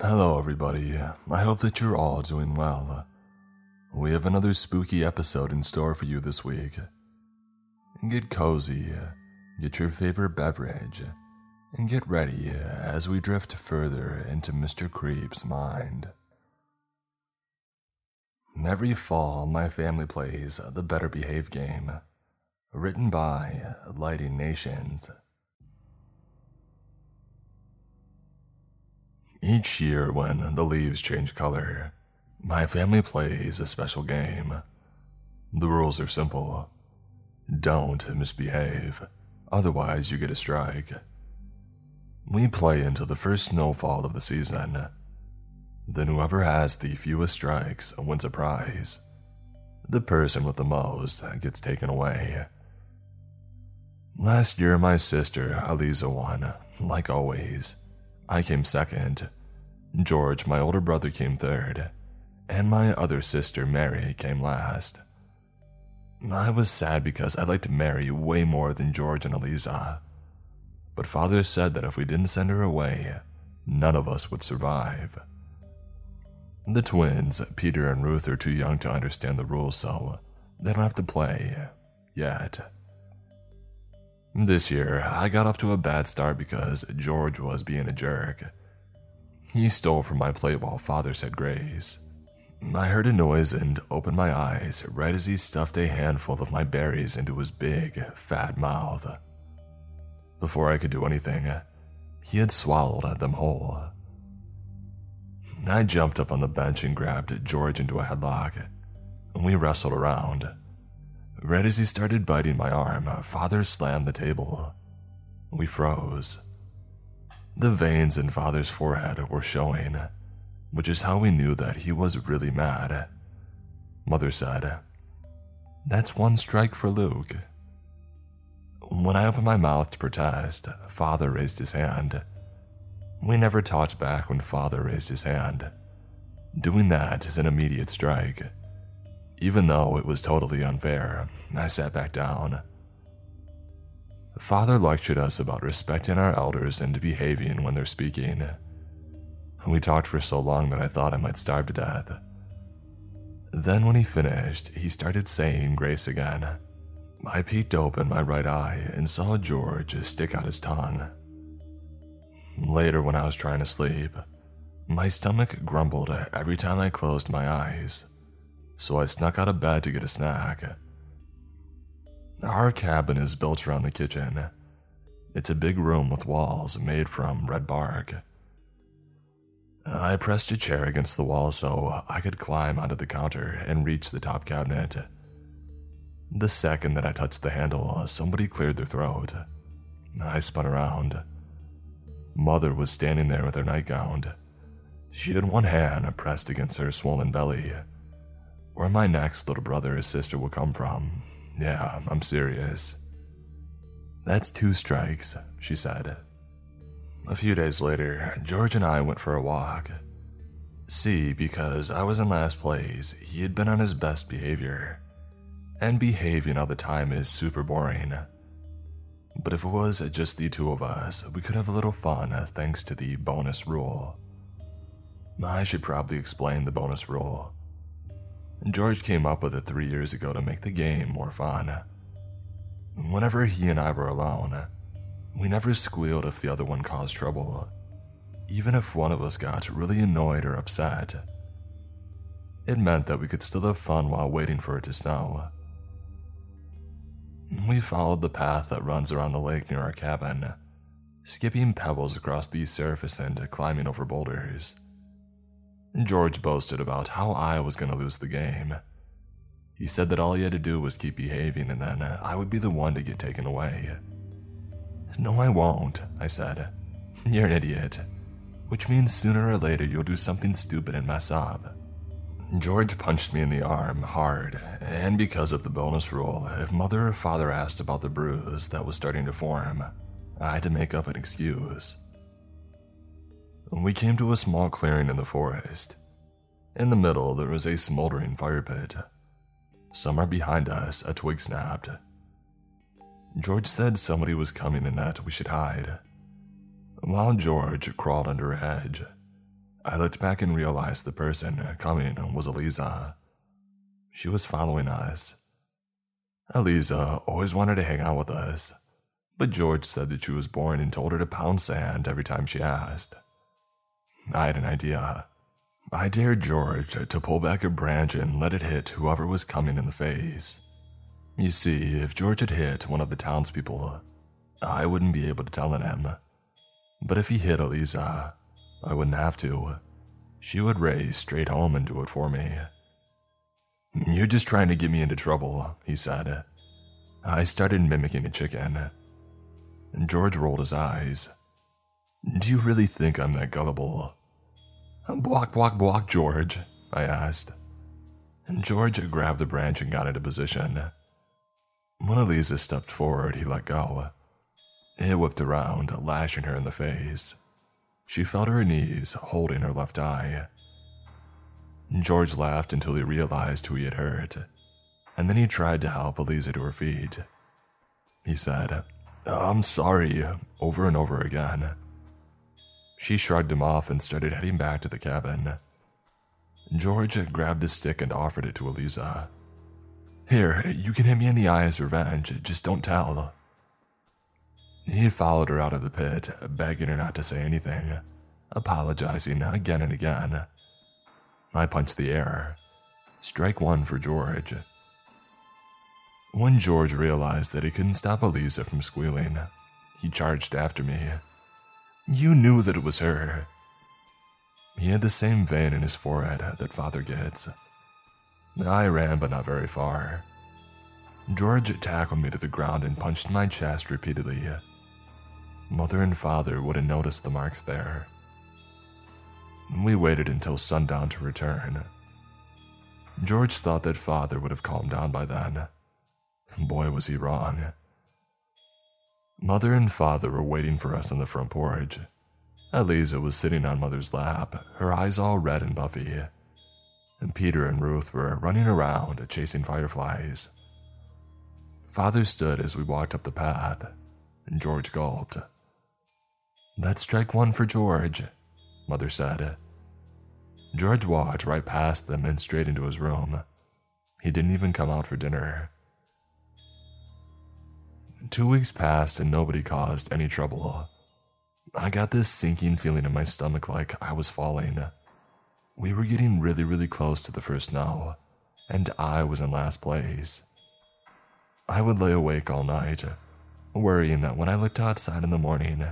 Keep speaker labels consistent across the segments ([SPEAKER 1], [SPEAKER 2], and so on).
[SPEAKER 1] Hello, everybody. I hope that you're all doing well. We have another spooky episode in store for you this week. Get cozy, get your favorite beverage, and get ready as we drift further into Mr. Creep's mind. Every fall, my family plays the Better Behave game, written by Lighting Nations. Each year, when the leaves change color, my family plays a special game. The rules are simple don't misbehave, otherwise, you get a strike. We play until the first snowfall of the season. Then, whoever has the fewest strikes wins a prize. The person with the most gets taken away. Last year, my sister, Eliza, won, like always. I came second. George, my older brother, came third. And my other sister, Mary, came last. I was sad because I liked Mary way more than George and Eliza. But father said that if we didn't send her away, none of us would survive. The twins, Peter and Ruth, are too young to understand the rules, so they don't have to play yet. This year, I got off to a bad start because George was being a jerk. He stole from my plate while father said grace. I heard a noise and opened my eyes right as he stuffed a handful of my berries into his big, fat mouth. Before I could do anything, he had swallowed them whole. I jumped up on the bench and grabbed George into a headlock, and we wrestled around. Right as he started biting my arm, Father slammed the table. We froze. The veins in Father's forehead were showing, which is how we knew that he was really mad. Mother said, That's one strike for Luke. When I opened my mouth to protest, Father raised his hand. We never talked back when Father raised his hand. Doing that is an immediate strike. Even though it was totally unfair, I sat back down. Father lectured us about respecting our elders and behaving when they're speaking. We talked for so long that I thought I might starve to death. Then, when he finished, he started saying grace again. I peeked open my right eye and saw George stick out his tongue. Later, when I was trying to sleep, my stomach grumbled every time I closed my eyes so I snuck out of bed to get a snack. Our cabin is built around the kitchen. It's a big room with walls made from red bark. I pressed a chair against the wall so I could climb onto the counter and reach the top cabinet. The second that I touched the handle, somebody cleared their throat. I spun around. Mother was standing there with her nightgown. She had one hand pressed against her swollen belly where my next little brother or sister will come from. Yeah, I'm serious. That's two strikes, she said. A few days later, George and I went for a walk. See, because I was in last place, he had been on his best behavior. And behaving all the time is super boring. But if it was just the two of us, we could have a little fun thanks to the bonus rule. I should probably explain the bonus rule. George came up with it three years ago to make the game more fun. Whenever he and I were alone, we never squealed if the other one caused trouble, even if one of us got really annoyed or upset. It meant that we could still have fun while waiting for it to snow. We followed the path that runs around the lake near our cabin, skipping pebbles across the surface and climbing over boulders. George boasted about how I was going to lose the game. He said that all he had to do was keep behaving and then uh, I would be the one to get taken away. No, I won't, I said. You're an idiot. Which means sooner or later you'll do something stupid and mess up. George punched me in the arm hard, and because of the bonus rule, if mother or father asked about the bruise that was starting to form, I had to make up an excuse. We came to a small clearing in the forest. In the middle, there was a smoldering fire pit. Somewhere behind us, a twig snapped. George said somebody was coming and that we should hide. While George crawled under a hedge, I looked back and realized the person coming was Eliza. She was following us. Eliza always wanted to hang out with us, but George said that she was boring and told her to pound sand every time she asked. I had an idea. I dared George to pull back a branch and let it hit whoever was coming in the face. You see, if George had hit one of the townspeople, I wouldn't be able to tell on him. But if he hit Eliza, I wouldn't have to. She would race straight home and do it for me. You're just trying to get me into trouble, he said. I started mimicking a chicken. George rolled his eyes. Do you really think I'm that gullible? Block, block, block, George, I asked. And George grabbed the branch and got into position. When Eliza stepped forward, he let go. It whipped around, lashing her in the face. She fell to her knees, holding her left eye. George laughed until he realized who he had hurt, and then he tried to help Eliza to her feet. He said, I'm sorry, over and over again. She shrugged him off and started heading back to the cabin. George grabbed a stick and offered it to Eliza. Here, you can hit me in the eye as revenge, just don't tell. He followed her out of the pit, begging her not to say anything, apologizing again and again. I punched the air. Strike one for George. When George realized that he couldn't stop Eliza from squealing, he charged after me. You knew that it was her. He had the same vein in his forehead that father gets. I ran, but not very far. George tackled me to the ground and punched my chest repeatedly. Mother and father wouldn't notice the marks there. We waited until sundown to return. George thought that father would have calmed down by then. Boy, was he wrong. Mother and father were waiting for us on the front porch. Eliza was sitting on mother's lap, her eyes all red and buffy. And Peter and Ruth were running around, chasing fireflies. Father stood as we walked up the path, and George gulped. That's strike one for George, Mother said. George walked right past them and straight into his room. He didn't even come out for dinner. Two weeks passed and nobody caused any trouble. I got this sinking feeling in my stomach like I was falling. We were getting really, really close to the first snow, and I was in last place. I would lay awake all night, worrying that when I looked outside in the morning,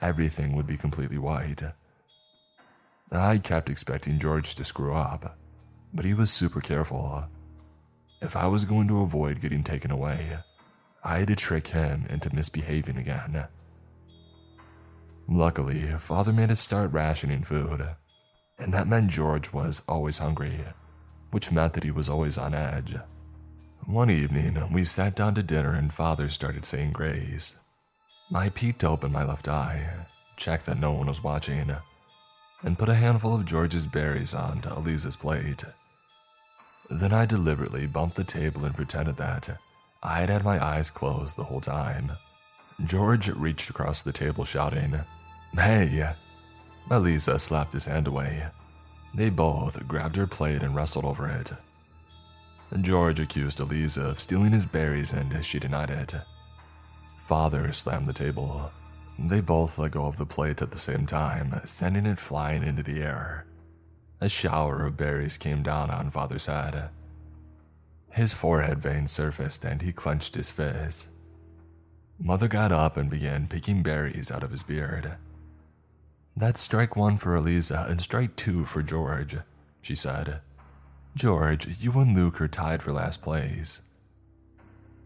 [SPEAKER 1] everything would be completely white. I kept expecting George to screw up, but he was super careful. If I was going to avoid getting taken away, I had to trick him into misbehaving again. Luckily, father made us start rationing food, and that meant George was always hungry, which meant that he was always on edge. One evening, we sat down to dinner and father started saying grace. I peeked open my left eye, checked that no one was watching, and put a handful of George's berries onto Eliza's plate. Then I deliberately bumped the table and pretended that I had had my eyes closed the whole time. George reached across the table shouting, Hey! Eliza slapped his hand away. They both grabbed her plate and wrestled over it. George accused Eliza of stealing his berries and she denied it. Father slammed the table. They both let go of the plate at the same time, sending it flying into the air. A shower of berries came down on Father's head. His forehead veins surfaced and he clenched his fist. Mother got up and began picking berries out of his beard. That's strike one for Eliza and strike two for George, she said. George, you and Luke are tied for last place.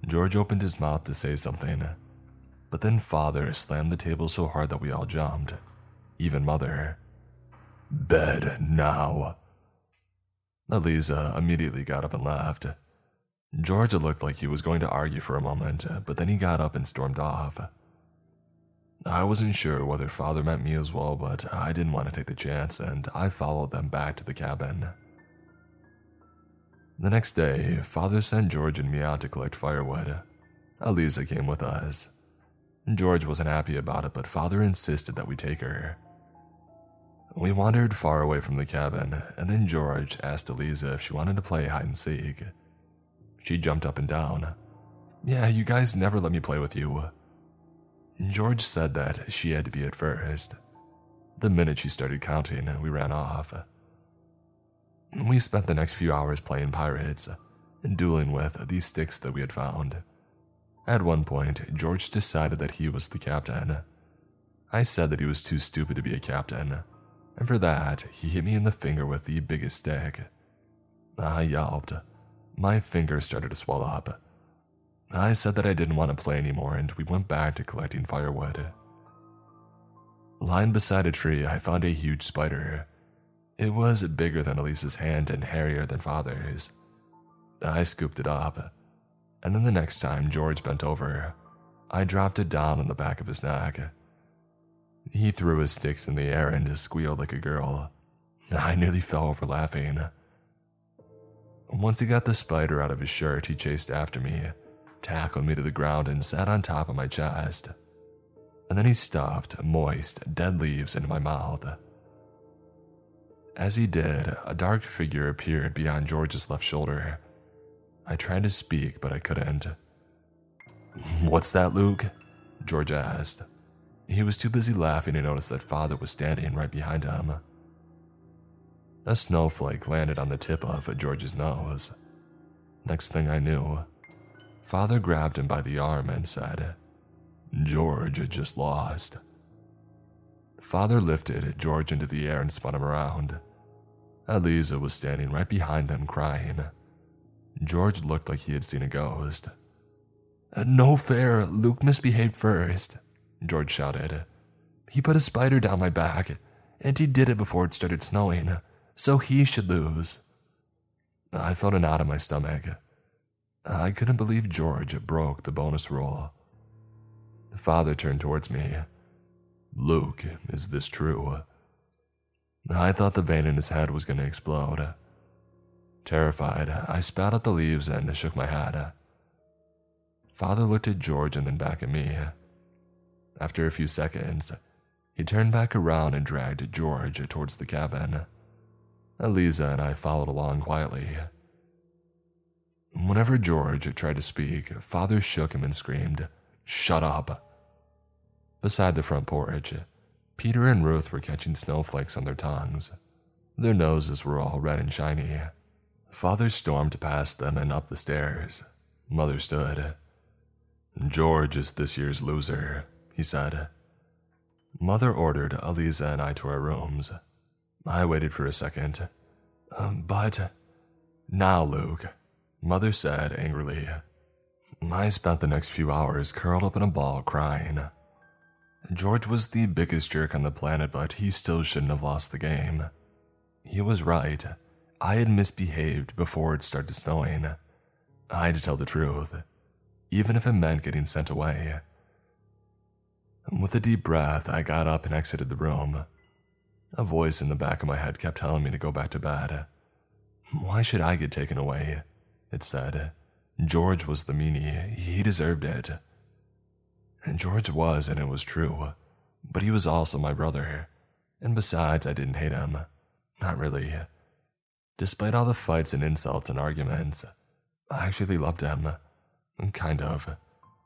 [SPEAKER 1] George opened his mouth to say something, but then father slammed the table so hard that we all jumped, even mother. Bed now. Eliza immediately got up and left. George looked like he was going to argue for a moment, but then he got up and stormed off. I wasn't sure whether father meant me as well, but I didn't want to take the chance, and I followed them back to the cabin. The next day, father sent George and me out to collect firewood. Eliza came with us. George wasn't happy about it, but father insisted that we take her. We wandered far away from the cabin, and then George asked Eliza if she wanted to play hide and seek. She jumped up and down. Yeah, you guys never let me play with you. George said that she had to be at first. The minute she started counting, we ran off. We spent the next few hours playing pirates and dueling with these sticks that we had found. At one point, George decided that he was the captain. I said that he was too stupid to be a captain, and for that, he hit me in the finger with the biggest stick. I yelped. My finger started to swell up. I said that I didn't want to play anymore, and we went back to collecting firewood. Lying beside a tree, I found a huge spider. It was bigger than Eliza's hand and hairier than father's. I scooped it up, and then the next time George bent over, I dropped it down on the back of his neck. He threw his sticks in the air and squealed like a girl. I nearly fell over laughing. Once he got the spider out of his shirt, he chased after me, tackled me to the ground, and sat on top of my chest. And then he stuffed moist, dead leaves into my mouth. As he did, a dark figure appeared beyond George's left shoulder. I tried to speak, but I couldn't. What's that, Luke? George asked. He was too busy laughing to notice that father was standing right behind him. A snowflake landed on the tip of George's nose. Next thing I knew, father grabbed him by the arm and said, George just lost. Father lifted George into the air and spun him around. Eliza was standing right behind them crying. George looked like he had seen a ghost. No fair, Luke misbehaved first, George shouted. He put a spider down my back, and he did it before it started snowing, so he should lose. I felt a knot in my stomach. I couldn't believe George broke the bonus rule. The father turned towards me. Luke, is this true? I thought the vein in his head was going to explode. Terrified, I spat out the leaves and shook my head. Father looked at George and then back at me. After a few seconds, he turned back around and dragged George towards the cabin. Eliza and I followed along quietly. Whenever George tried to speak, Father shook him and screamed, Shut up! Beside the front porch, Peter and Ruth were catching snowflakes on their tongues. Their noses were all red and shiny. Father stormed past them and up the stairs. Mother stood. George is this year's loser, he said. Mother ordered Eliza and I to our rooms. I waited for a second. Um, but. Now, Luke, Mother said angrily. I spent the next few hours curled up in a ball crying. George was the biggest jerk on the planet, but he still shouldn't have lost the game. He was right. I had misbehaved before it started snowing. I had to tell the truth, even if it meant getting sent away. With a deep breath, I got up and exited the room. A voice in the back of my head kept telling me to go back to bed. Why should I get taken away? It said. George was the meanie. He deserved it. And George was, and it was true. But he was also my brother. And besides, I didn't hate him. Not really. Despite all the fights and insults and arguments, I actually loved him. Kind of.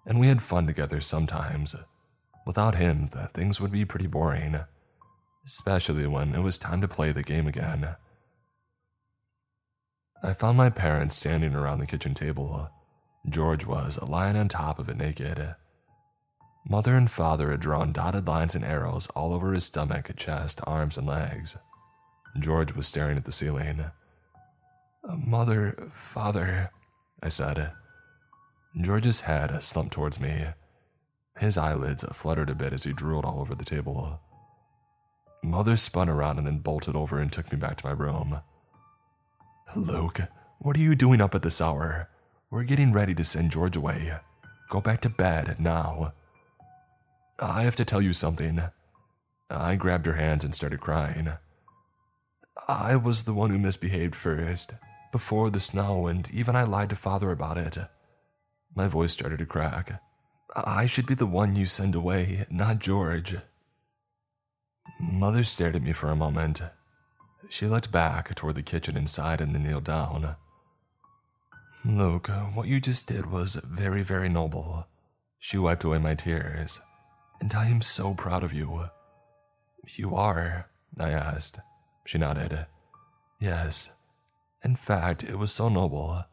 [SPEAKER 1] And we had fun together sometimes. Without him, things would be pretty boring. Especially when it was time to play the game again. I found my parents standing around the kitchen table. George was lying on top of it naked. Mother and father had drawn dotted lines and arrows all over his stomach, chest, arms, and legs. George was staring at the ceiling. Mother, father, I said. George's head slumped towards me. His eyelids fluttered a bit as he drooled all over the table. Mother spun around and then bolted over and took me back to my room. Luke, what are you doing up at this hour? We're getting ready to send George away. Go back to bed now. I have to tell you something. I grabbed her hands and started crying. I was the one who misbehaved first, before the snow, and even I lied to father about it. My voice started to crack. I should be the one you send away, not George. Mother stared at me for a moment. She looked back toward the kitchen inside and then kneeled down. Luke, what you just did was very, very noble. She wiped away my tears. And I am so proud of you. You are? I asked. She nodded. Yes. In fact, it was so noble.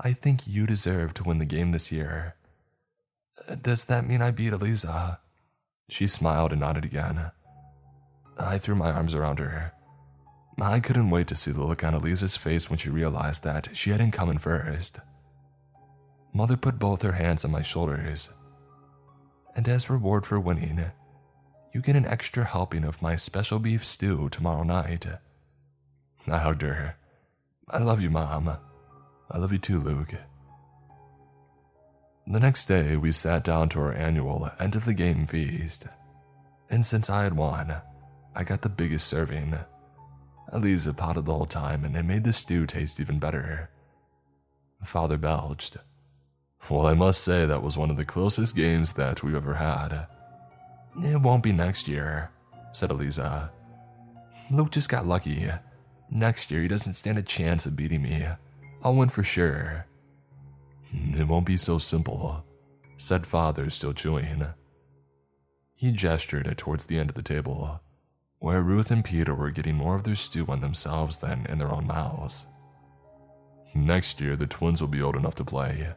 [SPEAKER 1] I think you deserve to win the game this year. Does that mean I beat Eliza? She smiled and nodded again. I threw my arms around her. I couldn't wait to see the look on Eliza's face when she realized that she hadn't come in first. Mother put both her hands on my shoulders. And as reward for winning, you get an extra helping of my special beef stew tomorrow night. I hugged her. I love you, Mom. I love you too, Luke. The next day, we sat down to our annual end of the game feast. And since I had won, I got the biggest serving. Eliza potted the whole time, and it made the stew taste even better. Father belched. Well, I must say that was one of the closest games that we've ever had. It won't be next year, said Eliza. Luke just got lucky. Next year, he doesn't stand a chance of beating me. I'll win for sure. It won't be so simple, said Father, still chewing. He gestured towards the end of the table, where Ruth and Peter were getting more of their stew on themselves than in their own mouths. Next year, the twins will be old enough to play.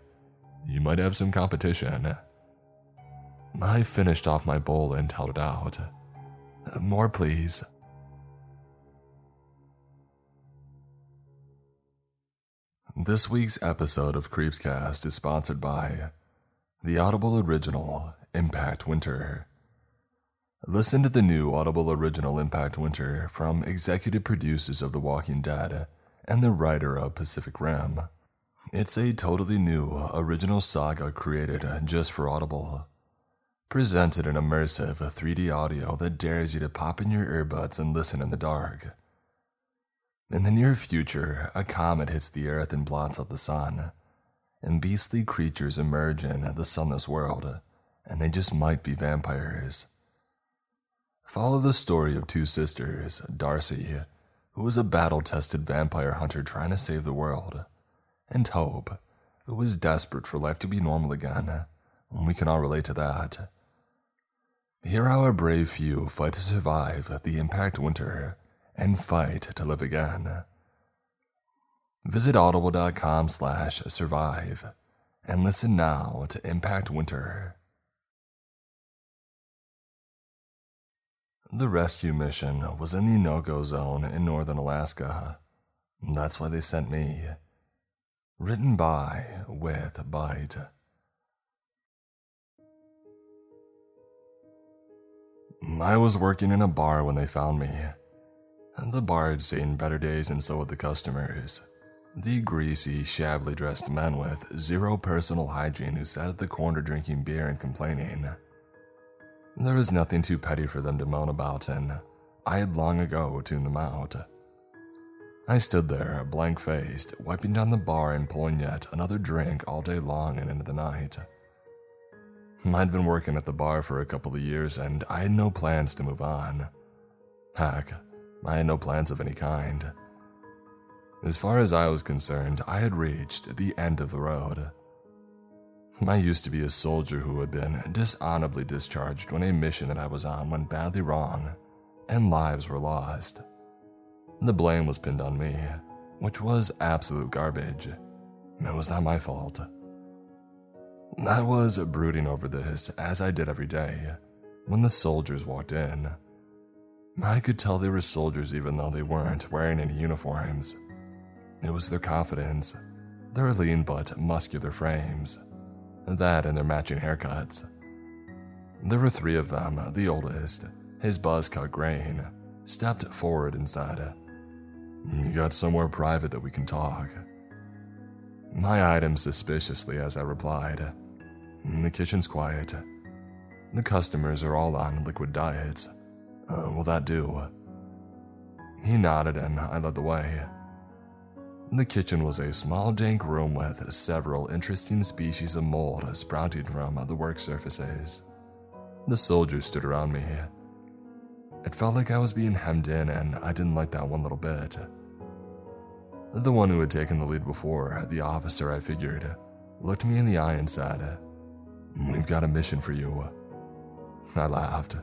[SPEAKER 1] You might have some competition. I finished off my bowl and held it out. More, please. This week's episode of Creepscast is sponsored by the Audible Original Impact Winter. Listen to the new Audible Original Impact Winter from executive producers of The Walking Dead and the writer of Pacific Rim. It's a totally new, original saga created just for Audible. Presented in immersive 3D audio that dares you to pop in your earbuds and listen in the dark. In the near future, a comet hits the Earth and blots out the sun, and beastly creatures emerge in the sunless world, and they just might be vampires. Follow the story of two sisters, Darcy, who is a battle tested vampire hunter trying to save the world, and Hope, who is desperate for life to be normal again. We can all relate to that. Hear how a brave few fight to survive the impact winter and fight to live again. Visit audible.com slash survive and listen now to Impact Winter. The rescue mission was in the no-go zone in northern Alaska. That's why they sent me. Written by with Bite. I was working in a bar when they found me. The bar had seen better days and so had the customers. The greasy, shabbily dressed men with zero personal hygiene who sat at the corner drinking beer and complaining. There was nothing too petty for them to moan about, and I had long ago tuned them out. I stood there, blank faced, wiping down the bar and pulling yet another drink all day long and into the night. I'd been working at the bar for a couple of years and I had no plans to move on. Heck, I had no plans of any kind. As far as I was concerned, I had reached the end of the road. I used to be a soldier who had been dishonorably discharged when a mission that I was on went badly wrong, and lives were lost. The blame was pinned on me, which was absolute garbage. It was not my fault. I was brooding over this, as I did every day, when the soldiers walked in. I could tell they were soldiers even though they weren't wearing any uniforms. It was their confidence, their lean but muscular frames, that and their matching haircuts. There were three of them, the oldest, his buzz cut grain, stepped forward and said, You got somewhere private that we can talk. I eyed him suspiciously as I replied, The kitchen's quiet. The customers are all on liquid diets. Uh, will that do? He nodded and I led the way. The kitchen was a small, dank room with several interesting species of mold sprouting from the work surfaces. The soldiers stood around me. It felt like I was being hemmed in, and I didn't like that one little bit. The one who had taken the lead before, the officer I figured, looked me in the eye and said, We've got a mission for you. I laughed.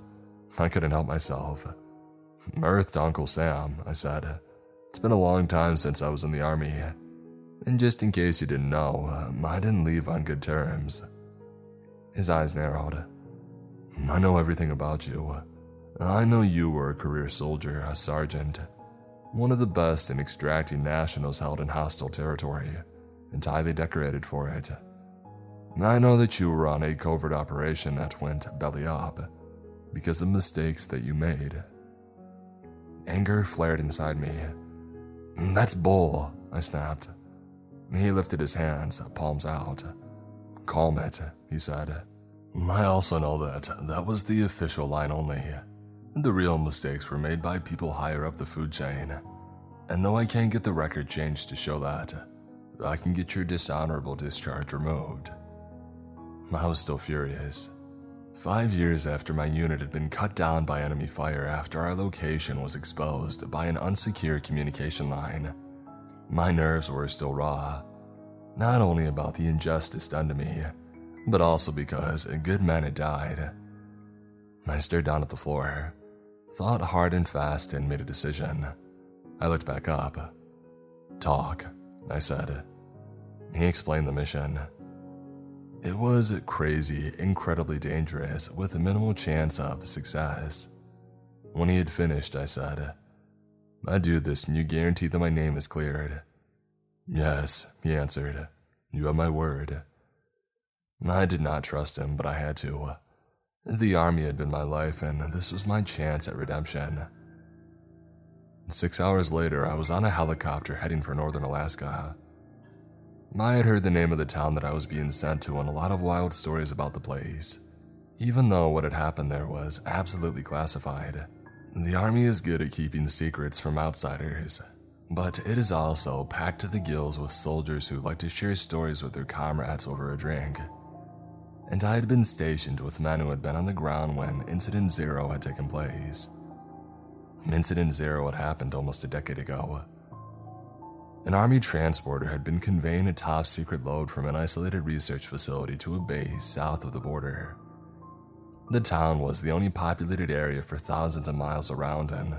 [SPEAKER 1] I couldn't help myself. Earth to Uncle Sam, I said. It's been a long time since I was in the army. And just in case you didn't know, um, I didn't leave on good terms. His eyes narrowed. I know everything about you. I know you were a career soldier, a sergeant, one of the best in extracting nationals held in hostile territory, and highly decorated for it. I know that you were on a covert operation that went belly up because of mistakes that you made. Anger flared inside me. Mm, that's bull, I snapped. He lifted his hands, palms out. Calm it, he said. Mm, I also know that that was the official line only. The real mistakes were made by people higher up the food chain. And though I can't get the record changed to show that, I can get your dishonorable discharge removed. I was still furious. Five years after my unit had been cut down by enemy fire after our location was exposed by an unsecure communication line, my nerves were still raw. Not only about the injustice done to me, but also because a good man had died. I stared down at the floor, thought hard and fast, and made a decision. I looked back up. Talk, I said. He explained the mission. It was crazy, incredibly dangerous, with a minimal chance of success. When he had finished, I said, I do this and you guarantee that my name is cleared. Yes, he answered. You have my word. I did not trust him, but I had to. The army had been my life, and this was my chance at redemption. Six hours later, I was on a helicopter heading for northern Alaska. I had heard the name of the town that I was being sent to and a lot of wild stories about the place, even though what had happened there was absolutely classified. The army is good at keeping secrets from outsiders, but it is also packed to the gills with soldiers who like to share stories with their comrades over a drink. And I had been stationed with men who had been on the ground when Incident Zero had taken place. Incident Zero had happened almost a decade ago, an army transporter had been conveying a top secret load from an isolated research facility to a base south of the border. The town was the only populated area for thousands of miles around, and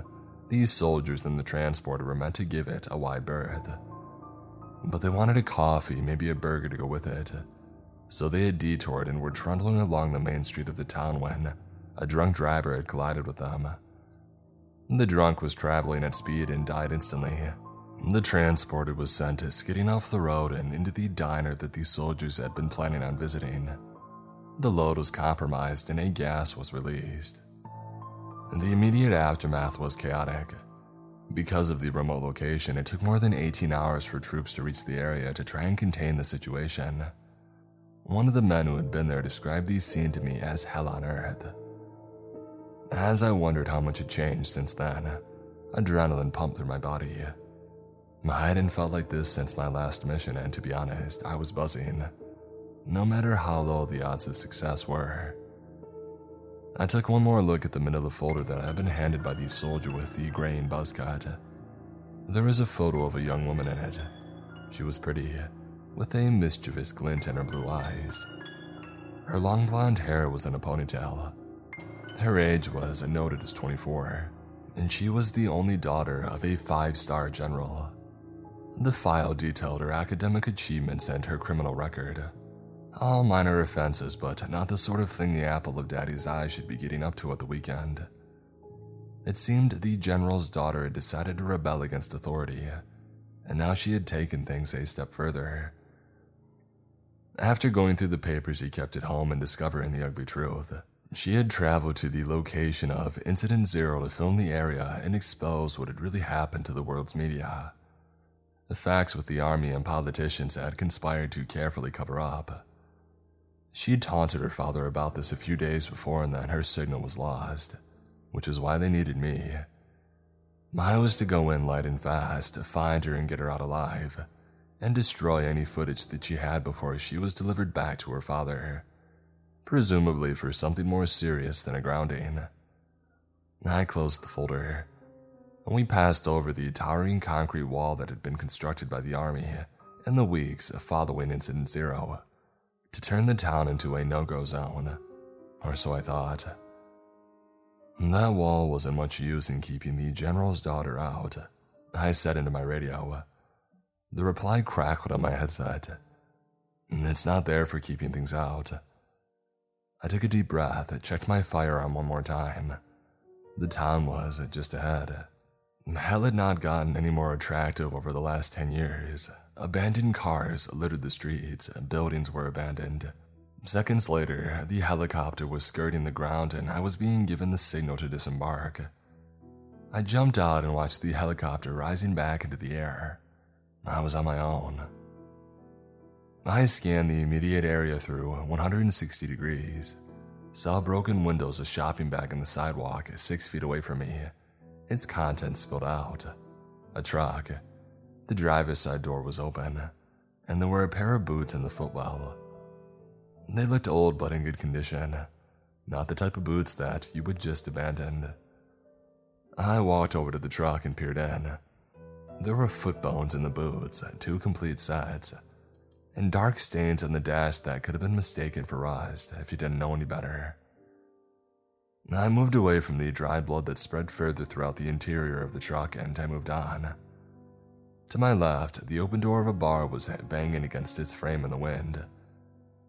[SPEAKER 1] these soldiers in the transporter were meant to give it a wide berth. But they wanted a coffee, maybe a burger to go with it. So they had detoured and were trundling along the main street of the town when a drunk driver had collided with them. The drunk was traveling at speed and died instantly. The transporter was sent skidding off the road and into the diner that the soldiers had been planning on visiting. The load was compromised and a gas was released. The immediate aftermath was chaotic. Because of the remote location, it took more than 18 hours for troops to reach the area to try and contain the situation. One of the men who had been there described the scene to me as hell on earth. As I wondered how much had changed since then, adrenaline pumped through my body. I hadn't felt like this since my last mission, and to be honest, I was buzzing. No matter how low the odds of success were. I took one more look at the manila folder that I had been handed by the soldier with the graying buzz cut. There was a photo of a young woman in it. She was pretty, with a mischievous glint in her blue eyes. Her long blonde hair was in a ponytail. Her age was noted as 24, and she was the only daughter of a five star general. The file detailed her academic achievements and her criminal record. All minor offenses, but not the sort of thing the apple of daddy's eye should be getting up to at the weekend. It seemed the general's daughter had decided to rebel against authority, and now she had taken things a step further. After going through the papers he kept at home and discovering the ugly truth, she had traveled to the location of Incident Zero to film the area and expose what had really happened to the world's media the facts with the army and politicians had conspired to carefully cover up. She'd taunted her father about this a few days before and then her signal was lost, which is why they needed me. I was to go in light and fast, to find her and get her out alive, and destroy any footage that she had before she was delivered back to her father, presumably for something more serious than a grounding. I closed the folder, and we passed over the towering concrete wall that had been constructed by the army in the weeks following Incident Zero to turn the town into a no go zone, or so I thought. That wall wasn't much use in keeping the general's daughter out, I said into my radio. The reply crackled on my headset. It's not there for keeping things out. I took a deep breath, checked my firearm one more time. The town was just ahead. Hell had not gotten any more attractive over the last 10 years. Abandoned cars littered the streets, buildings were abandoned. Seconds later, the helicopter was skirting the ground and I was being given the signal to disembark. I jumped out and watched the helicopter rising back into the air. I was on my own. I scanned the immediate area through 160 degrees, saw broken windows, a shopping bag in the sidewalk six feet away from me, its contents spilled out, a truck. The driver's side door was open, and there were a pair of boots in the footwell. They looked old but in good condition, not the type of boots that you would just abandon. I walked over to the truck and peered in. There were foot bones in the boots, two complete sets, and dark stains on the dash that could have been mistaken for rust if you didn't know any better. I moved away from the dry blood that spread further throughout the interior of the truck and I moved on. To my left, the open door of a bar was banging against its frame in the wind.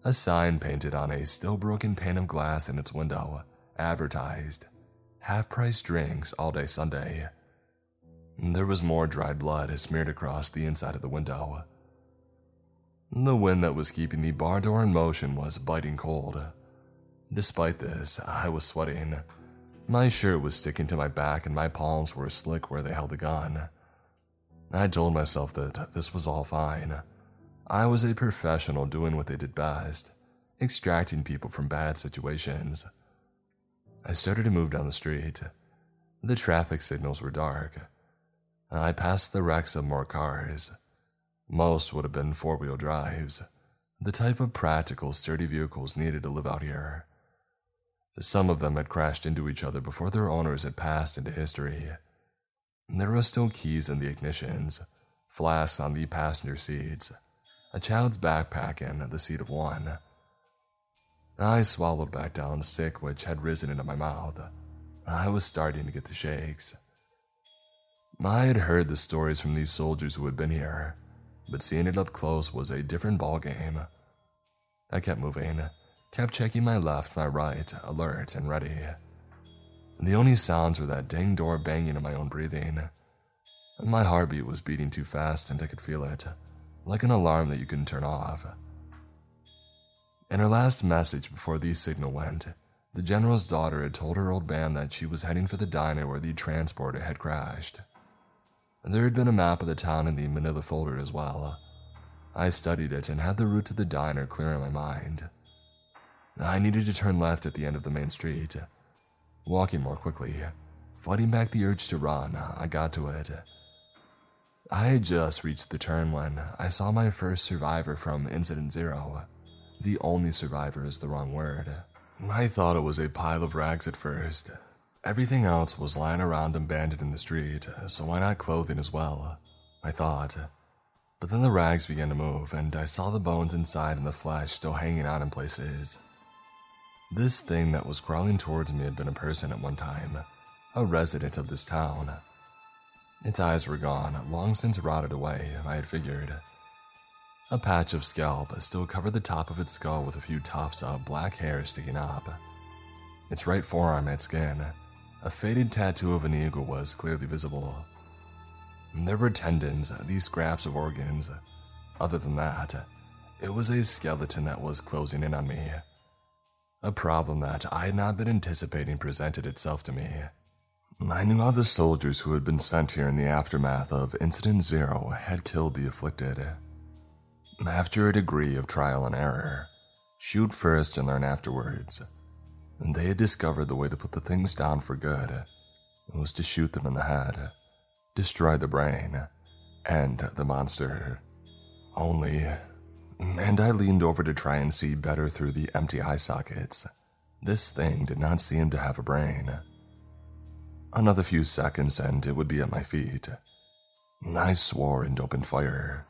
[SPEAKER 1] A sign painted on a still broken pane of glass in its window advertised half price drinks all day Sunday. There was more dried blood smeared across the inside of the window. The wind that was keeping the bar door in motion was biting cold. Despite this, I was sweating. My shirt was sticking to my back and my palms were slick where they held the gun. I told myself that this was all fine. I was a professional doing what they did best, extracting people from bad situations. I started to move down the street. The traffic signals were dark. I passed the wrecks of more cars. Most would have been four wheel drives, the type of practical, sturdy vehicles needed to live out here. Some of them had crashed into each other before their owners had passed into history. There were still keys in the ignitions, flasks on the passenger seats, a child's backpack in the seat of one. I swallowed back down sick which had risen into my mouth. I was starting to get the shakes. I had heard the stories from these soldiers who had been here, but seeing it up close was a different ballgame. I kept moving, kept checking my left, my right, alert and ready. The only sounds were that dang door banging and my own breathing. My heartbeat was beating too fast and I could feel it, like an alarm that you couldn't turn off. In her last message before the signal went, the general's daughter had told her old man that she was heading for the diner where the transporter had crashed. There had been a map of the town in the manila folder as well. I studied it and had the route to the diner clear in my mind. I needed to turn left at the end of the main street. Uh, walking more quickly, uh, fighting back the urge to run, I got to it. I had just reached the turn when I saw my first survivor from Incident Zero. The only survivor is the wrong word. I thought it was a pile of rags at first, Everything else was lying around abandoned in the street, so why not clothing as well? I thought. But then the rags began to move, and I saw the bones inside and the flesh still hanging out in places. This thing that was crawling towards me had been a person at one time, a resident of this town. Its eyes were gone, long since rotted away, I had figured. A patch of scalp still covered the top of its skull with a few tufts of black hair sticking up. Its right forearm had skin, a faded tattoo of an eagle was clearly visible. There were tendons, these scraps of organs. Other than that, it was a skeleton that was closing in on me. A problem that I had not been anticipating presented itself to me. I knew how the soldiers who had been sent here in the aftermath of Incident Zero had killed the afflicted. After a degree of trial and error, shoot first and learn afterwards they had discovered the way to put the things down for good. Was to shoot them in the head, destroy the brain, and the monster. Only. And I leaned over to try and see better through the empty eye sockets. This thing did not seem to have a brain. Another few seconds and it would be at my feet. I swore and opened fire.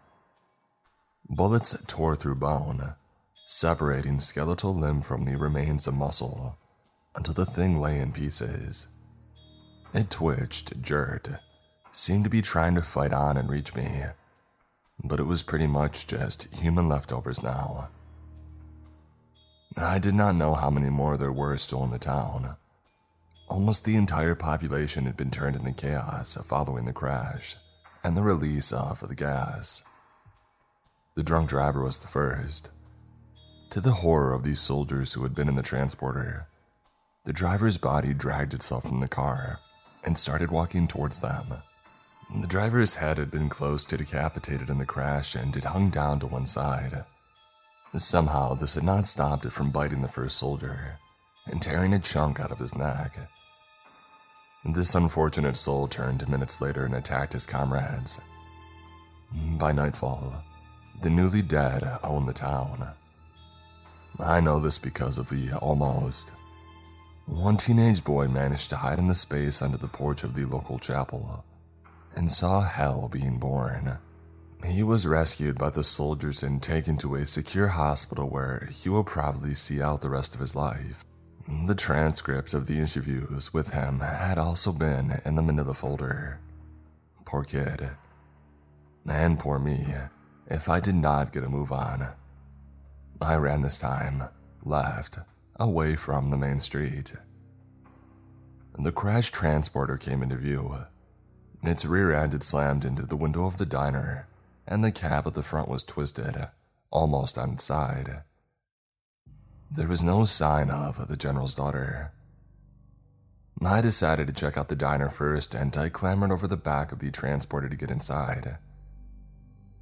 [SPEAKER 1] Bullets tore through bone, separating skeletal limb from the remains of muscle until the thing lay in pieces. It twitched, jerked, seemed to be trying to fight on and reach me, but it was pretty much just human leftovers now. I did not know how many more there were still in the town. Almost the entire population had been turned into chaos following the crash and the release of the gas. The drunk driver was the first. To the horror of these soldiers who had been in the transporter, the driver's body dragged itself from the car and started walking towards them. The driver's head had been close to decapitated in the crash and it hung down to one side. Somehow, this had not stopped it from biting the first soldier and tearing a chunk out of his neck. This unfortunate soul turned minutes later and attacked his comrades. By nightfall, the newly dead owned the town. I know this because of the almost. One teenage boy managed to hide in the space under the porch of the local chapel and saw hell being born. He was rescued by the soldiers and taken to a secure hospital where he will probably see out the rest of his life. The transcripts of the interviews with him had also been in the manila folder. Poor kid. And poor me, if I did not get a move on. I ran this time, left, away from the main street. The crash transporter came into view. Its rear end had slammed into the window of the diner, and the cab at the front was twisted, almost on its side. There was no sign of the general's daughter. I decided to check out the diner first, and I clambered over the back of the transporter to get inside.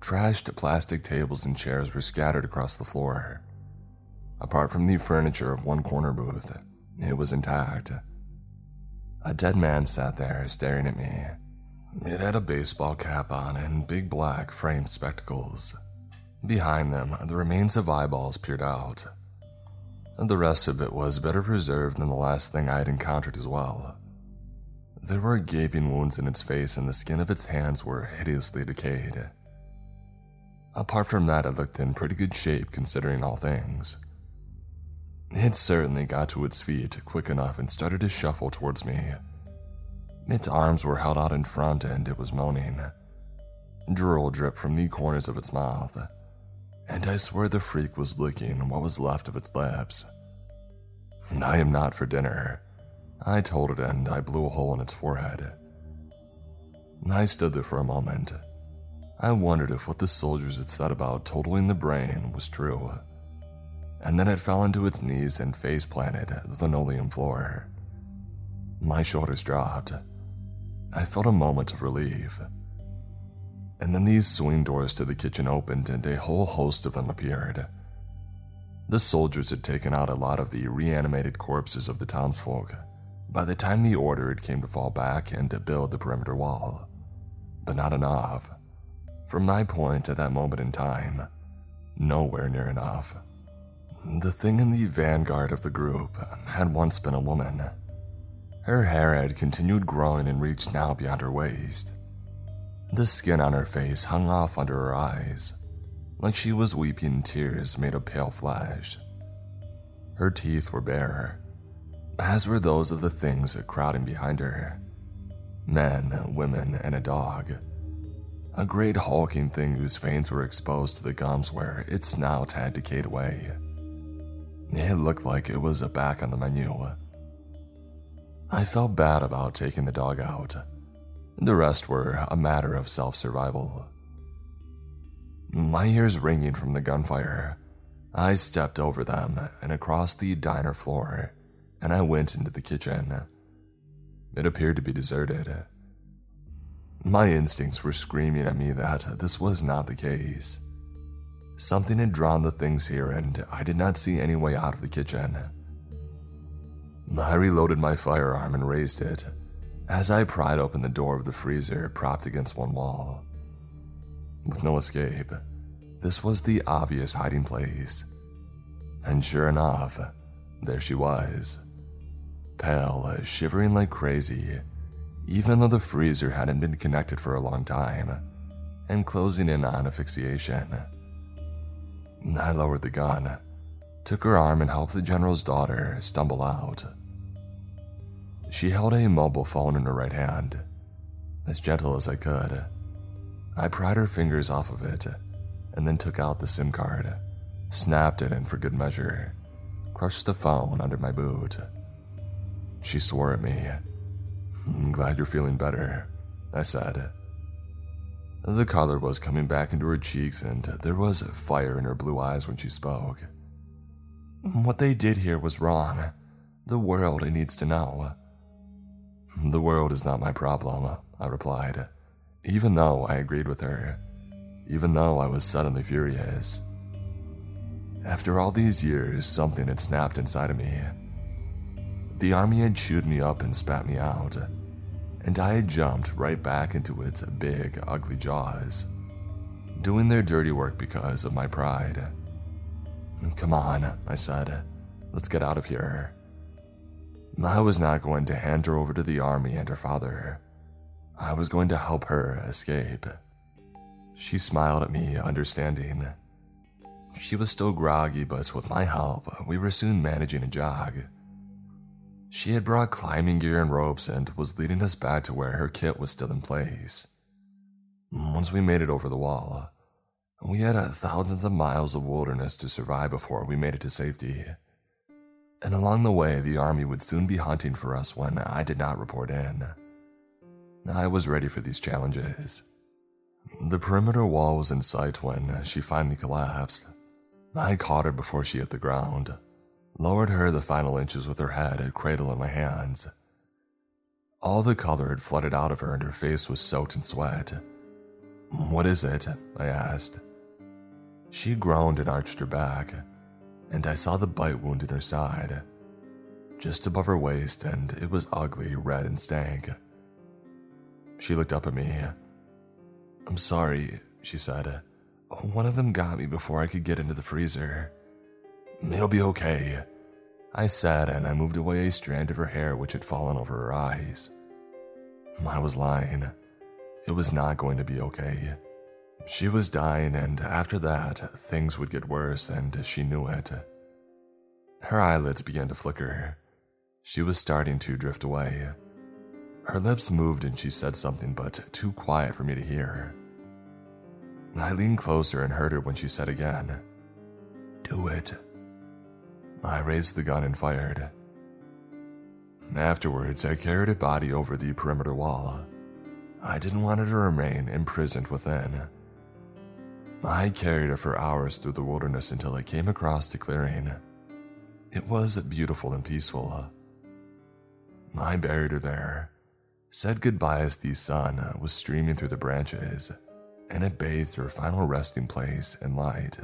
[SPEAKER 1] Trashed plastic tables and chairs were scattered across the floor. Apart from the furniture of one corner booth, it was intact. A dead man sat there staring at me. It had a baseball cap on and big black framed spectacles. Behind them, the remains of eyeballs peered out. The rest of it was better preserved than the last thing I had encountered as well. There were gaping wounds in its face, and the skin of its hands were hideously decayed. Apart from that, it looked in pretty good shape considering all things. It certainly got to its feet quick enough and started to shuffle towards me. Its arms were held out in front and it was moaning. Drool dripped from the corners of its mouth and I swear the freak was licking what was left of its lips. I am not for dinner, I told it, and I blew a hole in its forehead. I stood there for a moment. I wondered if what the soldiers had said about totaling the brain was true. And then it fell into its knees and face planted the linoleum floor. My shoulders dropped. I felt a moment of relief. And then these swing doors to the kitchen opened and a whole host of them appeared. The soldiers had taken out a lot of the reanimated corpses of the townsfolk by the time the order had came to fall back and to build the perimeter wall. But not enough. From my point at that moment in time, nowhere near enough. The thing in the vanguard of the group had once been a woman. Her hair had continued growing and reached now beyond her waist. The skin on her face hung off under her eyes, like she was weeping tears made of pale flesh. Her teeth were bare, as were those of the things crowding behind her men, women, and a dog. A great hulking thing whose veins were exposed to the gums where its snout had decayed away. It looked like it was a back on the menu. I felt bad about taking the dog out the rest were a matter of self survival. My ears ringing from the gunfire, I stepped over them and across the diner floor, and I went into the kitchen. It appeared to be deserted. My instincts were screaming at me that this was not the case. Something had drawn the things here, and I did not see any way out of the kitchen. I reloaded my firearm and raised it as I pried open the door of the freezer propped against one wall. With no escape, this was the obvious hiding place. And sure enough, there she was. Pale, shivering like crazy, even though the freezer hadn't been connected for a long time and closing in on asphyxiation. I lowered the gun, took her arm, and helped the general's daughter stumble out. She held a mobile phone in her right hand, as gentle as I could. I pried her fingers off of it and then took out the SIM card, snapped it in for good measure, crushed the phone under my boot. She swore at me. I'm glad you're feeling better, I said. The color was coming back into her cheeks, and there was fire in her blue eyes when she spoke. What they did here was wrong. The world needs to know. The world is not my problem, I replied, even though I agreed with her, even though I was suddenly furious. After all these years, something had snapped inside of me. The army had chewed me up and spat me out and I had jumped right back into its big, ugly jaws, doing their dirty work because of my pride. Come on, I said. Let's get out of here. I was not going to hand her over to the army and her father. I was going to help her escape. She smiled at me, understanding. She was still groggy, but with my help, we were soon managing a jog. She had brought climbing gear and ropes and was leading us back to where her kit was still in place. Once we made it over the wall, we had thousands of miles of wilderness to survive before we made it to safety. And along the way, the army would soon be hunting for us when I did not report in. I was ready for these challenges. The perimeter wall was in sight when she finally collapsed. I caught her before she hit the ground lowered her the final inches with her head a cradle in my hands. All the color had flooded out of her and her face was soaked in sweat. What is it? I asked. She groaned and arched her back, and I saw the bite wound in her side, just above her waist, and it was ugly, red, and stank. She looked up at me. I'm sorry, she said. One of them got me before I could get into the freezer. It'll be okay, I said, and I moved away a strand of her hair which had fallen over her eyes. I was lying. It was not going to be okay. She was dying, and after that, things would get worse, and she knew it. Her eyelids began to flicker. She was starting to drift away. Her lips moved and she said something, but too quiet for me to hear. I leaned closer and heard her when she said again, Do it. I raised the gun and fired. Afterwards, I carried a body over the perimeter wall. I didn't want her to remain imprisoned within. I carried her for hours through the wilderness until I came across the clearing. It was beautiful and peaceful. I buried her there, said goodbye as the sun was streaming through the branches, and it bathed her final resting place in light.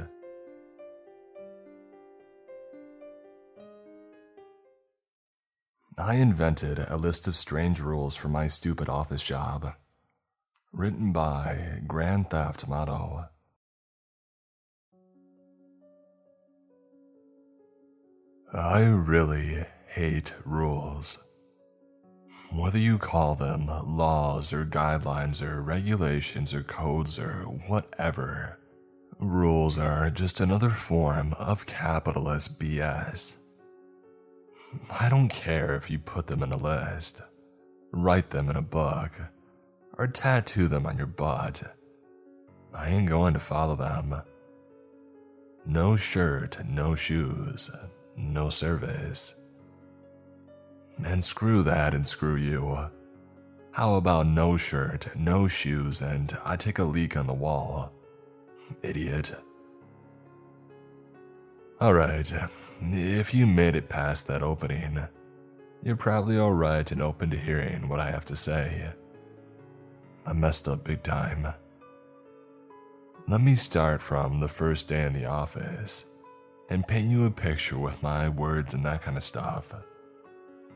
[SPEAKER 1] I invented a list of strange rules for my stupid office job. Written by Grand Theft Motto. I really hate rules. Whether you call them laws or guidelines or regulations or codes or whatever, rules are just another form of capitalist BS. I don't care if you put them in a list, write them in a book, or tattoo them on your butt. I ain't going to follow them. No shirt, no shoes, no service. And screw that and screw you. How about no shirt, no shoes, and I take a leak on the wall? Idiot. Alright, if you made it past that opening, you're probably alright and open to hearing what I have to say. I messed up big time. Let me start from the first day in the office and paint you a picture with my words and that kind of stuff.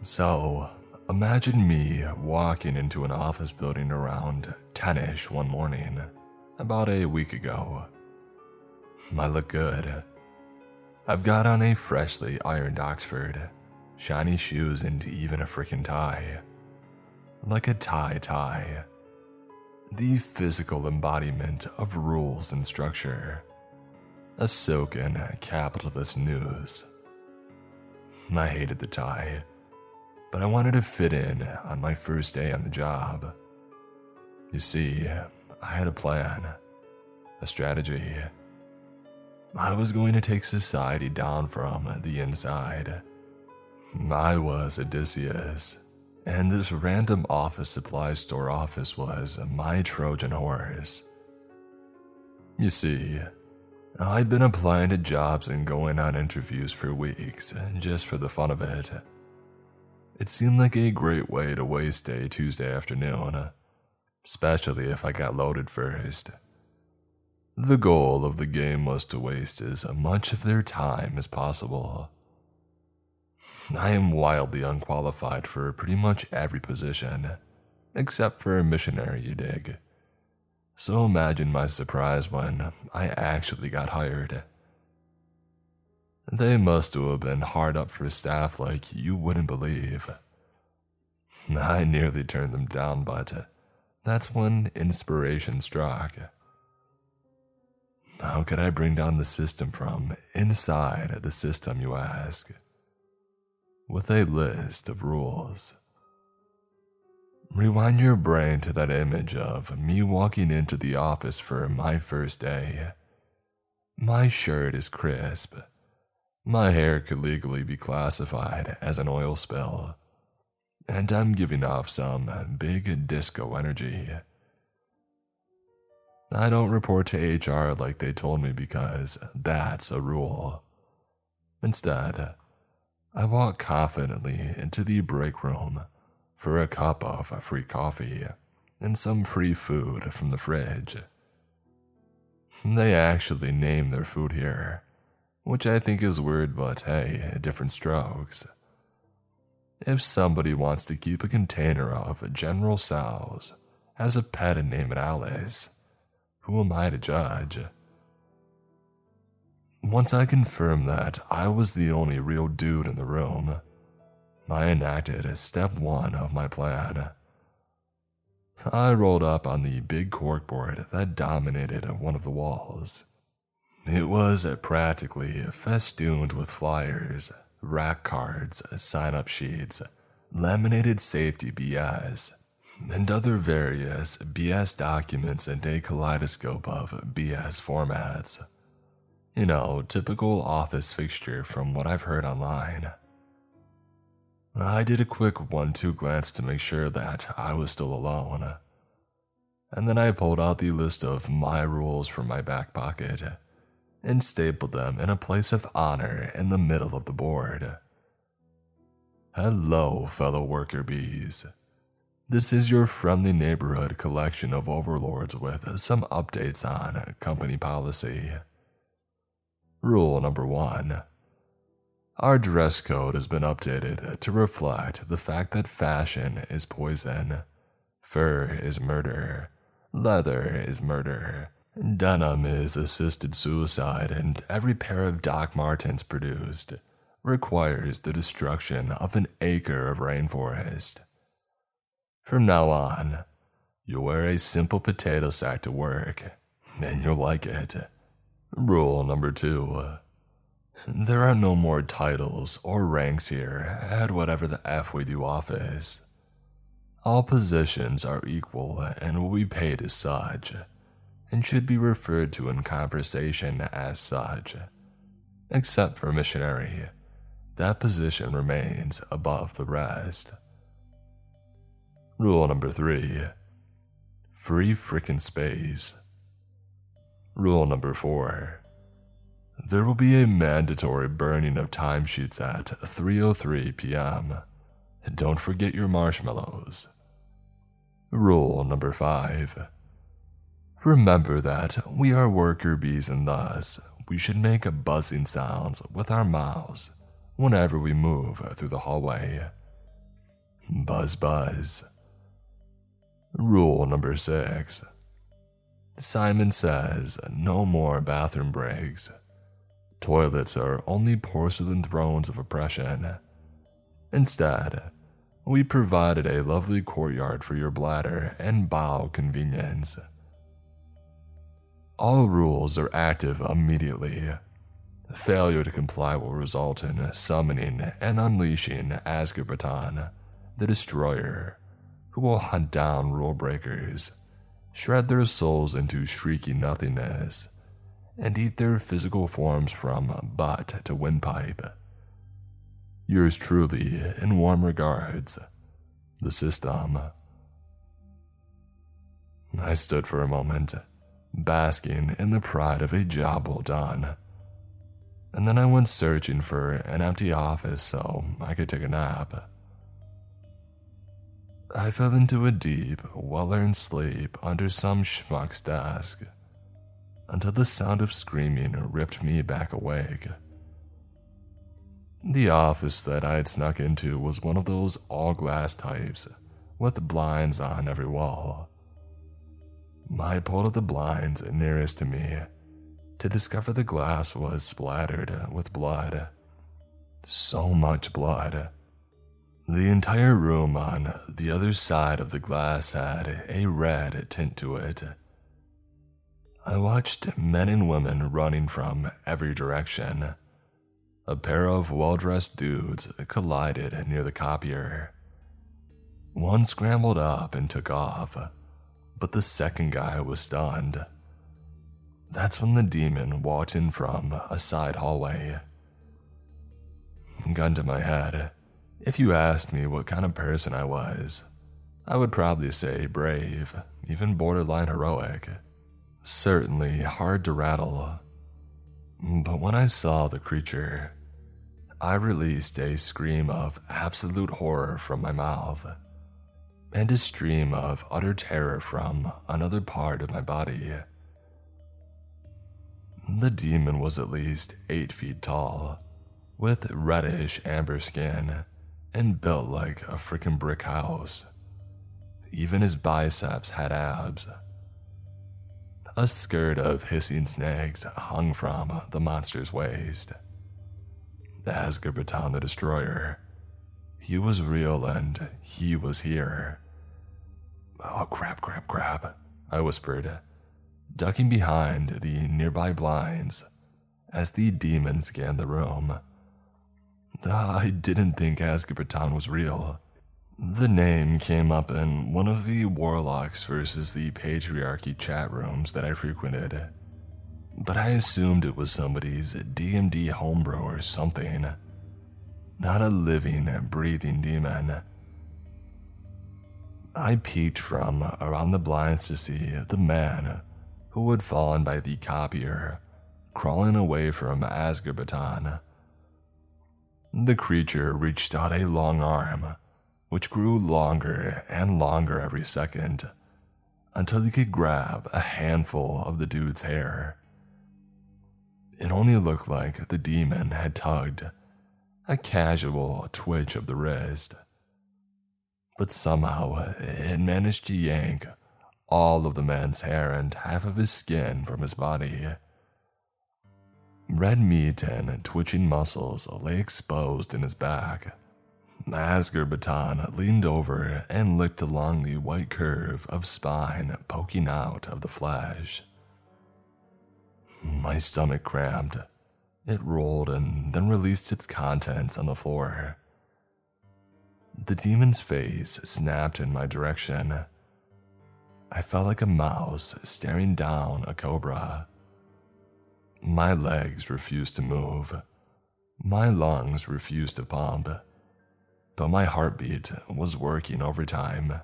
[SPEAKER 1] So, imagine me walking into an office building around 10 ish one morning, about a week ago. I look good I've got on a freshly ironed Oxford, shiny shoes, and even a frickin' tie. like a tie tie. The physical embodiment of rules and structure. A silken capitalist news. I hated the tie, but I wanted to fit in on my first day on the job. You see, I had a plan, a strategy. I was going to take society down from the inside. I was Odysseus, and this random office supply store office was my Trojan horse. You see, I'd been applying to jobs and going on interviews for weeks, just for the fun of it. It seemed like a great way to waste a Tuesday afternoon, especially if I got loaded first. The goal of the game was to waste as much of their time as possible. I am wildly unqualified for pretty much every position, except for a missionary, you dig. So imagine my surprise when I actually got hired. They must have been hard up for staff like you wouldn't believe. I nearly turned them down, but that's when inspiration struck. How could I bring down the system from inside the system, you ask? With a list of rules. Rewind your brain to that image of me walking into the office for my first day. My shirt is crisp. My hair could legally be classified as an oil spill. And I'm giving off some big disco energy. I don't report to HR like they told me because that's a rule. Instead, I walk confidently into the break room for a cup of free coffee and some free food from the fridge. They actually name their food here, which I think is weird, but hey, different strokes. If somebody wants to keep a container of General Tso's as a pet and name it Alice, who am I to judge? Once I confirmed that I was the only real dude in the room, I enacted step one of my plan. I rolled up on the big corkboard that dominated one of the walls. It was practically festooned with flyers, rack cards, sign up sheets, laminated safety BS, and other various BS documents and a kaleidoscope of BS formats. You know, typical office fixture from what I've heard online. I did a quick one two glance to make sure that I was still alone. Uh, and then I pulled out the list of my rules from my back pocket and stapled them in a place of honor in the middle of the board. Hello, fellow worker bees. This is your friendly neighborhood collection of overlords with some updates on company policy. Rule number one Our dress code has been updated to reflect the fact that fashion is poison, fur is murder, leather is murder, denim is assisted suicide, and every pair of Doc Martens produced requires the destruction of an acre of rainforest. From now on, you'll wear a simple potato sack to work, and you'll like it. Rule number two there are no more titles or ranks here at whatever the F we do office. All positions are equal and will be paid as such, and should be referred to in conversation as such. Except for missionary, that position remains above the rest. Rule number three free frickin' space. Rule number four there will be a mandatory burning of timesheets at 3:03 p.m. And don't forget your marshmallows. Rule number 5. Remember that we are worker bees and thus we should make buzzing sounds with our mouths whenever we move through the hallway. Buzz buzz. Rule number six Simon says no more bathroom breaks. Toilets are only porcelain thrones of oppression. Instead, we provided a lovely courtyard for your bladder and bowel convenience. All rules are active immediately. Failure to comply will result in summoning and unleashing Azkaban, the Destroyer, who will hunt down rule breakers, shred their souls into shrieking nothingness, and eat their physical forms from butt to windpipe. Yours truly, in warm regards, the system. I stood for a moment basking in the pride of a job well done. And then I went searching for an empty office so I could take a nap. I fell into a deep, well earned sleep under some schmuck's desk until the sound of screaming ripped me back awake. The office that I had snuck into was one of those all glass types with blinds on every wall. I pulled at the blinds nearest to me to discover the glass was splattered with blood. So much blood. The entire room on the other side of the glass had a red tint to it. I watched men and women running from every direction. A pair of well dressed dudes collided near the copier. One scrambled up and took off but the second guy was stunned. That's when the demon walked in from a side hallway. Gun to my head, if you asked me what kind of person I was, I would probably say brave, even borderline heroic. Certainly hard to rattle. But when I saw the creature, I released a scream of absolute horror from my mouth and a stream of utter terror from another part of my body. The demon was at least eight feet tall, with reddish amber skin, and built like a freaking brick house. Even his biceps had abs. A skirt of hissing snags hung from the monster's waist. Azkaban the Destroyer he was real and he was here. Oh, crap, crap, crap, I whispered, ducking behind the nearby blinds as the demon scanned the room. Ah, I didn't think Azkaban was real. The name came up in one of the Warlocks versus the Patriarchy chat rooms that I frequented, but I assumed it was somebody's D&D homebrew or something not a living, breathing demon. I peeked from around the blinds to see the man who had fallen by the copier crawling away from Azkaban. The creature reached out a long arm, which grew longer and longer every second, until he could grab a handful of the dude's hair. It only looked like the demon had tugged a casual twitch of the wrist. But somehow it managed to yank all of the man's hair and half of his skin from his body. Red meat and twitching muscles lay exposed in his back. Azkaban leaned over and licked along the white curve of spine poking out of the flesh. My stomach cramped it rolled and then released its contents on the floor. The demon's face snapped in my direction. I felt like a mouse staring down a cobra. My legs refused to move. My lungs refused to pump. But my heartbeat was working overtime,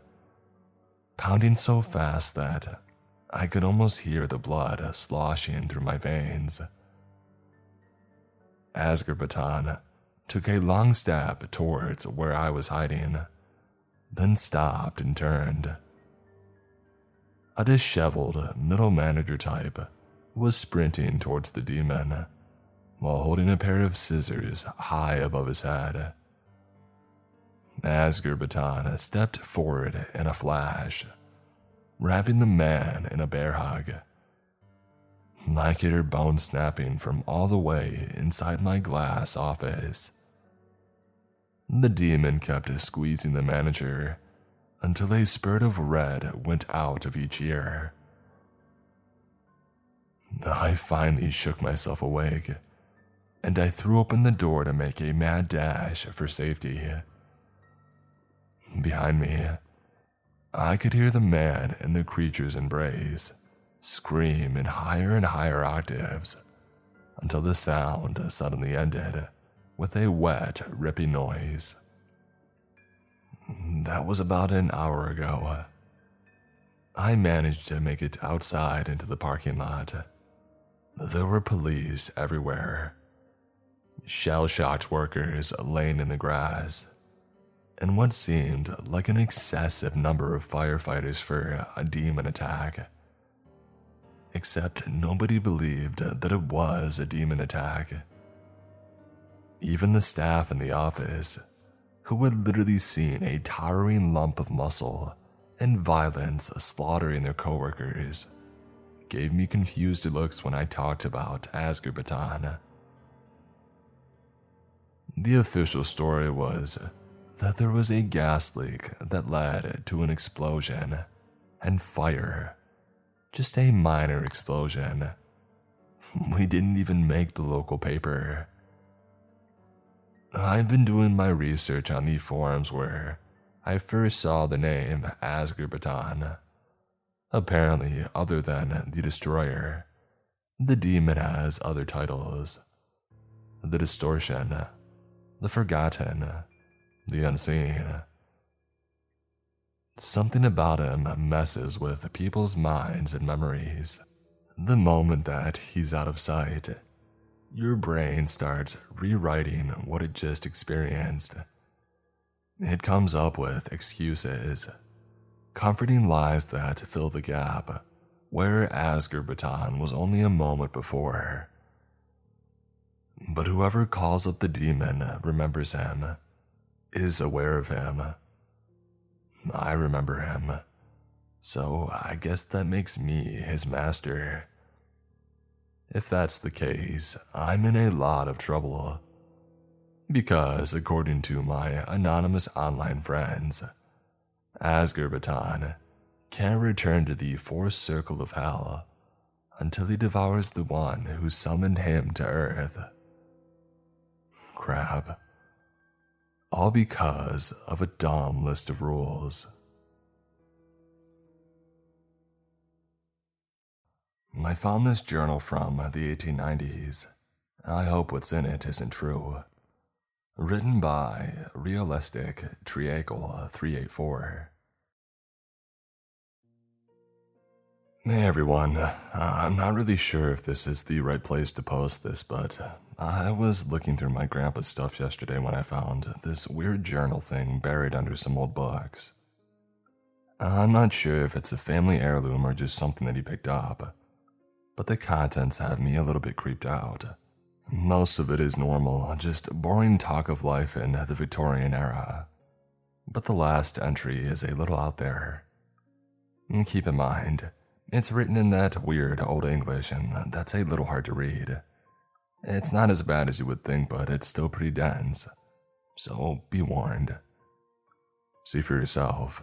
[SPEAKER 1] pounding so fast that I could almost hear the blood sloshing through my veins. Azkaban took a long step towards where I was hiding, then stopped and turned. A disheveled middle manager type was sprinting towards the demon while holding a pair of scissors high above his head. Azkaban stepped forward in a flash, wrapping the man in a bear hug. I could hear bones snapping from all the way inside my glass office. The demon kept squeezing the manager until a spurt of red went out of each ear. I finally shook myself awake, and I threw open the door to make a mad dash for safety. Behind me, I could hear the man and the creature's embrace scream in higher and higher octaves until the sound suddenly ended with a wet, ripping noise. That was about an hour ago. I managed to make it outside into the parking lot. There were police everywhere, shell shocked workers laying in the grass, and what seemed like an excessive number of firefighters for a demon attack. Except nobody believed that it was a demon attack. Even the staff in the office, who had literally seen a towering lump of muscle and violence slaughtering their coworkers, gave me confused looks when I talked about Azkaban. The official story was that there was a gas leak that led to an explosion and fire. Just a minor explosion. We didn't even make the local paper. I've been doing my research on the forums where I first saw the name Azkaban. Apparently, other than the Destroyer, the demon has other titles the Distortion, the Forgotten, the Unseen. Something about him messes with people's minds and memories. The moment that he's out of sight, your brain starts rewriting what it just experienced. It comes up with excuses, comforting lies that fill the gap, where Azkaban was only a moment before. But whoever calls up the demon remembers him, is aware of him. I remember him, so I guess that makes me his master. If that's the case, I'm in a lot of trouble. Because, according to my anonymous online friends, Azkaban can't return to the fourth circle of hell until he devours the one who summoned him to Earth. Crap. All because of a dumb list of rules. I found this journal from the 1890s. I hope what's in it isn't true. Written by Realistic Triangle 384. Hey everyone, uh, I'm not really sure if this is the right place to post this, but I was looking through my grandpa's stuff yesterday when I found this weird journal thing buried under some old books. I'm not sure if it's a family heirloom or just something that he picked up but the contents have me a little bit creeped out. Most of it is normal, just boring talk of life in the Victorian era. But the last entry is a little out there. Keep in mind, it's written in that weird Old English, and that's a little hard to read. It's not as bad as you would think, but it's still pretty dense. So be warned. See for yourself.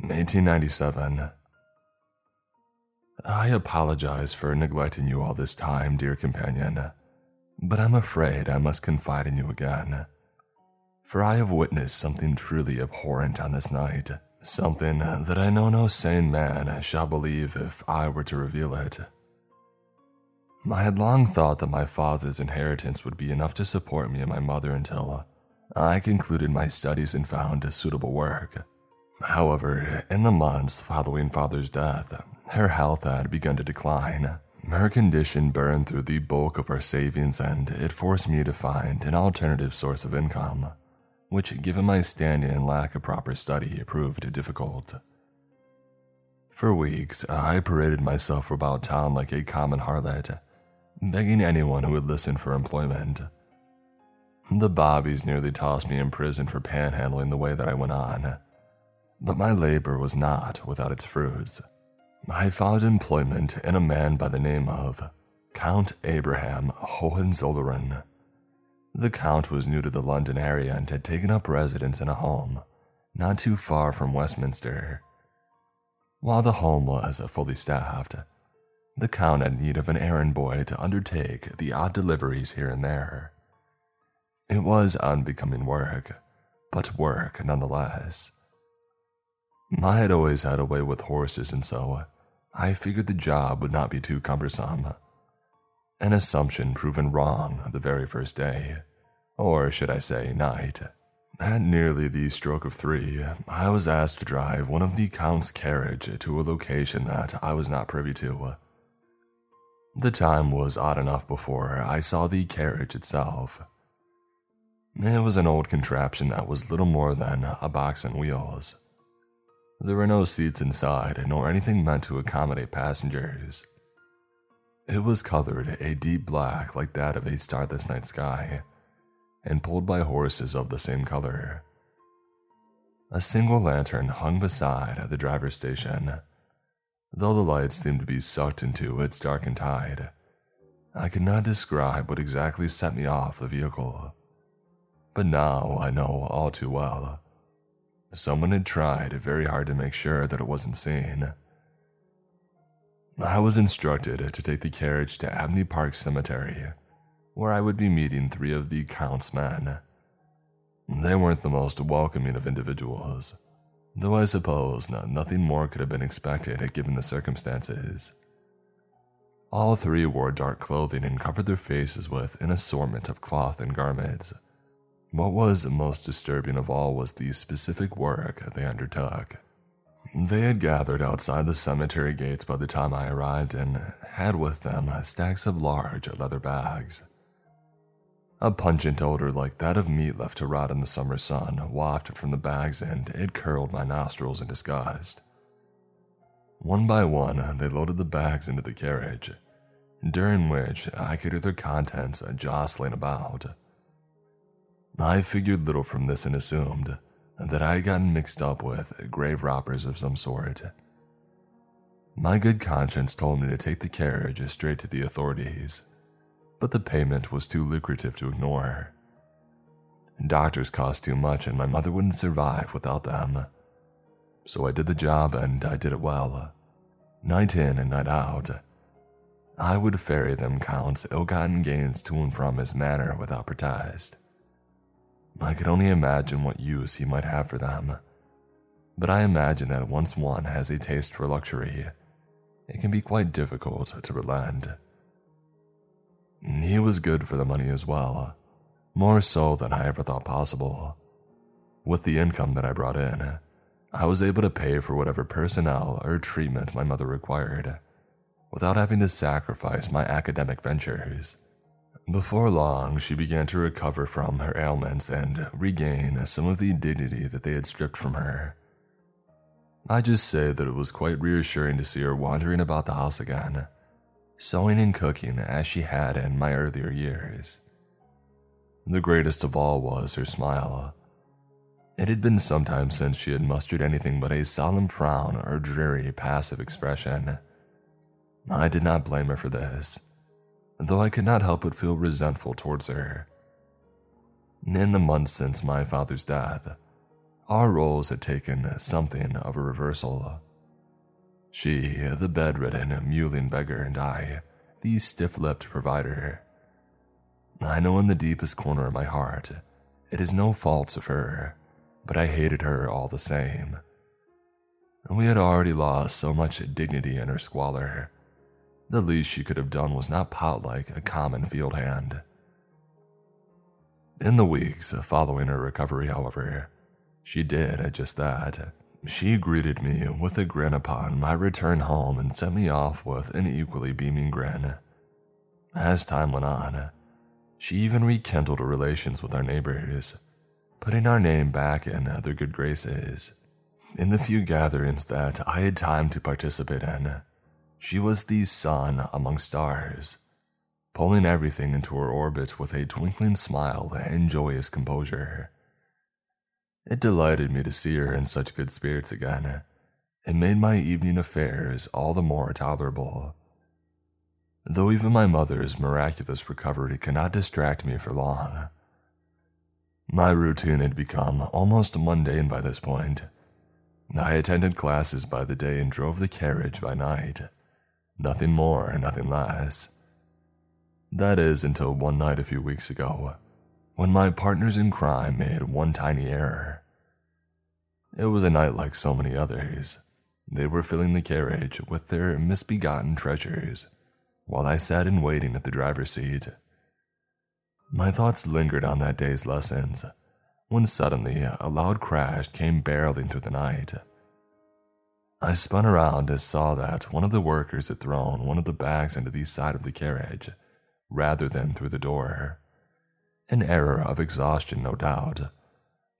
[SPEAKER 1] 1897. I apologize for neglecting you all this time, dear companion, but I'm afraid I must confide in you again. For I have witnessed something truly abhorrent on this night, something that I know no sane man shall believe if I were to reveal it. I had long thought that my father's inheritance would be enough to support me and my mother until uh, I concluded my studies and found a suitable work. However, in the months following father's death, her health had begun to decline. Her condition burned through the bulk of our savings, and it forced me to find an alternative source of income, which, given my standing and lack of proper study, proved difficult. For weeks, I paraded myself about town like a common harlot, begging anyone who would listen for employment. The bobbies nearly tossed me in prison for panhandling the way that I went on, but my labor was not without its fruits. I found employment in a man by the name of Count Abraham Hohenzollern. The Count was new to the London area and had taken up residence in a home not too far from Westminster. While the home was a fully staffed, the Count had need of an errand boy to undertake the odd deliveries here and there. It was unbecoming work, but work nonetheless. I had always had a way with horses, and so I figured the job would not be too cumbersome. An assumption proven wrong the very first day, or should I say, night. At nearly the stroke of three, I was asked to drive one of the Count's carriage to a location that I was not privy to. The time was odd enough before I saw the carriage itself. It was an old contraption that was little more than a box on wheels. There were no seats inside, nor anything meant to accommodate passengers. It was colored a deep black like that of a starless night sky and pulled by horses of the same color. A single lantern hung beside the driver's station, though the lights seemed to be sucked into its darkened tide. I could not describe what exactly set me off the vehicle, but now I know all too well. Someone had tried very hard to make sure that it wasn't seen. I was instructed to take the carriage to Abney Park Cemetery where I would be meeting three of the Count's men. They weren't the most welcoming of individuals, though I suppose nothing more could have been expected given the circumstances. All three wore dark clothing and covered their faces with an assortment of cloth and garments. What was most disturbing of all was the specific work they undertook. They had gathered outside the cemetery gates by the time I arrived and had with them stacks of large leather bags. A pungent odor like that of meat left to rot in the summer sun wafted from the bags, and it curled my nostrils in disgust. One by one, they loaded the bags into the carriage, during which I could hear their contents jostling about. I figured little from this and assumed that I had gotten mixed up with grave robbers of some sort. My good conscience told me to take the carriage straight to the authorities but the payment was too lucrative to ignore. Doctors cost too much, and my mother wouldn't survive without them. So I did the job, and I did it well. Night in and night out. I would ferry them Count's ill gotten gains to and from his manor without protest. I could only imagine what use he might have for them. But I imagine that once one has a taste for luxury, it can be quite difficult to relent. He was good for the money as well, uh, more so than I ever thought possible. With the income that I brought in, I was able to pay for whatever personnel or treatment my mother required, without having to sacrifice my academic ventures. Before long, she began to recover from her ailments and regain some of the dignity that they had stripped from her. I just say that it was quite reassuring to see her wandering about the house again, sewing and cooking as she had in my earlier years. The greatest of all was her smile. It had been some time since she had mustered anything but a solemn frown or dreary, passive expression. I did not blame her for this, though I could not help but feel resentful towards her. In the months since my father's death, our roles had taken something of a reversal. She, the bedridden, mewling beggar, and I, the stiff lipped provider. I know in the deepest corner of my heart, it is no fault of her, but I hated her all the same. We had already lost so much dignity in her squalor. The least she could have done was not pout like a common field hand. In the weeks following her recovery, however, she did just that. She greeted me with a grin upon my return home and sent me off with an equally beaming grin. As time went on, she even rekindled relations with our neighbors, putting our name back in their good graces. In the few gatherings that I had time to participate in, she was the sun among stars, pulling everything into her orbit with a twinkling smile and joyous composure. It delighted me to see her in such good spirits again. It made my evening affairs all the more tolerable. Though even my mother's miraculous recovery could not distract me for long, My routine had become almost mundane by this point. I attended classes by the day and drove the carriage by night. Nothing more, nothing less. That is until one night a few weeks ago, when my partners in crime made one tiny error. It was a night like so many others. They were filling the carriage with their misbegotten treasures, while I sat in waiting at the driver's seat. My thoughts lingered on that day's lessons when suddenly a loud crash came barreling through the night. I spun around and saw that one of the workers had thrown one of the bags into the side of the carriage rather than through the door. An error of exhaustion, no doubt,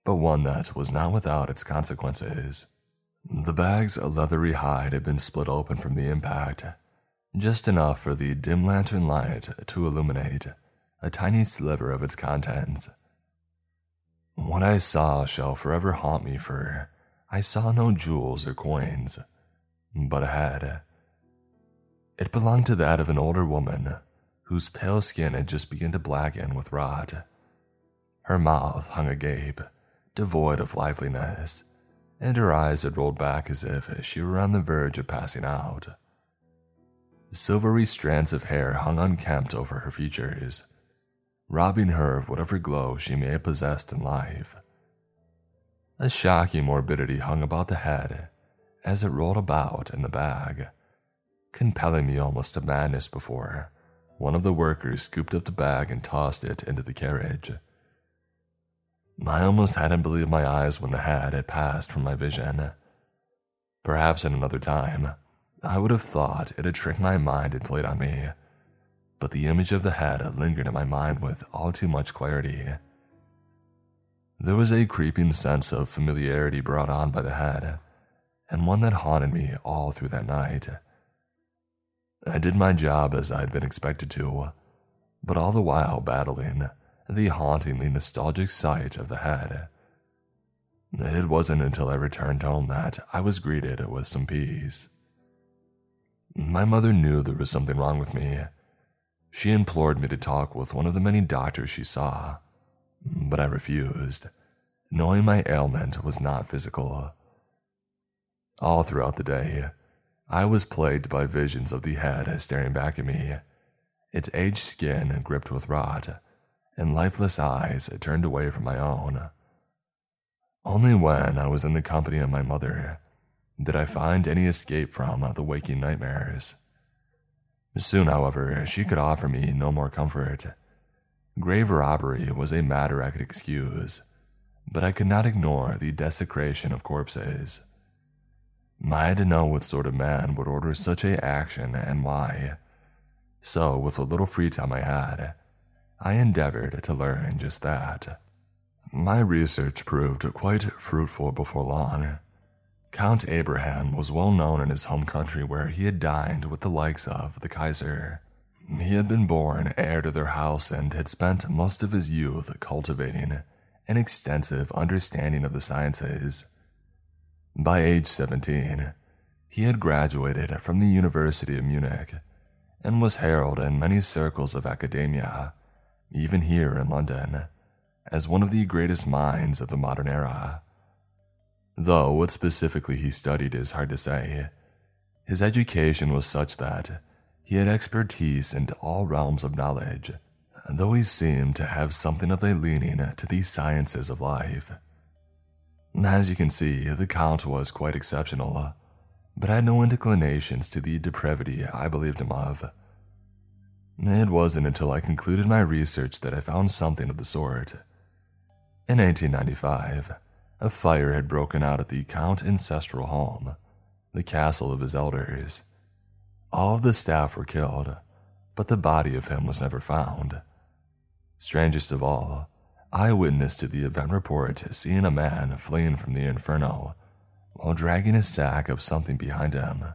[SPEAKER 1] but one that was not without its consequences. The bag's leathery hide had been split open from the impact, just enough for the dim lantern light to illuminate a tiny sliver of its contents. What I saw shall forever haunt me, for I saw no jewels or coins, but a head. It belonged to that of an older woman whose pale skin had just begun to blacken with rot. Her mouth hung agape, devoid of liveliness, and her eyes had rolled back as if she were on the verge of passing out. Silvery strands of hair hung unkempt over her features, robbing her of whatever glow she may have possessed in life. A shocking morbidity hung about the head as it rolled about in the bag, compelling me almost to madness before one of the workers scooped up the bag and tossed it into the carriage. I almost hadn't believed my eyes when the head had passed from my vision. Perhaps at another time, I would have thought it had tricked my mind and played on me, but the image of the head lingered in my mind with all too much clarity. There was a creeping sense of familiarity brought on by the head, and one that haunted me all through that night. I did my job as I had been expected to, but all the while battling the hauntingly nostalgic sight of the head. It wasn't until I returned home that I was greeted with some peace. My mother knew there was something wrong with me. She implored me to talk with one of the many doctors she saw, but I refused, knowing my ailment was not physical. All throughout the day, I was plagued by visions of the head staring back at me, its aged skin gripped with rot, and lifeless eyes turned away from my own. Only when I was in the company of my mother did I find any escape from the waking nightmares. Soon, however, she could offer me no more comfort. Grave robbery was a matter I could excuse, but I could not ignore the desecration of corpses. I had to know what sort of man would order such a action and why. So, with what little free time I had, I endeavored to learn just that. My research proved quite fruitful before long. Count Abraham was well known in his home country where he had dined with the likes of the Kaiser. He had been born heir to their house and had spent most of his youth cultivating an extensive understanding of the sciences. By age 17, he had graduated from the University of Munich and was heralded in many circles of academia even here in London, as one of the greatest minds of the modern era. Though what specifically he studied is hard to say, his education was such that he had expertise into all realms of knowledge, though he seemed to have something of a leaning to the sciences of life. As you can see, the Count was quite exceptional, uh, but had no inclinations to the depravity I believed him of. It wasn't until I concluded my research that I found something of the sort. In 1895, a fire had broken out at the Count ancestral home, the castle of his elders. All of the staff were killed, but the body of him was never found. Strangest of all, I witnessed to the event report seeing a man fleeing from the inferno while dragging a sack of something behind him.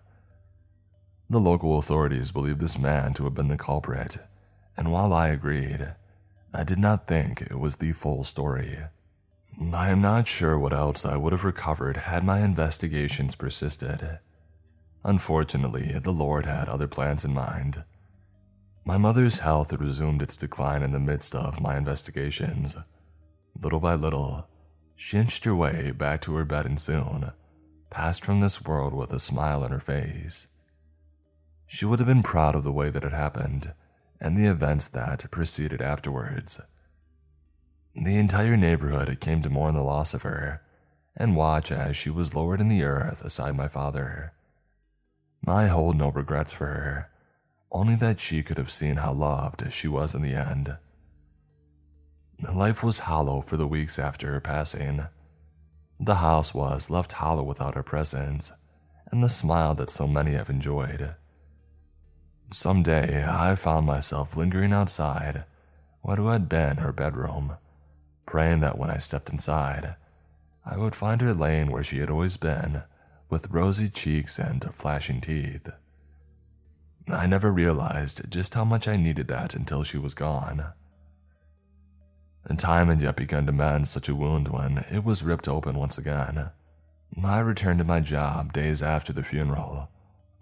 [SPEAKER 1] The local authorities believed this man to have been the culprit, and while I agreed, I did not think it was the full story. I am not sure what else I would have recovered had my investigations persisted. Unfortunately, the Lord had other plans in mind. My mother's health had resumed its decline in the midst of my investigations. Little by little, she inched her way back to her bed and soon passed from this world with a smile on her face. She would have been proud of the way that it happened and the events that proceeded afterwards. The entire neighborhood came to mourn the loss of her and watch as she was lowered in the earth beside my father. I hold no regrets for her, only that she could have seen how loved she was in the end. Life was hollow for the weeks after her passing. The house was left hollow without her presence and the smile that so many have enjoyed. Some day I found myself lingering outside what had been her bedroom, praying that when I stepped inside, I would find her laying where she had always been, with rosy cheeks and flashing teeth. I never realized just how much I needed that until she was gone. And time had yet begun to mend such a wound when it was ripped open once again. I returned to my job days after the funeral,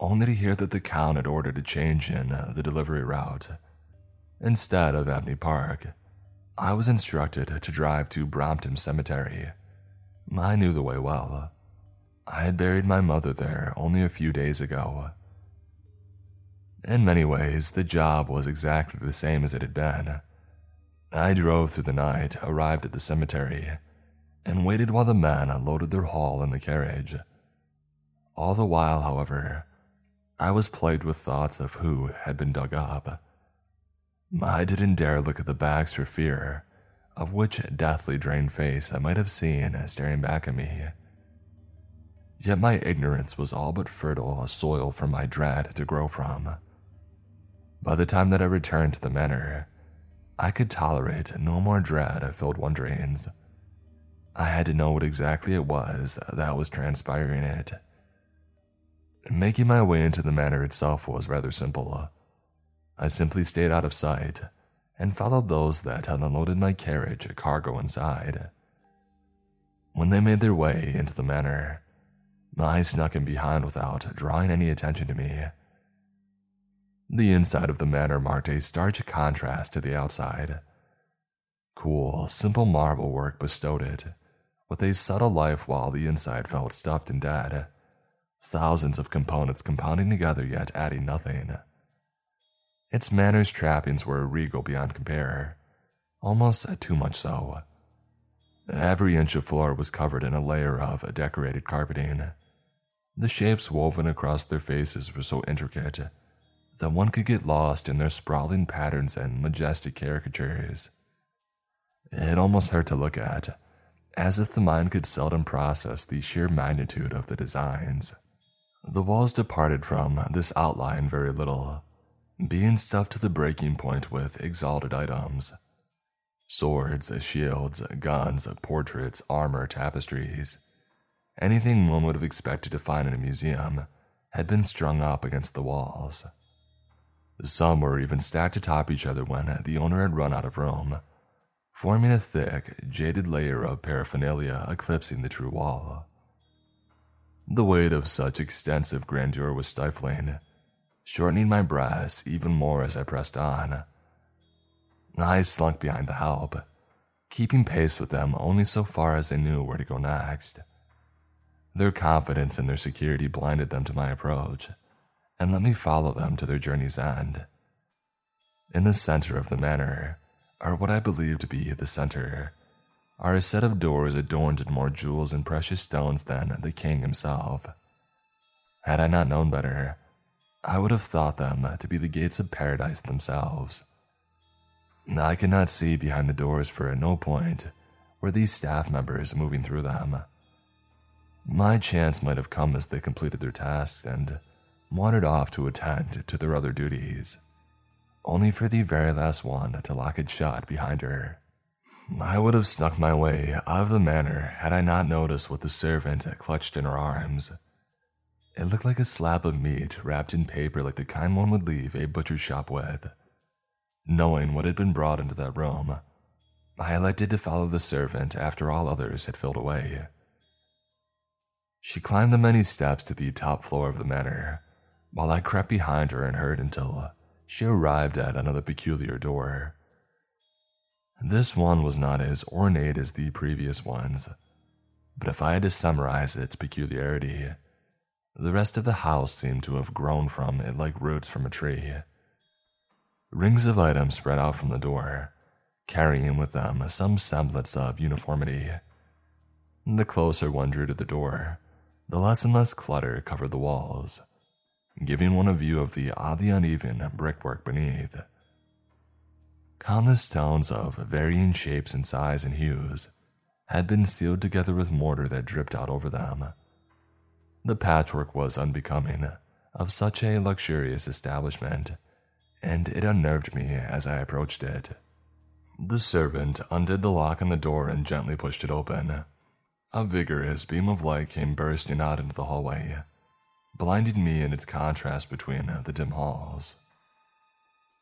[SPEAKER 1] only to hear that the count had ordered a change in the delivery route. Instead of Abney Park, I was instructed to drive to Brompton Cemetery. I knew the way well. I had buried my mother there only a few days ago. In many ways, the job was exactly the same as it had been. I drove through the night, arrived at the cemetery, and waited while the men unloaded their haul in the carriage. All the while, however, I was plagued with thoughts of who had been dug up. I didn't dare look at the backs for fear of which deathly drained face I might have seen staring back at me. Yet my ignorance was all but fertile soil for my dread to grow from. By the time that I returned to the manor, I could tolerate no more dread of filled wonderings. I had to know what exactly it was that was transpiring it. Making my way into the manor itself was rather simple. I simply stayed out of sight and followed those that had unloaded my carriage cargo inside. When they made their way into the manor, I snuck in behind without drawing any attention to me. The inside of the manor marked a stark contrast to the outside. Cool, simple marble work bestowed it with a subtle life while the inside felt stuffed and dead. Thousands of components compounding together yet adding nothing. Its manor's trappings were regal beyond compare, almost too much so. Every inch of floor was covered in a layer of a decorated carpeting. The shapes woven across their faces were so intricate that one could get lost in their sprawling patterns and majestic caricatures. It almost hurt to look at, as if the mind could seldom process the sheer magnitude of the designs. The walls departed from this outline very little, being stuffed to the breaking point with exalted items swords, shields, guns, portraits, armor, tapestries. Anything one would have expected to find in a museum had been strung up against the walls. Some were even stacked atop each other when the owner had run out of room, forming a thick, jaded layer of paraphernalia eclipsing the true wall. The weight of such extensive grandeur was stifling, shortening my breath even more as I pressed on. I slunk behind the help, keeping pace with them only so far as they knew where to go next. Their confidence in their security blinded them to my approach and let me follow them to their journey's end. In the center of the manor, or what I believe to be the center, are a set of doors adorned in more jewels and precious stones than the king himself. Had I not known better, I would have thought them to be the gates of paradise themselves. I could not see behind the doors for at no point were these staff members moving through them. My chance might have come as they completed their tasks and wandered off to attend to their other duties, only for the very last one to lock it shut behind her. I would have snuck my way out of the manor had I not noticed what the servant had clutched in her arms. It looked like a slab of meat wrapped in paper like the kind one would leave a butcher shop with. Knowing what had been brought into that room, I elected to follow the servant after all others had filled away. She climbed the many steps to the top floor of the manor, while I crept behind her and heard until she arrived at another peculiar door. This one was not as ornate as the previous ones, but if I had to summarize its peculiarity, the rest of the house seemed to have grown from it like roots from a tree. Rings of items spread out from the door, carrying with them some semblance of uniformity. The closer one drew to the door, the less and less clutter covered the walls, giving one a view of the oddly uneven brickwork beneath. Countless stones of varying shapes and size and hues had been sealed together with mortar that dripped out over them. The patchwork was unbecoming of such a luxurious establishment, and it unnerved me as I approached it. The servant undid the lock on the door and gently pushed it open. A vigorous beam of light came bursting out into the hallway, blinding me in its contrast between uh, the dim halls.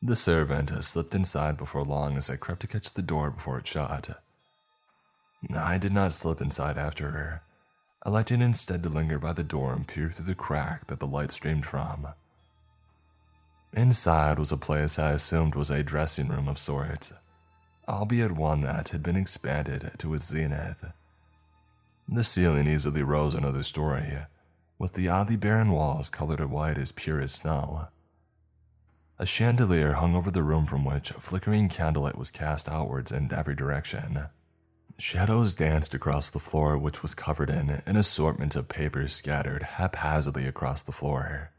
[SPEAKER 1] The servant slipped inside before long as I crept to catch the door before it shut. I did not slip inside after her, I electing instead to linger by the door and peer through the crack that the light streamed from. Inside was a place I assumed was a dressing room of sorts, albeit one that had been expanded to its zenith. The ceiling easily rose another story, with the oddly barren walls colored a white as pure as snow. A chandelier hung over the room from which a flickering candlelight was cast outwards in every direction. Shadows danced across the floor, which was covered in an assortment of papers scattered haphazardly across the floor.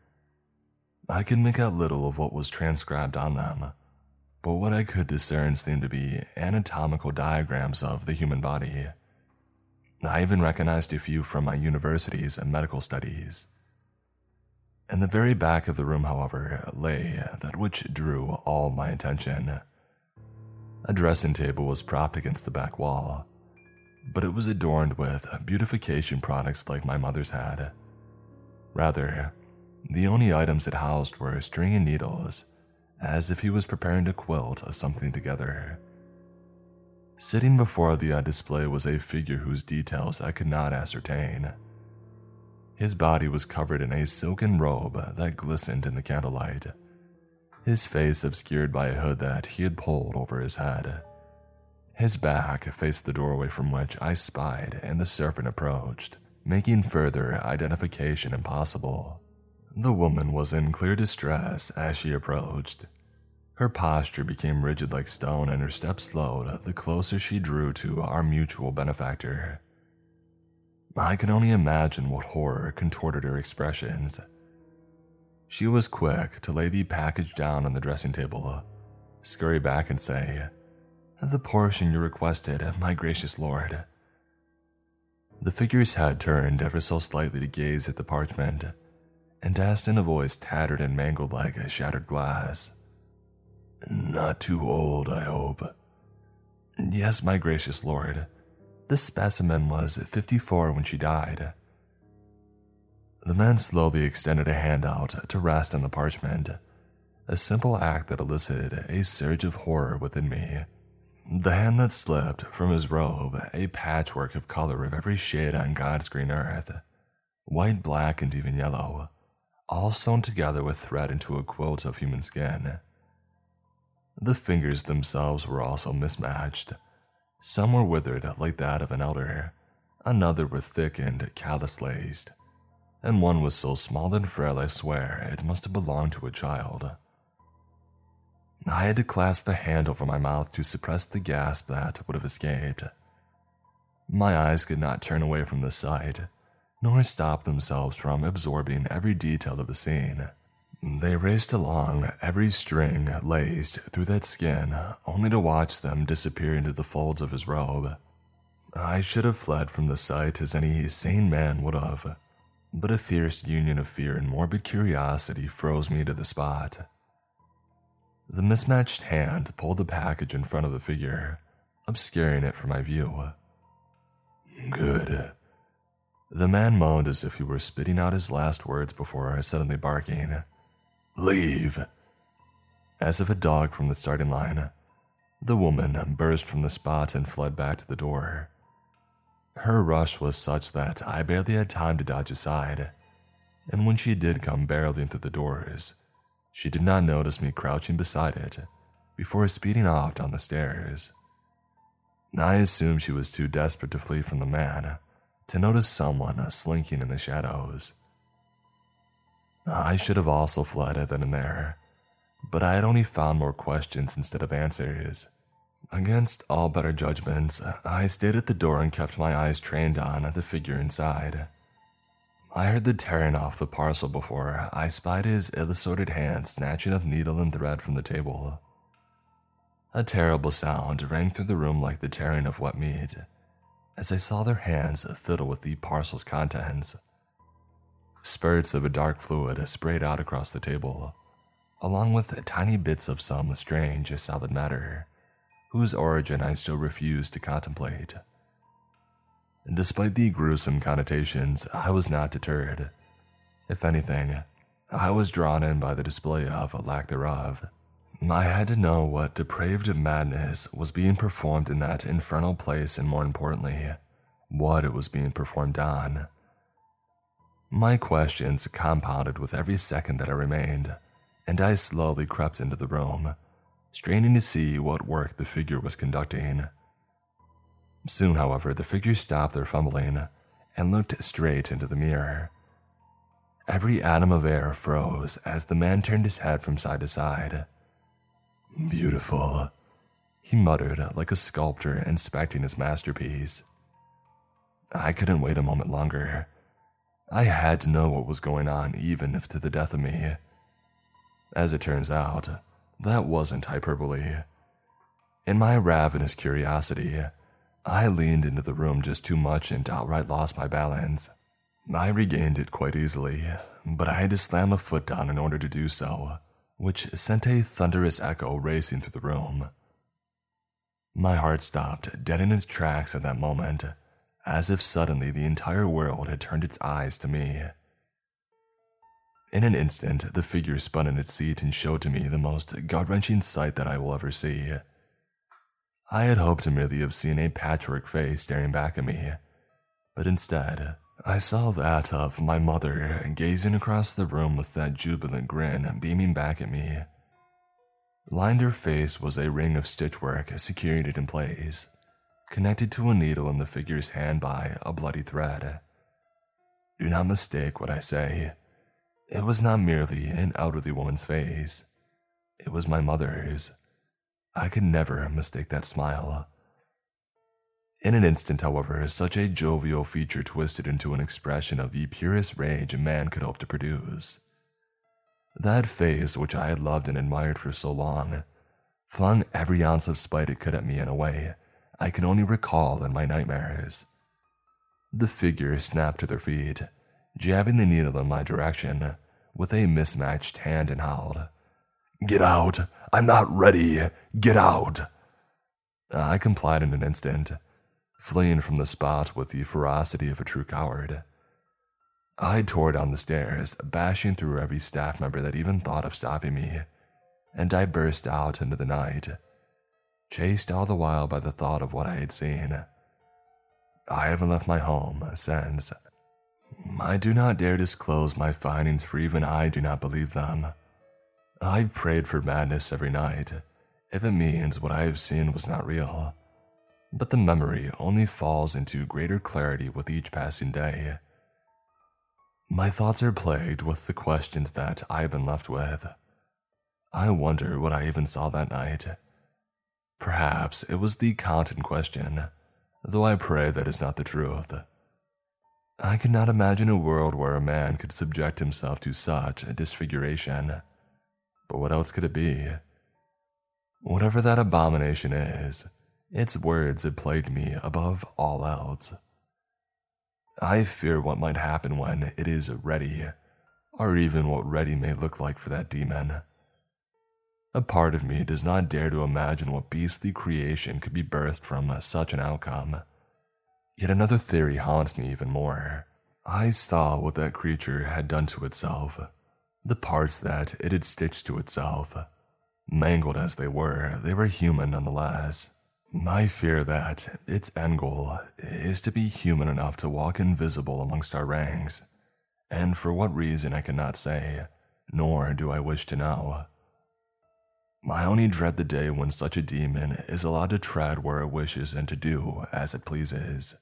[SPEAKER 1] I could make out little of what was transcribed on them, but what I could discern seemed to be anatomical diagrams of the human body. I even recognized a few from my university's medical studies. In the very back of the room, however, lay that which drew all my attention. A dressing table was propped against the back wall, but it was adorned with beautification products like my mother's had. Rather, the only items it housed were string and needles, as if he was preparing to quilt something together. Sitting before the uh, display was a figure whose details I could not ascertain. His body was covered in a silken robe that glistened in the candlelight, his face obscured by a hood that he had pulled over his head. His back faced the doorway from which I spied and the servant approached, making further identification impossible. The woman was in clear distress as she approached. Her posture became rigid like stone and her steps slowed the closer she drew to our mutual benefactor. I can only imagine what horror contorted her expressions. She was quick to lay the package down on the dressing table, scurry back and say, The portion you requested, my gracious lord. The figure's head turned ever so slightly to gaze at the parchment, and asked in a voice tattered and mangled like shattered glass, Not too old, I hope. Yes, my gracious lord. This specimen was 54 when she died. The man slowly extended a hand out to rest on the parchment, a simple act that elicited a surge of horror within me. The hand that slipped from his robe, a patchwork of color of every shade on God's green earth white, black, and even yellow, all sewn together with thread into a quilt of human skin. The fingers themselves were also mismatched some were withered like that of an elder, another were thick and callous laced, and one was so small and frail I swear it must have belonged to a child. I had to clasp the hand over my mouth to suppress the gasp that would have escaped. My eyes could not turn away from the sight, nor stop themselves from absorbing every detail of the scene. They raced along, every string laced through that skin, only to watch them disappear into the folds of his robe. I should have fled from the sight as any sane man would have, but a fierce union of fear and morbid curiosity froze me to the spot. The mismatched hand pulled the package in front of the figure, obscuring it from my view. Good. The man moaned as if he were spitting out his last words before suddenly barking. Leave. As if a dog from the starting line, the woman burst from the spot and fled back to the door. Her rush was such that I barely had time to dodge aside, and when she did come barreling through the doors, she did not notice me crouching beside it before speeding off down the stairs, I assumed she was too desperate to flee from the man to notice someone slinking in the shadows. Uh, I should have also fled then and there, but I had only found more questions instead of answers. Against all better judgments, I stayed at the door and kept my eyes trained on at the figure inside. I heard the tearing off the parcel before I spied his ill-assorted hand snatching up needle and thread from the table. A terrible sound rang through the room like the tearing of wet meat, as I saw their hands fiddle with the parcel's contents. Spurts of a dark fluid sprayed out across the table, along with tiny bits of some strange solid matter, whose origin I still refused to contemplate. Despite the gruesome connotations, I was not deterred. If anything, I was drawn in by the display of a lack thereof. I had to know what depraved madness was being performed in that infernal place, and more importantly, what it was being performed on. My questions compounded with every second that I remained, and I slowly crept into the room, straining to see what work the figure was conducting. Soon, however, the figure stopped their fumbling and looked straight into the mirror. Every atom of air froze as the man turned his head from side to side. Beautiful, he muttered like a sculptor inspecting his masterpiece. I couldn't wait a moment longer. I had to know what was going on, even if to the death of me. As it turns out, that wasn't hyperbole. In my ravenous curiosity, I leaned into the room just too much and outright lost my balance. I regained it quite easily, but I had to slam a foot down in order to do so, which sent a thunderous echo racing through the room. My heart stopped dead in its tracks at that moment, as if suddenly the entire world had turned its eyes to me. In an instant, the figure spun in its seat and showed to me the most gut wrenching sight that I will ever see. I had hoped to merely have seen a patchwork face staring back at me, but instead, I saw that of my mother gazing across the room with that jubilant grin beaming back at me. Lined her face was a ring of stitchwork securing it in place, connected to a needle in the figure's hand by a bloody thread. Do not mistake what I say. It was not merely an elderly woman's face, it was my mother's. I could never mistake that smile. In an instant, however, such a jovial feature twisted into an expression of the purest rage a man could hope to produce. That face, which I had loved and admired for so long, flung every ounce of spite it could at me in a way I can only recall in my nightmares. The figure snapped to their feet, jabbing the needle in my direction with a mismatched hand and howled. Get out! I'm not ready! Get out! Uh, I complied in an instant, fleeing from the spot with the ferocity of a true coward. I tore down the stairs, bashing through every staff member that even thought of stopping me, and I burst out into the night, chased all the while by the thought of what I had seen. I haven't left my home since. I do not dare disclose my findings, for even I do not believe them. I've prayed for madness every night, if it means what I have seen was not real. But the memory only falls into greater clarity with each passing day. My thoughts are plagued with the questions that I have been left with. I wonder what I even saw that night. Perhaps it was the content question, though I pray that is not the truth. I could not imagine a world where a man could subject himself to such a disfiguration. But what else could it be? Whatever that abomination is, its words had plagued me above all else. I fear what might happen when it is ready, or even what ready may look like for that demon. A part of me does not dare to imagine what beastly creation could be birthed from such an outcome. Yet another theory haunts me even more. I saw what that creature had done to itself the parts that it had stitched to itself. Mangled as they were, they were human nonetheless. I fear that its end goal is to be human enough to walk invisible amongst our ranks, and for what reason I cannot say, nor do I wish to know. I only dread the day when such a demon is allowed to tread where it wishes and to do as it pleases,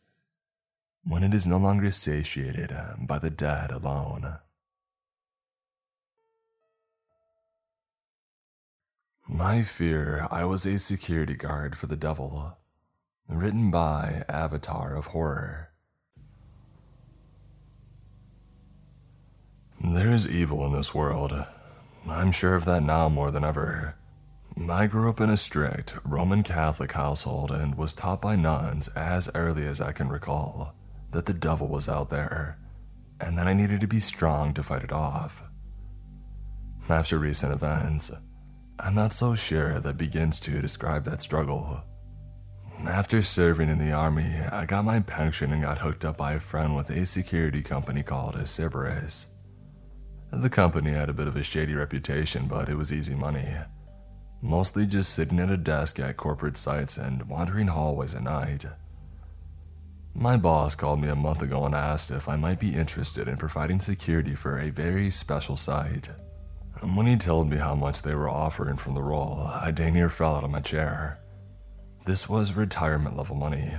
[SPEAKER 1] when it is no longer satiated um, by the dead alone. My fear I was a security guard for the devil. Written by Avatar of Horror. There is evil in this world. I'm sure of that now more than ever. I grew up in a strict Roman Catholic household and was taught by nuns as early as I can recall that the devil was out there and that I needed to be strong to fight it off. After recent events, I'm not so sure that begins to describe that struggle. After serving in the army, I got my pension and got hooked up by a friend with a security company called Cerberus. The company had a bit of a shady reputation, but it was easy money. Mostly just sitting at a desk at corporate sites and wandering hallways at night. My boss called me a month ago and asked if I might be interested in providing security for a very special site. When he told me how much they were offering from the role, I dang near fell out of my chair. This was retirement level money.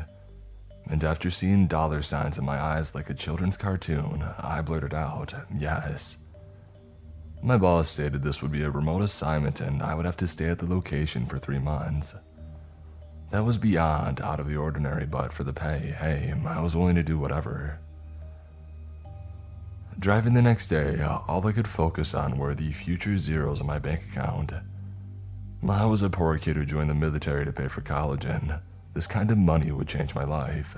[SPEAKER 1] And after seeing dollar signs in my eyes like a children's cartoon, I blurted out, yes. My boss stated this would be a remote assignment and I would have to stay at the location for three months. That was beyond out of the ordinary, but for the pay, hey, I was willing to do whatever. Driving the next day, all I could focus on were the future zeros in my bank account. I was a poor kid who joined the military to pay for college, and this kind of money would change my life.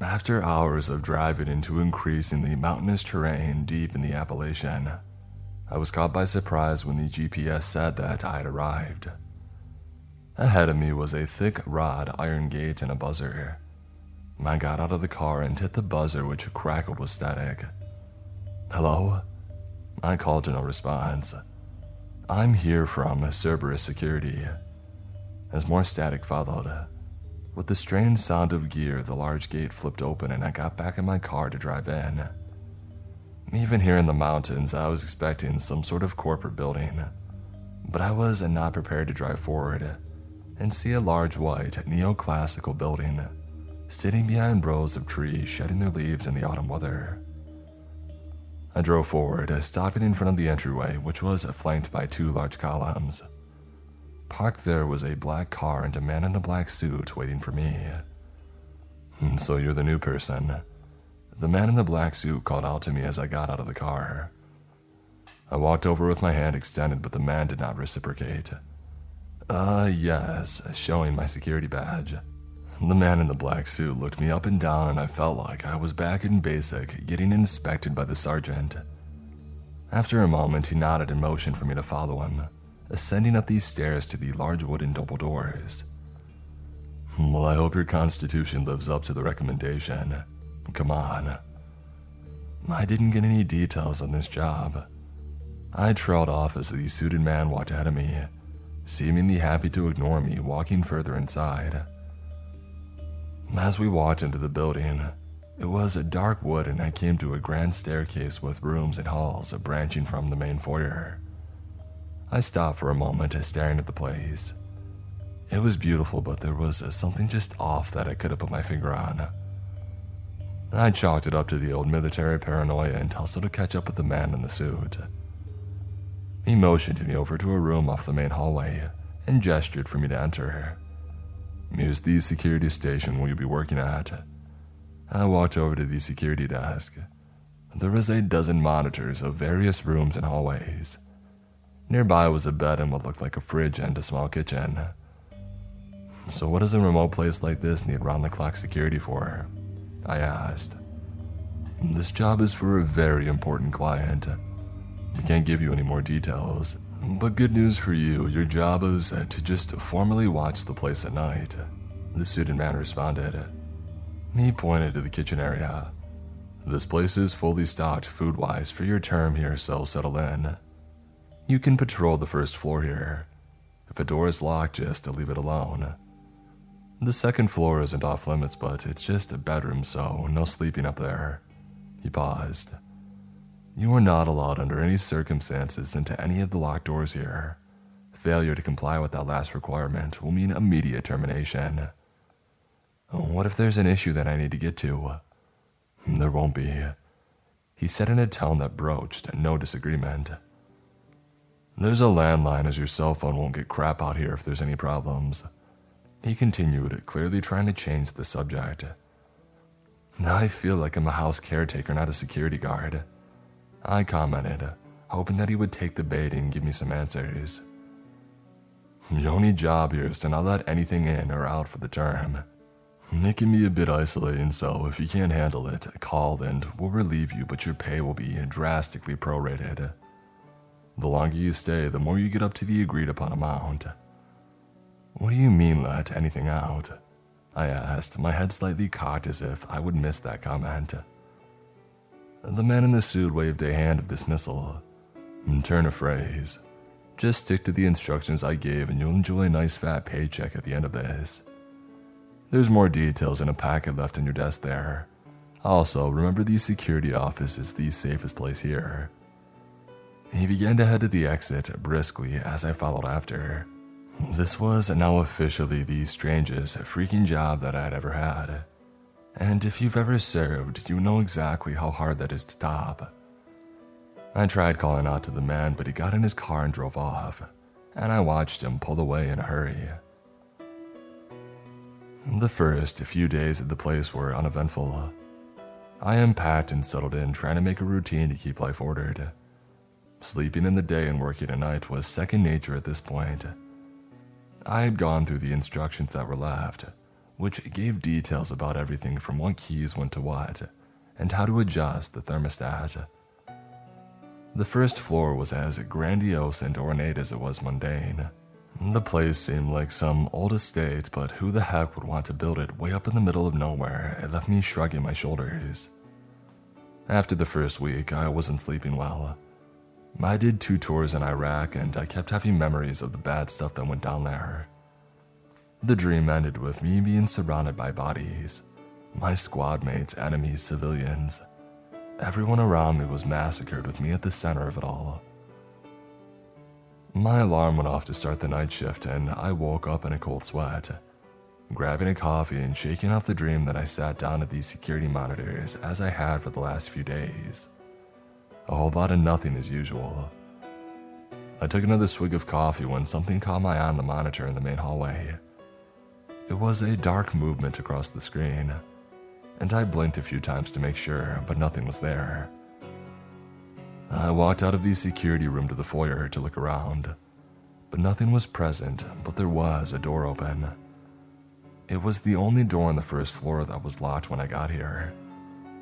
[SPEAKER 1] After hours of driving into increasingly mountainous terrain deep in the Appalachian, I was caught by surprise when the GPS said that I had arrived. Ahead of me was a thick rod iron gate and a buzzer. I got out of the car and hit the buzzer, which crackled with static. Hello? I called to no response. I'm here from Cerberus Security. As more static followed, with the strange sound of gear, the large gate flipped open and I got back in my car to drive in. Even here in the mountains, I was expecting some sort of corporate building, but I was not prepared to drive forward and see a large white neoclassical building sitting behind rows of trees shedding their leaves in the autumn weather. I drove forward, stopping in front of the entryway, which was flanked by two large columns. Parked there was a black car and a man in a black suit waiting for me. Hmm, so you're the new person. The man in the black suit called out to me as I got out of the car. I walked over with my hand extended, but the man did not reciprocate. Uh, yes, showing my security badge. The man in the black suit looked me up and down, and I felt like I was back in basic, getting inspected by the sergeant. After a moment, he nodded and motioned for me to follow him, ascending up these stairs to the large wooden double doors. Well, I hope your constitution lives up to the recommendation. Come on. I didn't get any details on this job. I trailed off as the suited man walked ahead of me, seemingly happy to ignore me, walking further inside. As we walked into the building, it was a dark wood and I came to a grand staircase with rooms and halls branching from the main foyer. I stopped for a moment staring at the place. It was beautiful, but there was something just off that I couldn't put my finger on. I chalked it up to the old military paranoia and tussled to catch up with the man in the suit. He motioned me over to a room off the main hallway and gestured for me to enter. Here's the security station will you be working at? I walked over to the security desk. There was a dozen monitors of various rooms and hallways. Nearby was a bed and what looked like a fridge and a small kitchen. So, what does a remote place like this need round the clock security for? I asked. This job is for a very important client. I can't give you any more details, but good news for you, your job is to just formally watch the place at night. The student man responded. He pointed to the kitchen area. This place is fully stocked food wise for your term here, so settle in. You can patrol the first floor here. If a door is locked, just leave it alone. The second floor isn't off limits, but it's just a bedroom, so no sleeping up there. He paused. You are not allowed under any circumstances into any of the locked doors here. Failure to comply with that last requirement will mean immediate termination. What if there's an issue that I need to get to? There won't be. He said in a tone that broached no disagreement. There's a landline as your cell phone won't get crap out here if there's any problems. He continued, clearly trying to change the subject. Now I feel like I'm a house caretaker, not a security guard. I commented, hoping that he would take the bait and give me some answers. Your only job here is to not let anything in or out for the term. Making me a bit isolating, so if you can't handle it, call and we'll relieve you, but your pay will be drastically prorated. The longer you stay, the more you get up to the agreed upon amount. What do you mean, let anything out? I asked, my head slightly cocked as if I would miss that comment. The man in the suit waved a hand of dismissal. Mm, turn a phrase. Just stick to the instructions I gave and you'll enjoy a nice fat paycheck at the end of this. There's more details in a packet left on your desk there. Also, remember the security office is the safest place here. He began to head to the exit briskly as I followed after. This was now officially the strangest freaking job that I'd ever had. And if you've ever served, you know exactly how hard that is to top. I tried calling out to the man, but he got in his car and drove off, and I watched him pull away in a hurry. The first few days at the place were uneventful. I unpacked and settled in, trying to make a routine to keep life ordered. Sleeping in the day and working at night was second nature at this point. I had gone through the instructions that were left, which gave details about everything from what keys went to what, and how to adjust the thermostat. The first floor was as grandiose and ornate as it was mundane. The place seemed like some old estate, but who the heck would want to build it way up in the middle of nowhere? It left me shrugging my shoulders. After the first week, I wasn't sleeping well. I did two tours in Iraq, and I kept having memories of the bad stuff that went down there. The dream ended with me being surrounded by bodies my squad mates, enemies, civilians. Everyone around me was massacred with me at the center of it all. My alarm went off to start the night shift, and I woke up in a cold sweat. Grabbing a coffee and shaking off the dream that I sat down at these security monitors as I had for the last few days. A whole lot of nothing as usual. I took another swig of coffee when something caught my eye on the monitor in the main hallway. It was a dark movement across the screen, and I blinked a few times to make sure, but nothing was there. I walked out of the security room to the foyer to look around, but nothing was present, but there was a door open. It was the only door on the first floor that was locked when I got here,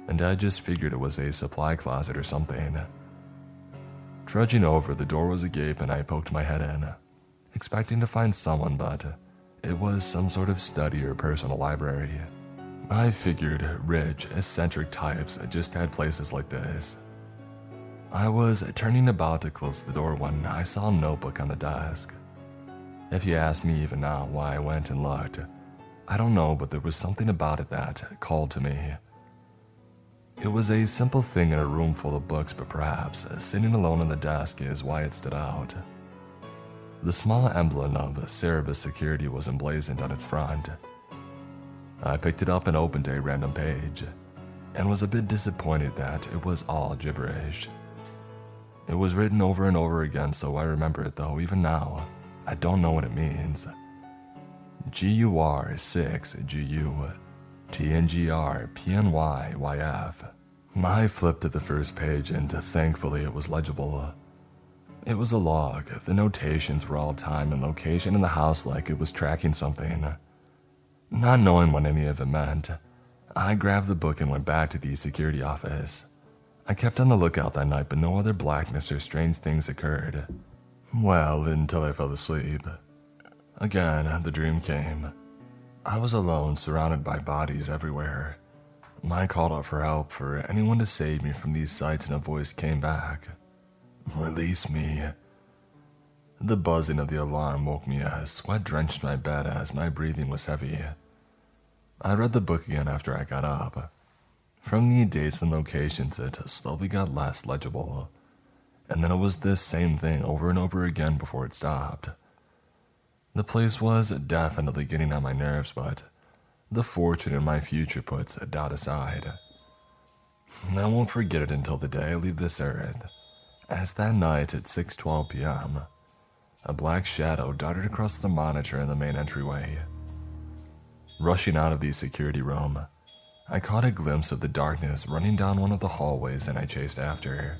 [SPEAKER 1] and I just figured it was a supply closet or something. Trudging over, the door was agape and I poked my head in, expecting to find someone, but it was some sort of study or personal library. I figured rich, eccentric types just had places like this. I was turning about to close the door when I saw a notebook on the desk. If you ask me even now why I went and looked, I don't know, but there was something about it that called to me. It was a simple thing in a room full of books, but perhaps sitting alone on the desk is why it stood out. The small emblem of Cerberus Security was emblazoned on its front. I picked it up and opened a random page, and was a bit disappointed that it was all gibberish. It was written over and over again, so I remember it though, even now. I don't know what it means. GUR 6 GU TNGR PNY YF. I flipped to the first page and thankfully it was legible. It was a log. The notations were all time and location in the house like it was tracking something. Not knowing what any of it meant, I grabbed the book and went back to the security office. I kept on the lookout that night, but no other blackness or strange things occurred. Well, until I fell asleep. Again, the dream came. I was alone, surrounded by bodies everywhere. I called out for help for anyone to save me from these sights, and a voice came back Release me. The buzzing of the alarm woke me as sweat drenched my bed as my breathing was heavy. I read the book again after I got up. From the dates and locations, it slowly got less legible. And then it was this same thing over and over again before it stopped, The place was definitely getting on my nerves, but the fortune in my future puts a doubt aside. I won't forget it until the day I leave this earth, as that night at 6:12 p.m., a black shadow darted across the monitor in the main entryway. Rushing out of the security room, I caught a glimpse of the darkness running down one of the hallways and I chased after.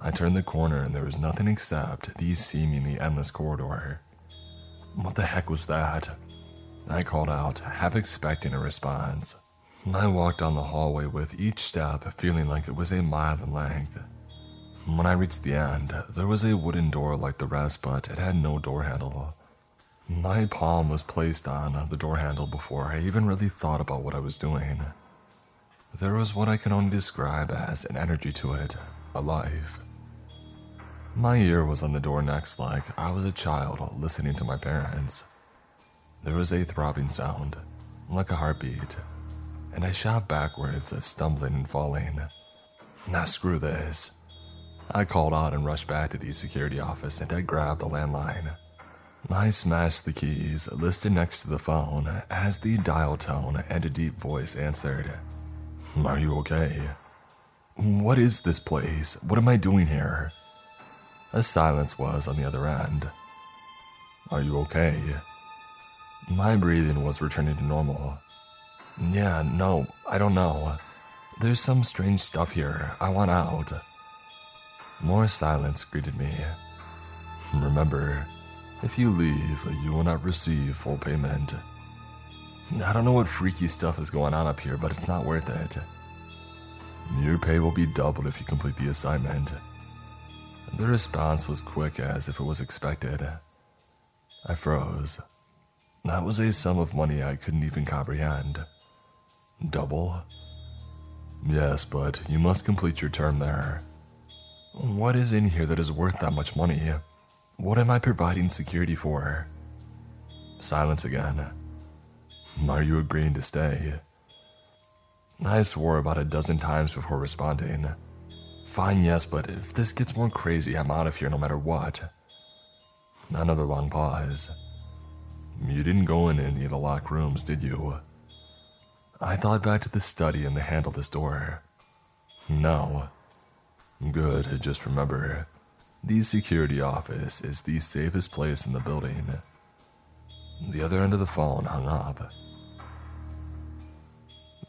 [SPEAKER 1] I turned the corner and there was nothing except the seemingly endless corridor. What the heck was that? I called out, half expecting a response. I walked down the hallway with each step feeling like it was a mile in length. When I reached the end, there was a wooden door like the rest, but it had no door handle. My palm was placed on the door handle before I even really thought about what I was doing. There was what I can only describe as an energy to it, a life. My ear was on the door next, like I was a child listening to my parents. There was a throbbing sound, like a heartbeat, and I shot backwards, stumbling and falling. Now, screw this. I called out and rushed back to the security office and I grabbed the landline. I smashed the keys listed next to the phone as the dial tone and a deep voice answered. Are you okay? What is this place? What am I doing here? A silence was on the other end. Are you okay? My breathing was returning to normal. Yeah, no, I don't know. There's some strange stuff here. I want out. More silence greeted me. Remember, if you leave, you will not receive full payment. I don't know what freaky stuff is going on up here, but it's not worth it. Your pay will be doubled if you complete the assignment. The response was quick as if it was expected. I froze. That was a sum of money I couldn't even comprehend. Double? Yes, but you must complete your term there. What is in here that is worth that much money? What am I providing security for? Silence again. Are you agreeing to stay? I swore about a dozen times before responding. Fine, yes, but if this gets more crazy, I'm out of here no matter what. Another long pause. You didn't go in any of the locked rooms, did you? I thought back to the study and the handle this door. No. Good, just remember, the security office is the safest place in the building. The other end of the phone hung up.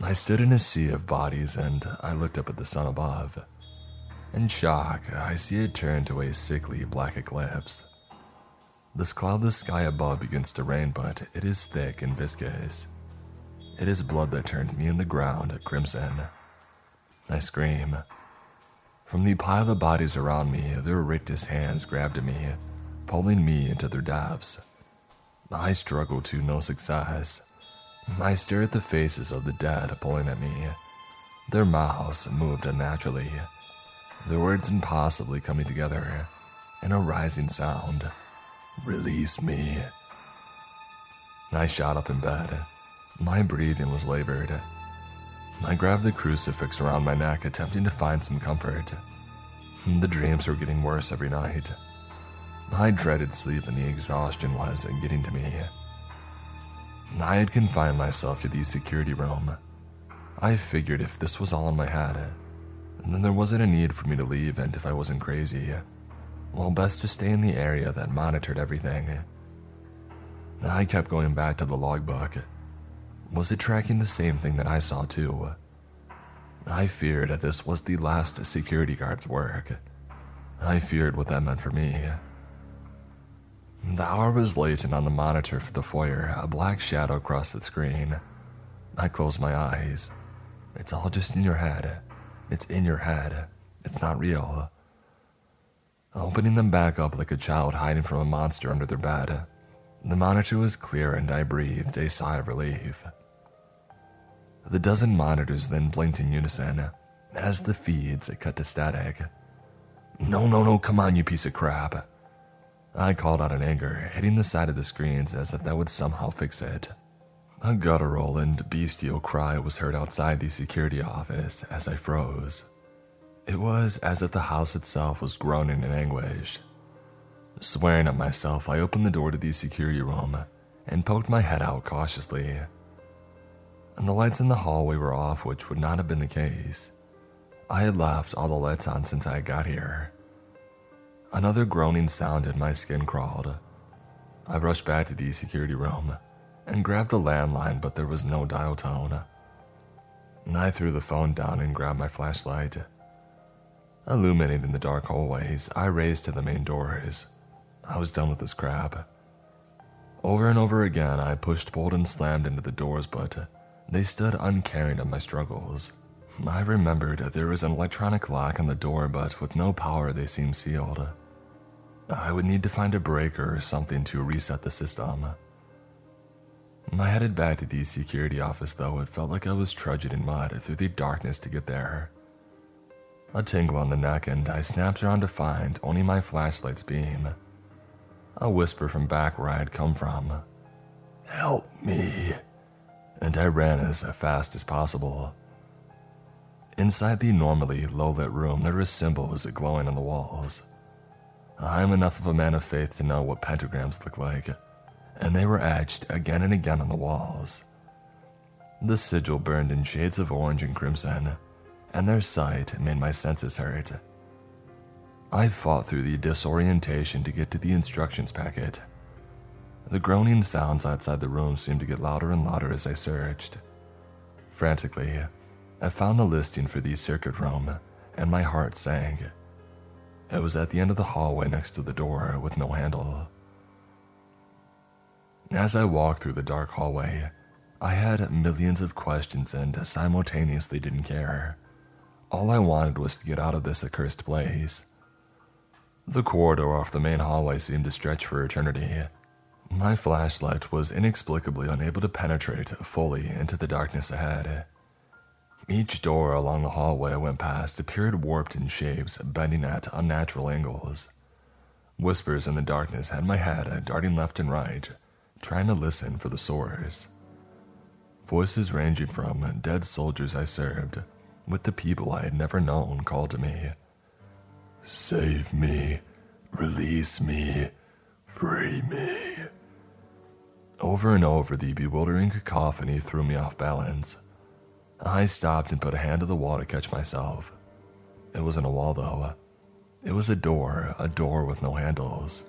[SPEAKER 1] I stood in a sea of bodies and I looked up at the sun above. In shock, I see it turn to a sickly black eclipse. This cloudless sky above begins to rain, but it is thick and viscous. It is blood that turns me in the ground crimson. I scream. From the pile of bodies around me, their rictus hands grabbed at me, pulling me into their depths. I struggle to no success. I stare at the faces of the dead pulling at me. Their mouths moved unnaturally, their words impossibly coming together in a rising sound. Release me. I shot up in bed. My breathing was labored. I grabbed the crucifix around my neck, attempting to find some comfort. The dreams were getting worse every night. I dreaded sleep, and the exhaustion was getting to me. I had confined myself to the security room. I figured if this was all in my head, then there wasn't a need for me to leave, and if I wasn't crazy, uh, well, best to stay in the area that monitored everything. Uh. I kept going back to the logbook. Uh, was it tracking the same thing that I saw too? I feared that this was the last security guard's work. I feared what that meant for me. The hour was late, and on the monitor for the foyer, a black shadow crossed the screen. I closed my eyes. It's all just in your head. It's in your head. It's not real opening them back up like a child hiding from a monster under their bed. The monitor was clear and I breathed a sigh of relief. The dozen monitors then blinked in unison as the feeds cut to static. No, no, no, come on, you piece of crap. I called out in anger, hitting the side of the screens as if that would somehow fix it. A guttural and bestial cry was heard outside the security office as I froze. It was as if the house itself was groaning in anguish. Swearing at myself, I opened the door to the security room and poked my head out cautiously. And the lights in the hallway were off, which would not have been the case. I had left all the lights on since I got here. Another groaning sound and my skin crawled. I rushed back to the security room and grabbed the landline, but there was no dial tone. I threw the phone down and grabbed my flashlight. Illuminating the dark hallways, I raced to the main doors. I was done with this crap. Over and over again, I pushed, pulled, and slammed into the doors, but they stood uncaring of my struggles. I remembered there was an electronic lock on the door, but with no power, they seemed sealed. I would need to find a breaker or something to reset the system. I headed back to the security office, though it felt like I was trudging in mud through the darkness to get there. A tingle on the neck, and I snapped around to find only my flashlight's beam. A whisper from back where I had come from Help me! And I ran as fast as possible. Inside the normally low lit room, there were symbols glowing on the walls. I am enough of a man of faith to know what pentagrams look like and they were etched again and again on the walls. The sigil burned in shades of orange and crimson, and their sight made my senses hurt. I fought through the disorientation to get to the instructions packet. The groaning sounds outside the room seemed to get louder and louder as I searched. Frantically, I found the listing for the circuit room, and my heart sank. It was at the end of the hallway next to the door with no handle. As I walked through the dark hallway, I had millions of questions and simultaneously didn't care. All I wanted was to get out of this accursed place. The corridor off the main hallway seemed to stretch for eternity. My flashlight was inexplicably unable to penetrate fully into the darkness ahead. Each door along the hallway I went past appeared warped in shapes, bending at unnatural angles. Whispers in the darkness had my head darting left and right, trying to listen for the source. Voices ranging from dead soldiers I served with the people I had never known called to me Save me, release me, free me. Over and over, the bewildering cacophony threw me off balance. I stopped and put a hand to the wall to catch myself. It wasn't a wall, though. It was a door, a door with no handles.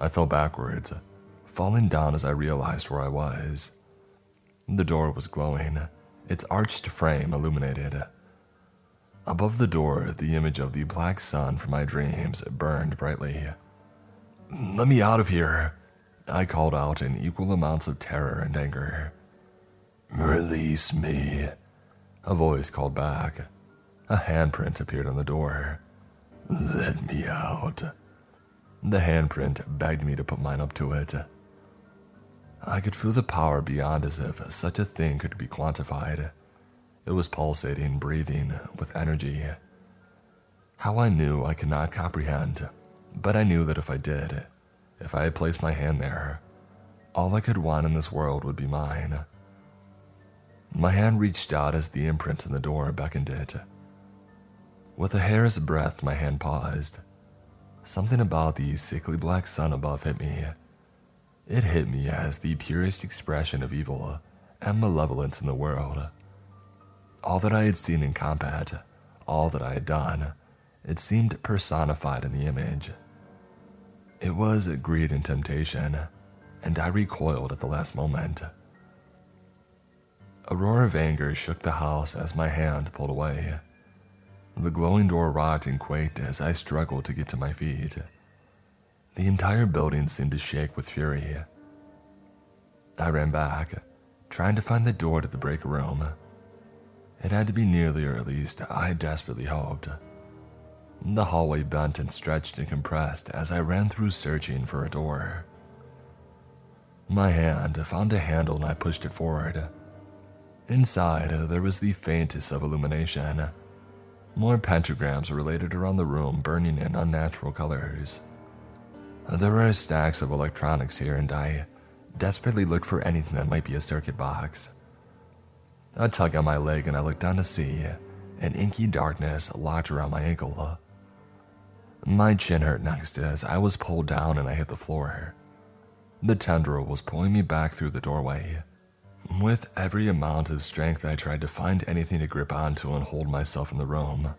[SPEAKER 1] I fell backwards, falling down as I realized where I was. The door was glowing, its arched frame illuminated. Above the door, the image of the black sun from my dreams burned brightly. Let me out of here, I called out in equal amounts of terror and anger. Release me, a voice called back. A handprint appeared on the door. Let me out. The handprint begged me to put mine up to it. I could feel the power beyond as if such a thing could be quantified. It was pulsating, breathing with energy. How I knew I could not comprehend, but I knew that if I did, if I had placed my hand there, all I could want in this world would be mine. My hand reached out as the imprint in the door beckoned it. With a hair's breadth, my hand paused. Something about the sickly black sun above hit me it hit me as the purest expression of evil and malevolence in the world. All that I had seen in combat, all that I had done, it seemed personified in the image. It was greed and temptation, and I recoiled at the last moment. A roar of anger shook the house as my hand pulled away. The glowing door rocked and quaked as I struggled to get to my feet. The entire building seemed to shake with fury. here. I ran back, trying to find the door to the break room. It had to be nearly, or at least I desperately hoped. The hallway bent and stretched and compressed as I ran through searching for a door. My hand found a handle and I pushed it forward. Inside, there was the faintest of illumination. More pentagrams were related around the room, burning in unnatural colors. There were stacks of electronics here, and I desperately looked for anything that might be a circuit box. A tug on my leg, and I looked down to see an inky darkness locked around my ankle. My chin hurt next as I was pulled down and I hit the floor. The tendril was pulling me back through the doorway. With every amount of strength, I tried to find anything to grip onto and hold myself in the room.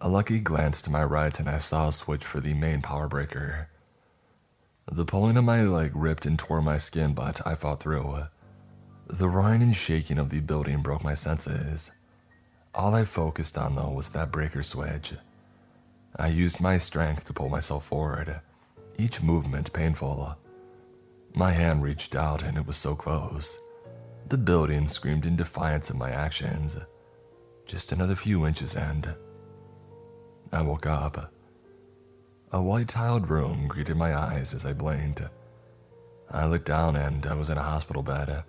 [SPEAKER 1] A lucky glance to my right, and I saw a switch for the main power breaker. The pulling of my leg ripped and tore my skin, but I fought through. The roaring and shaking of the building broke my senses. All I focused on, though, was that breaker switch. I used my strength to pull myself forward, each movement painful. My hand reached out, and it was so close. The building screamed in defiance of my actions. Just another few inches, and I woke up. A white tiled room greeted my eyes as I blinked. I looked down, and I was in a hospital bed.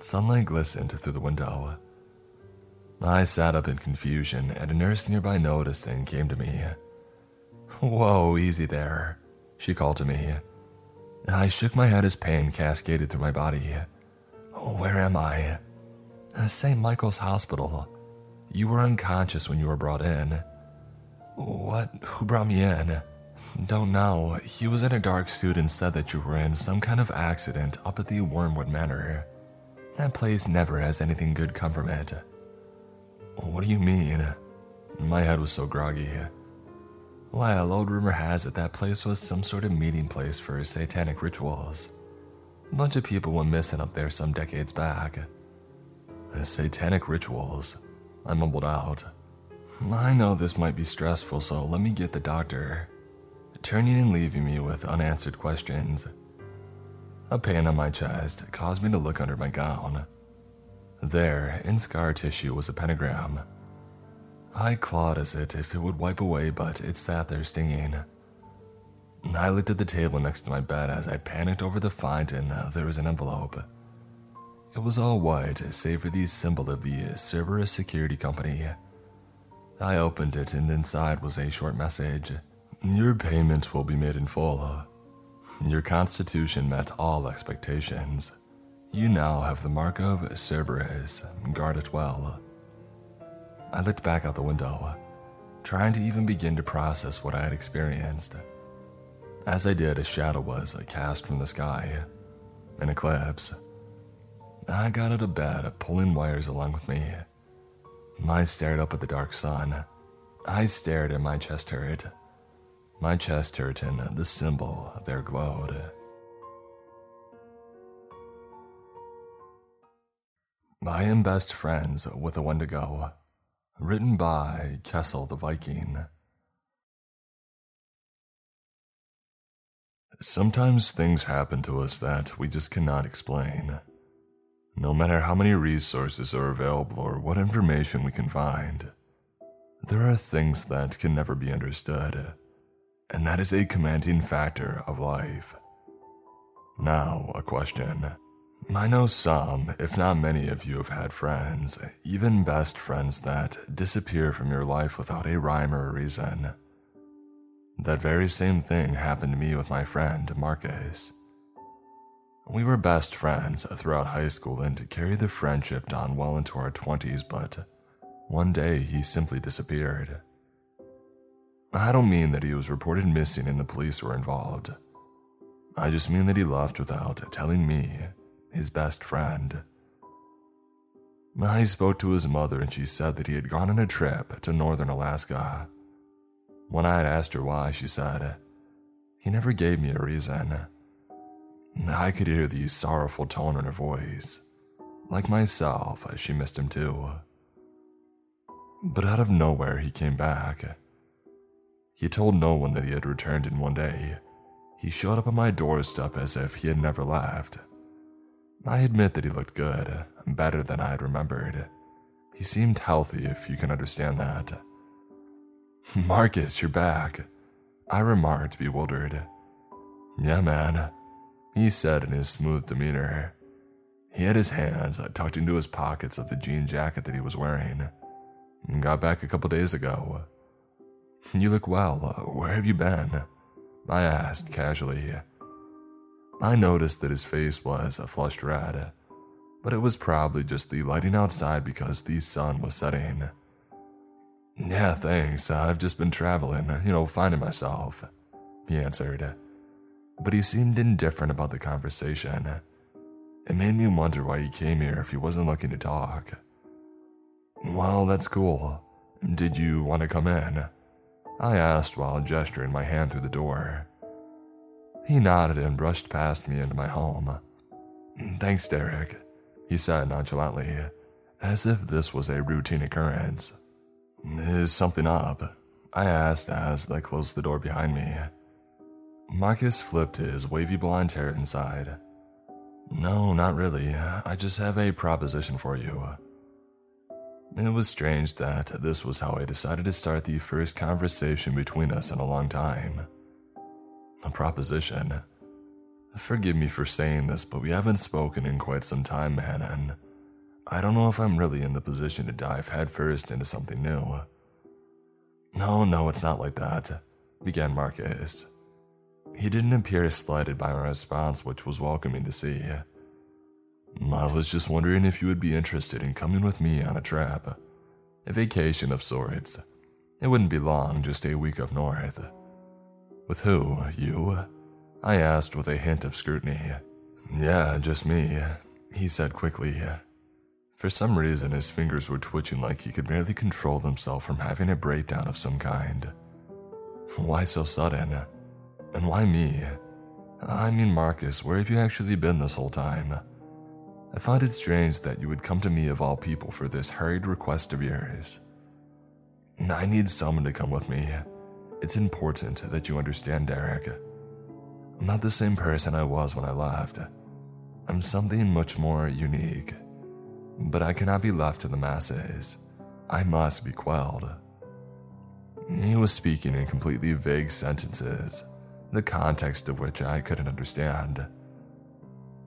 [SPEAKER 1] Sunlight glistened through the window. I sat up in confusion, and a nurse nearby noticed and came to me. Whoa, easy there, she called to me. I shook my head as pain cascaded through my body. Where am I? Uh, St. Michael's Hospital. You were unconscious when you were brought in. What? Who brought me in? Don't know. He was in a dark suit and said that you were in some kind of accident up at the Wormwood Manor. That place never has anything good come from it. What do you mean? My head was so groggy. Well, old rumor has it that place was some sort of meeting place for satanic rituals. A bunch of people went missing up there some decades back. Satanic rituals, I mumbled out. I know this might be stressful, so let me get the doctor. Turning and leaving me with unanswered questions. A pain on my chest caused me to look under my gown. There, in scar tissue, was a pentagram. I clawed at it if it would wipe away, but it sat there stinging. I looked at the table next to my bed as I panicked over the find, and uh, there was an envelope. It was all white, save for the symbol of the Cerberus Security Company. I opened it, and inside was a short message. Your payment will be made in full. Your constitution met all expectations. You now have the mark of Cerberus. Guard it well. I looked back out the window, trying to even begin to process what I had experienced. As I did, a shadow was cast from the sky, an eclipse. I got out of bed, pulling wires along with me. I stared up at the dark sun. I stared and my chest hurt. My chest hurt and the symbol there glowed. I am best friends with a Wendigo. Written by Kessel the Viking. Sometimes things happen to us that we just cannot explain. No matter how many resources are available or what information we can find, there are things that can never be understood, and that is a commanding factor of life. Now, a question. I know some, if not many of you have had friends, even best friends, that disappear from your life without a rhyme or a reason. That very same thing happened to me with my friend, Marcus. We were best friends throughout high school and carried the friendship on well into our 20s, but one day he simply disappeared. I don't mean that he was reported missing and the police were involved. I just mean that he left without telling me his best friend. I spoke to his mother and she said that he had gone on a trip to northern Alaska. When I had asked her why, she said, He never gave me a reason. I could hear the sorrowful tone in her voice. Like myself, she missed him too. But out of nowhere, he came back. He told no one that he had returned in one day. He showed up on my doorstep as if he had never left. I admit that he looked good, better than I had remembered. He seemed healthy, if you can understand that. Marcus, you're back, I remarked, bewildered. Yeah, man, he said in his smooth demeanor. He had his hands tucked into his pockets of the jean jacket that he was wearing. Got back a couple days ago. You look well. Where have you been? I asked casually. I noticed that his face was a flushed red, but it was probably just the lighting outside because the sun was setting. Yeah, thanks. I've just been traveling, you know, finding myself, he answered. But he seemed indifferent about the conversation. It made me wonder why he came here if he wasn't looking to talk. Well, that's cool. Did you want to come in? I asked while gesturing my hand through the door. He nodded and brushed past me into my home. Thanks, Derek, he said nonchalantly, as if this was a routine occurrence. Is something up? I asked as they closed the door behind me. Marcus flipped his wavy blonde hair and sighed. No, not really. I just have a proposition for you. It was strange that this was how I decided to start the first conversation between us in a long time. A proposition. Forgive me for saying this, but we haven't spoken in quite some time, man, and I don't know if I'm really in the position to dive headfirst into something new. No, no, it's not like that, began Marcus. He didn't appear slighted by my response, which was welcoming to see. I was just wondering if you would be interested in coming with me on a trip. A vacation of sorts. It wouldn't be long, just a week up north. With who? You? I asked with a hint of scrutiny. Yeah, just me, he said quickly. For some reason, his fingers were twitching like he could barely control himself from having a breakdown of some kind. Why so sudden? And why me? I mean, Marcus, where have you actually been this whole time? I find it strange that you would come to me of all people for this hurried request of yours. I need someone to come with me. It's important that you understand, Derek. I'm not the same person I was when I left. I'm something much more unique. But I cannot be left to the masses. I must be quelled. He was speaking in completely vague sentences, the context of which I couldn't understand.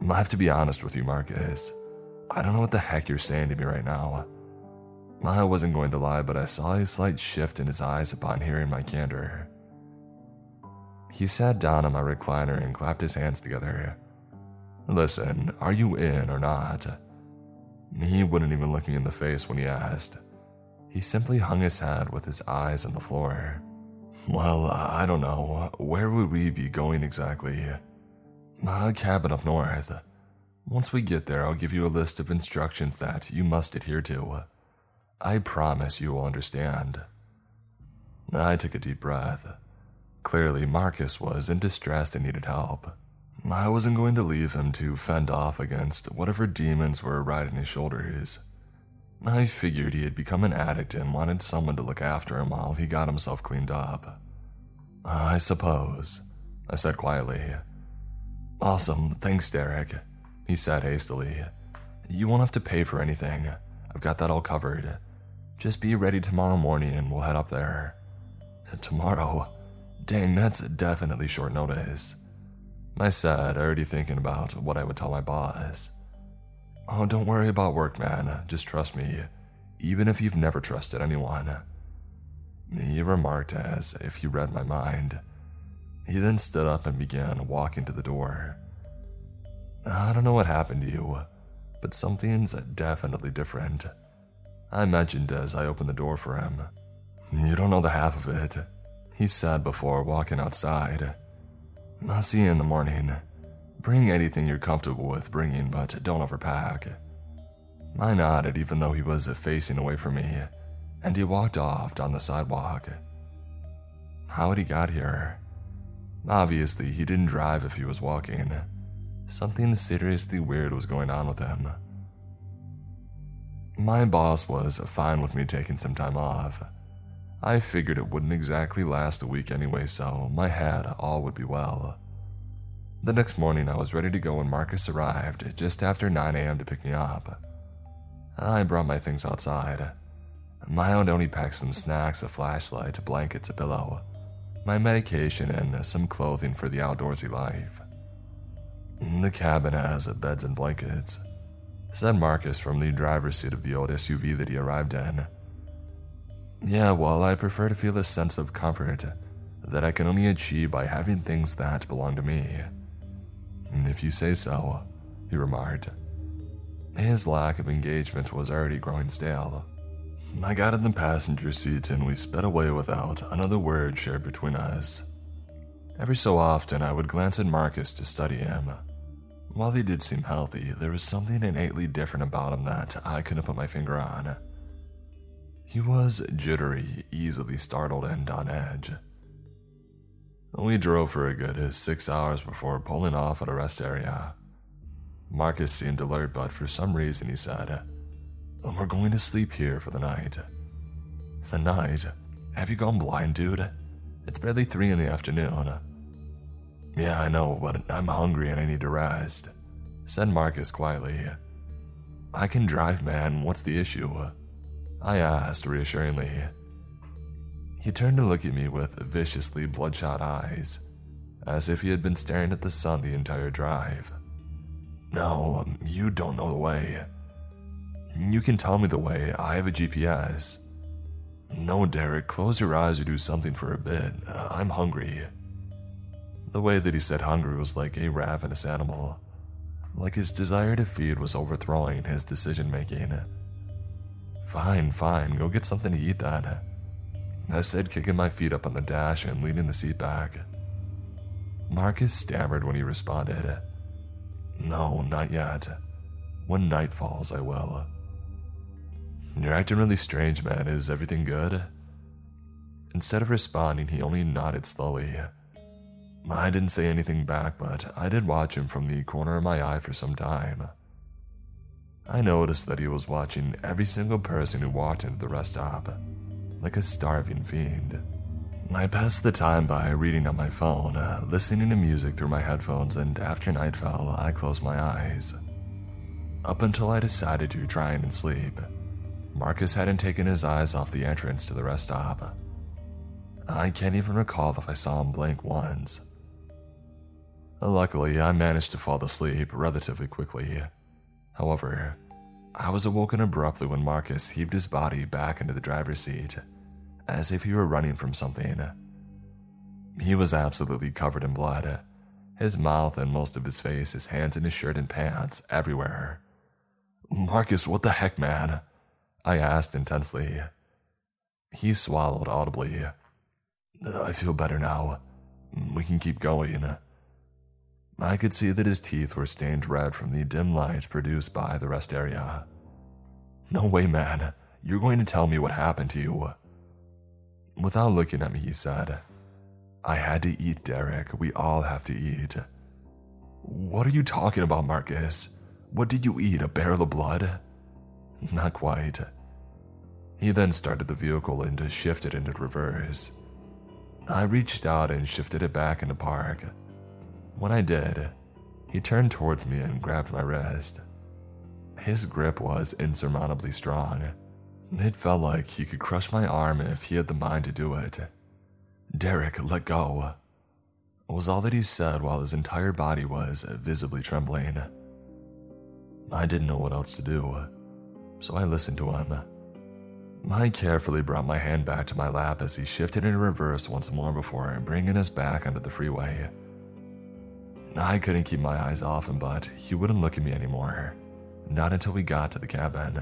[SPEAKER 1] I have to be honest with you, Marcus. I don't know what the heck you're saying to me right now. I wasn't going to lie, but I saw a slight shift in his eyes upon hearing my candor. He sat down on my recliner and clapped his hands together. Listen, are you in or not? He wouldn't even look me in the face when he asked. He simply hung his head with his eyes on the floor. Well, I don't know. Where would we be going exactly? A cabin up north. Once we get there, I'll give you a list of instructions that you must adhere to. I promise you will understand. I took a deep breath. Clearly, Marcus was in distress and needed help. I wasn't going to leave him to fend off against whatever demons were riding his shoulders. I figured he had become an addict and wanted someone to look after him while he got himself cleaned up. I suppose, I said quietly. Awesome, thanks, Derek, he said hastily. You won't have to pay for anything. I've got that all covered. Just be ready tomorrow morning and we'll head up there. Tomorrow? Dang, that's definitely short notice. I said, already thinking about what I would tell my boss. Oh, don't worry about work, man. Just trust me, even if you've never trusted anyone. He remarked as if he read my mind. He then stood up and began walking to the door. I don't know what happened to you, but something's definitely different. I mentioned as I opened the door for him. You don't know the half of it, he said before walking outside. I'll see you in the morning. Bring anything you're comfortable with bringing, but don't overpack. I nodded even though he was facing away from me, and he walked off down the sidewalk. How had he got here? Obviously, he didn't drive if he was walking. Something seriously weird was going on with him. My boss was fine with me taking some time off. I figured it wouldn't exactly last a week anyway, so my head all would be well. The next morning, I was ready to go when Marcus arrived just after 9 a.m. to pick me up. I brought my things outside. My own only packed some snacks, a flashlight, blankets, a pillow, my medication, and some clothing for the outdoorsy life. The cabin has beds and blankets, said Marcus from the driver's seat of the old SUV that he arrived in. Yeah, well, I prefer to feel a sense of comfort that I can only achieve by having things that belong to me. If you say so, he remarked. His lack of engagement was already growing stale. I got in the passenger seat and we sped away without another word shared between us. Every so often, I would glance at Marcus to study him. While he did seem healthy, there was something innately different about him that I couldn't put my finger on. He was jittery, easily startled, and on edge. We drove for a good uh, six hours before pulling off at a rest area. Marcus seemed alert, but for some reason he said, uh, We're going to sleep here for the night. The night? Have you gone blind, dude? It's barely three in the afternoon. Yeah, I know, but I'm hungry and I need to rest, said Marcus quietly. I can drive, man. What's the issue? I asked reassuringly. He turned to look at me with viciously bloodshot eyes, as if he had been staring at the sun the entire drive. No, um, you don't know the way. You can tell me the way. I have a GPS. No, Derek, close your eyes or do something for a bit. I'm hungry. The way that he said hungry was like a ravenous animal, like his desire to feed was overthrowing his decision making. Fine, fine, go get something to eat then. I said, kicking my feet up on the dash and leaning the seat back. Marcus stammered when he responded, No, not yet. When night falls, I will. You're acting really strange, man. Is everything good? Instead of responding, he only nodded slowly. I didn't say anything back, but I did watch him from the corner of my eye for some time. I noticed that he was watching every single person who walked into the rest stop, like a starving fiend. I passed the time by reading on my phone, uh, listening to music through my headphones, and after night fell, I closed my eyes. Up until I decided to try and sleep, Marcus hadn't taken his eyes off the entrance to the rest stop. I can't even recall if I saw him blink once. Luckily, I managed to fall asleep relatively quickly. However, I was awoken abruptly when Marcus heaved his body back into the driver's seat, as if he were running from something. He was absolutely covered in blood, his mouth and most of his face, his hands in his shirt and pants, everywhere. Marcus, what the heck, man? I asked intensely. He swallowed audibly. I feel better now. We can keep going. I could see that his teeth were stained red from the dim light produced by the rest area. No way, man. You're going to tell me what happened to you. Without looking at me, he said, I had to eat, Derek. We all have to eat. What are you talking about, Marcus? What did you eat? A barrel of blood? Not quite. He then started the vehicle and shifted it into reverse. I reached out and shifted it back into park. When I did, he turned towards me and grabbed my wrist. His grip was insurmountably strong. It felt like he could crush my arm if he had the mind to do it. Derek, let go. Was all that he said while his entire body was visibly trembling. I didn't know what else to do, so I listened to him. I carefully brought my hand back to my lap as he shifted into reverse once more before bringing us back onto the freeway. I couldn't keep my eyes off him, but he wouldn't look at me anymore. Not until we got to the cabin.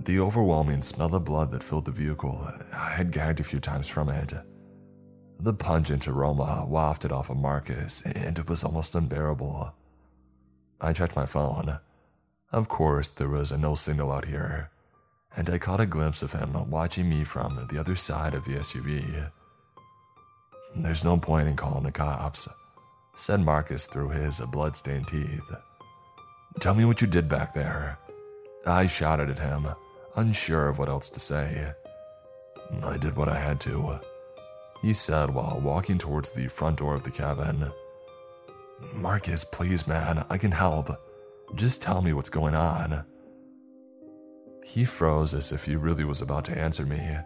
[SPEAKER 1] The overwhelming smell of blood that filled the vehicle, I had gagged a few times from it. The pungent aroma wafted off of Marcus, and it was almost unbearable. I checked my phone. Of course, there was no signal out here, and I caught a glimpse of him watching me from the other side of the SUV. There's no point in calling the cops said Marcus through his blood-stained teeth. Tell me what you did back there. I shouted at him, unsure of what else to say. I did what I had to, he said while walking towards the front door of the cabin. Marcus, please, man, I can help. Just tell me what's going on. He froze as if he really was about to answer me,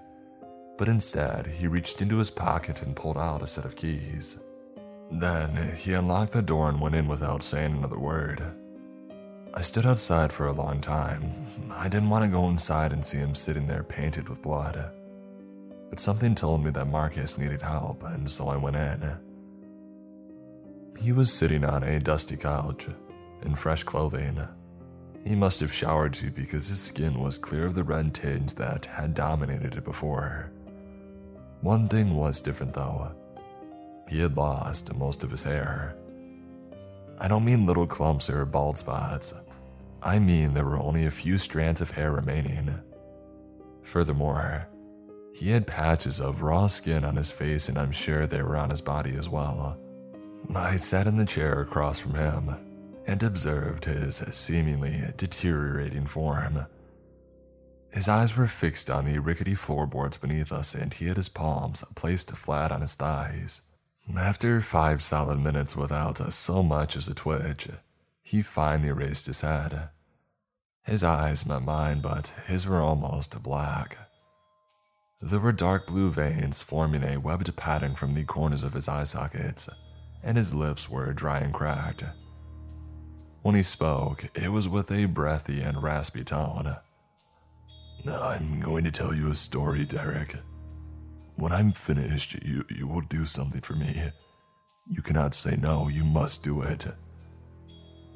[SPEAKER 1] but instead, he reached into his pocket and pulled out a set of keys. Then he unlocked the door and went in without saying another word. I stood outside for a long time. I didn't want to go inside and see him sitting there painted with blood. But something told me that Marcus needed help, and so I went in. He was sitting on a dusty couch, in fresh clothing. He must have showered too because his skin was clear of the red tinge that had dominated it before. One thing was different though. He had lost most of his hair. I don't mean little clumps or bald spots. I mean there were only a few strands of hair remaining. Furthermore, he had patches of raw skin on his face, and I'm sure they were on his body as well. I sat in the chair across from him and observed his seemingly deteriorating form. His eyes were fixed on the rickety floorboards beneath us, and he had his palms placed flat on his thighs. After five solid minutes without so much as a twitch, he finally raised his head. His eyes met mine, but his were almost black. There were dark blue veins forming a webbed pattern from the corners of his eye sockets, and his lips were dry and cracked. When he spoke, it was with a breathy and raspy tone. I'm going to tell you a story, Derek. When I'm finished, you, you will do something for me. You cannot say no, you must do it.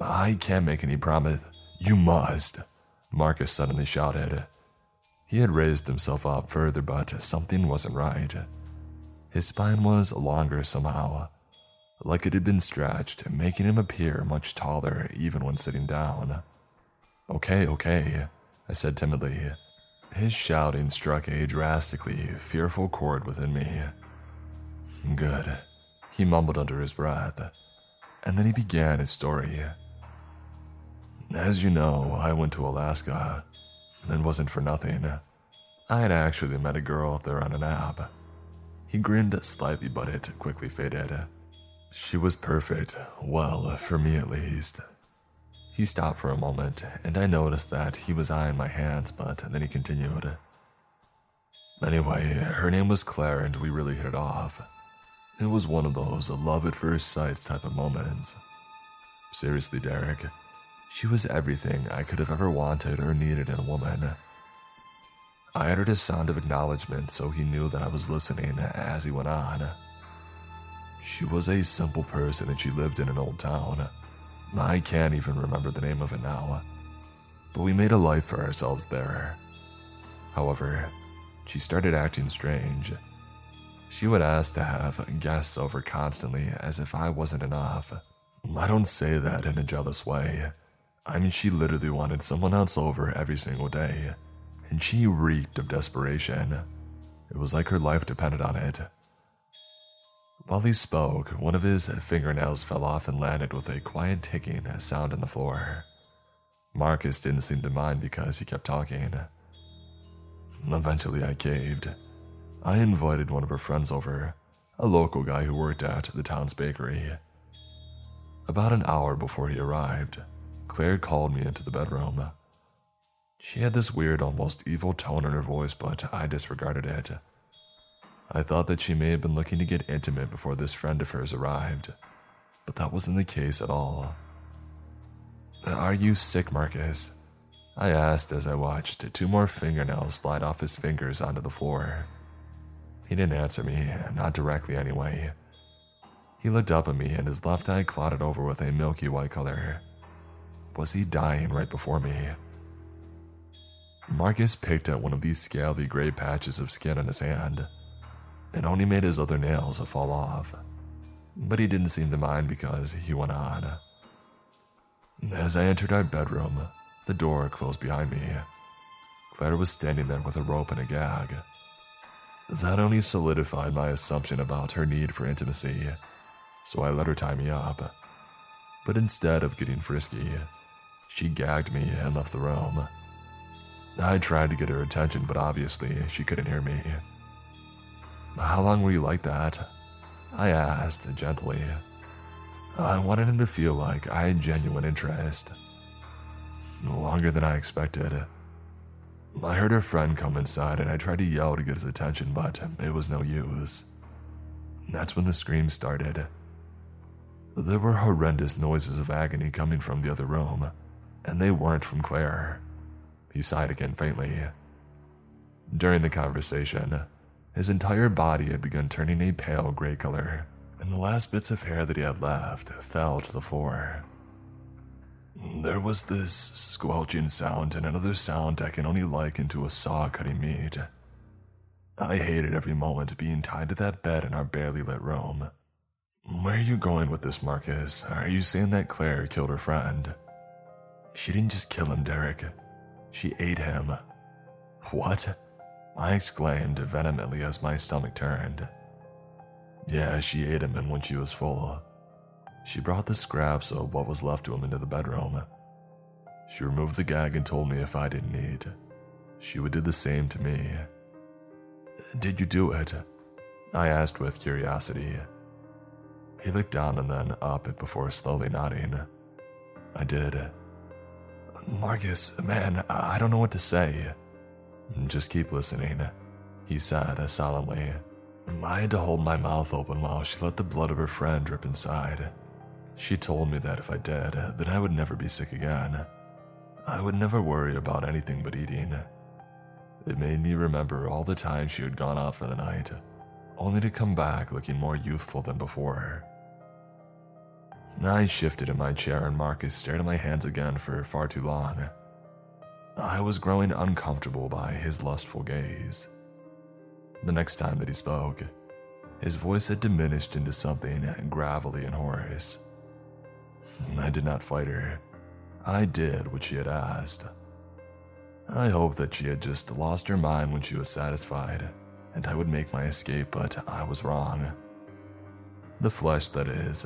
[SPEAKER 1] I can't make any promise. You must, Marcus suddenly shouted. He had raised himself up further, but something wasn't right. His spine was longer somehow, like it had been stretched, making him appear much taller even when sitting down. Okay, okay, I said timidly. His shouting struck a drastically fearful chord within me. Good, he mumbled under his breath, and then he began his story. As you know, I went to Alaska. And wasn't for nothing. I had actually met a girl up there on an app. He grinned slightly, but it quickly faded. She was perfect, well, for me at least. He stopped for a moment, and I noticed that he was eyeing my hands, but then he continued. Anyway, her name was Claire, and we really hit it off. It was one of those love at first sight type of moments. Seriously, Derek, she was everything I could have ever wanted or needed in a woman. I uttered a sound of acknowledgement so he knew that I was listening as he went on. She was a simple person and she lived in an old town. I can't even remember the name of it now. But we made a life for ourselves there. However, she started acting strange. She would ask to have guests over constantly as if I wasn't enough. I don't say that in a jealous way. I mean, she literally wanted someone else over every single day, and she reeked of desperation. It was like her life depended on it. While he spoke, one of his fingernails fell off and landed with a quiet ticking sound on the floor. Marcus didn't seem to mind because he kept talking. Eventually, I caved. I invited one of her friends over, a local guy who worked at the town's bakery. About an hour before he arrived, Claire called me into the bedroom. She had this weird, almost evil tone in her voice, but I disregarded it. I thought that she may have been looking to get intimate before this friend of hers arrived, but that wasn't the case at all. Are you sick, Marcus? I asked as I watched two more fingernails slide off his fingers onto the floor. He didn't answer me, not directly anyway. He looked up at me and his left eye clouded over with a milky white color. Was he dying right before me? Marcus picked at one of these scaly gray patches of skin on his hand. It only made his other nails fall off. But he didn't seem to mind because he went on. As I entered our bedroom, the door closed behind me. Claire was standing there with a rope and a gag. That only solidified my assumption about her need for intimacy, so I let her tie me up. But instead of getting frisky, she gagged me and left the room. I tried to get her attention, but obviously she couldn't hear me. How long were you like that? I asked gently. I wanted him to feel like I had genuine interest. Longer than I expected. I heard her friend come inside and I tried to yell to get his attention, but it was no use. That's when the screams started. There were horrendous noises of agony coming from the other room and they weren't from Claire. He sighed again faintly. During the conversation, his entire body had begun turning a pale gray color, and the last bits of hair that he had left fell to the floor. There was this squelching sound and another sound I can only liken to a saw cutting meat. I hated every moment being tied to that bed in our barely lit room. Where are you going with this, Marcus? Are you saying that Claire killed her friend? She didn't just kill him, Derek. She ate him. What? I exclaimed vehemently as my stomach turned. Yeah, she ate him, and when she was full, she brought the scraps of what was left to him into the bedroom. She removed the gag and told me if I didn't eat, she would do the same to me. Did you do it? I asked with curiosity. He looked down and then up before slowly nodding. I did. Marcus, man, I don't know what to say. Just keep listening, he said solemnly. I had to hold my mouth open while she let the blood of her friend drip inside. She told me that if I did, then I would never be sick again. I would never worry about anything but eating. It made me remember all the times she had gone out for the night, only to come back looking more youthful than before. I shifted in my chair and Marcus stared at my hands again for far too long. I was growing uncomfortable by his lustful gaze. The next time that he spoke, his voice had diminished into something gravelly and hoarse. I did not fight her. I did what she had asked. I hoped that she had just lost her mind when she was satisfied, and I would make my escape, but I was wrong. The flesh, that is,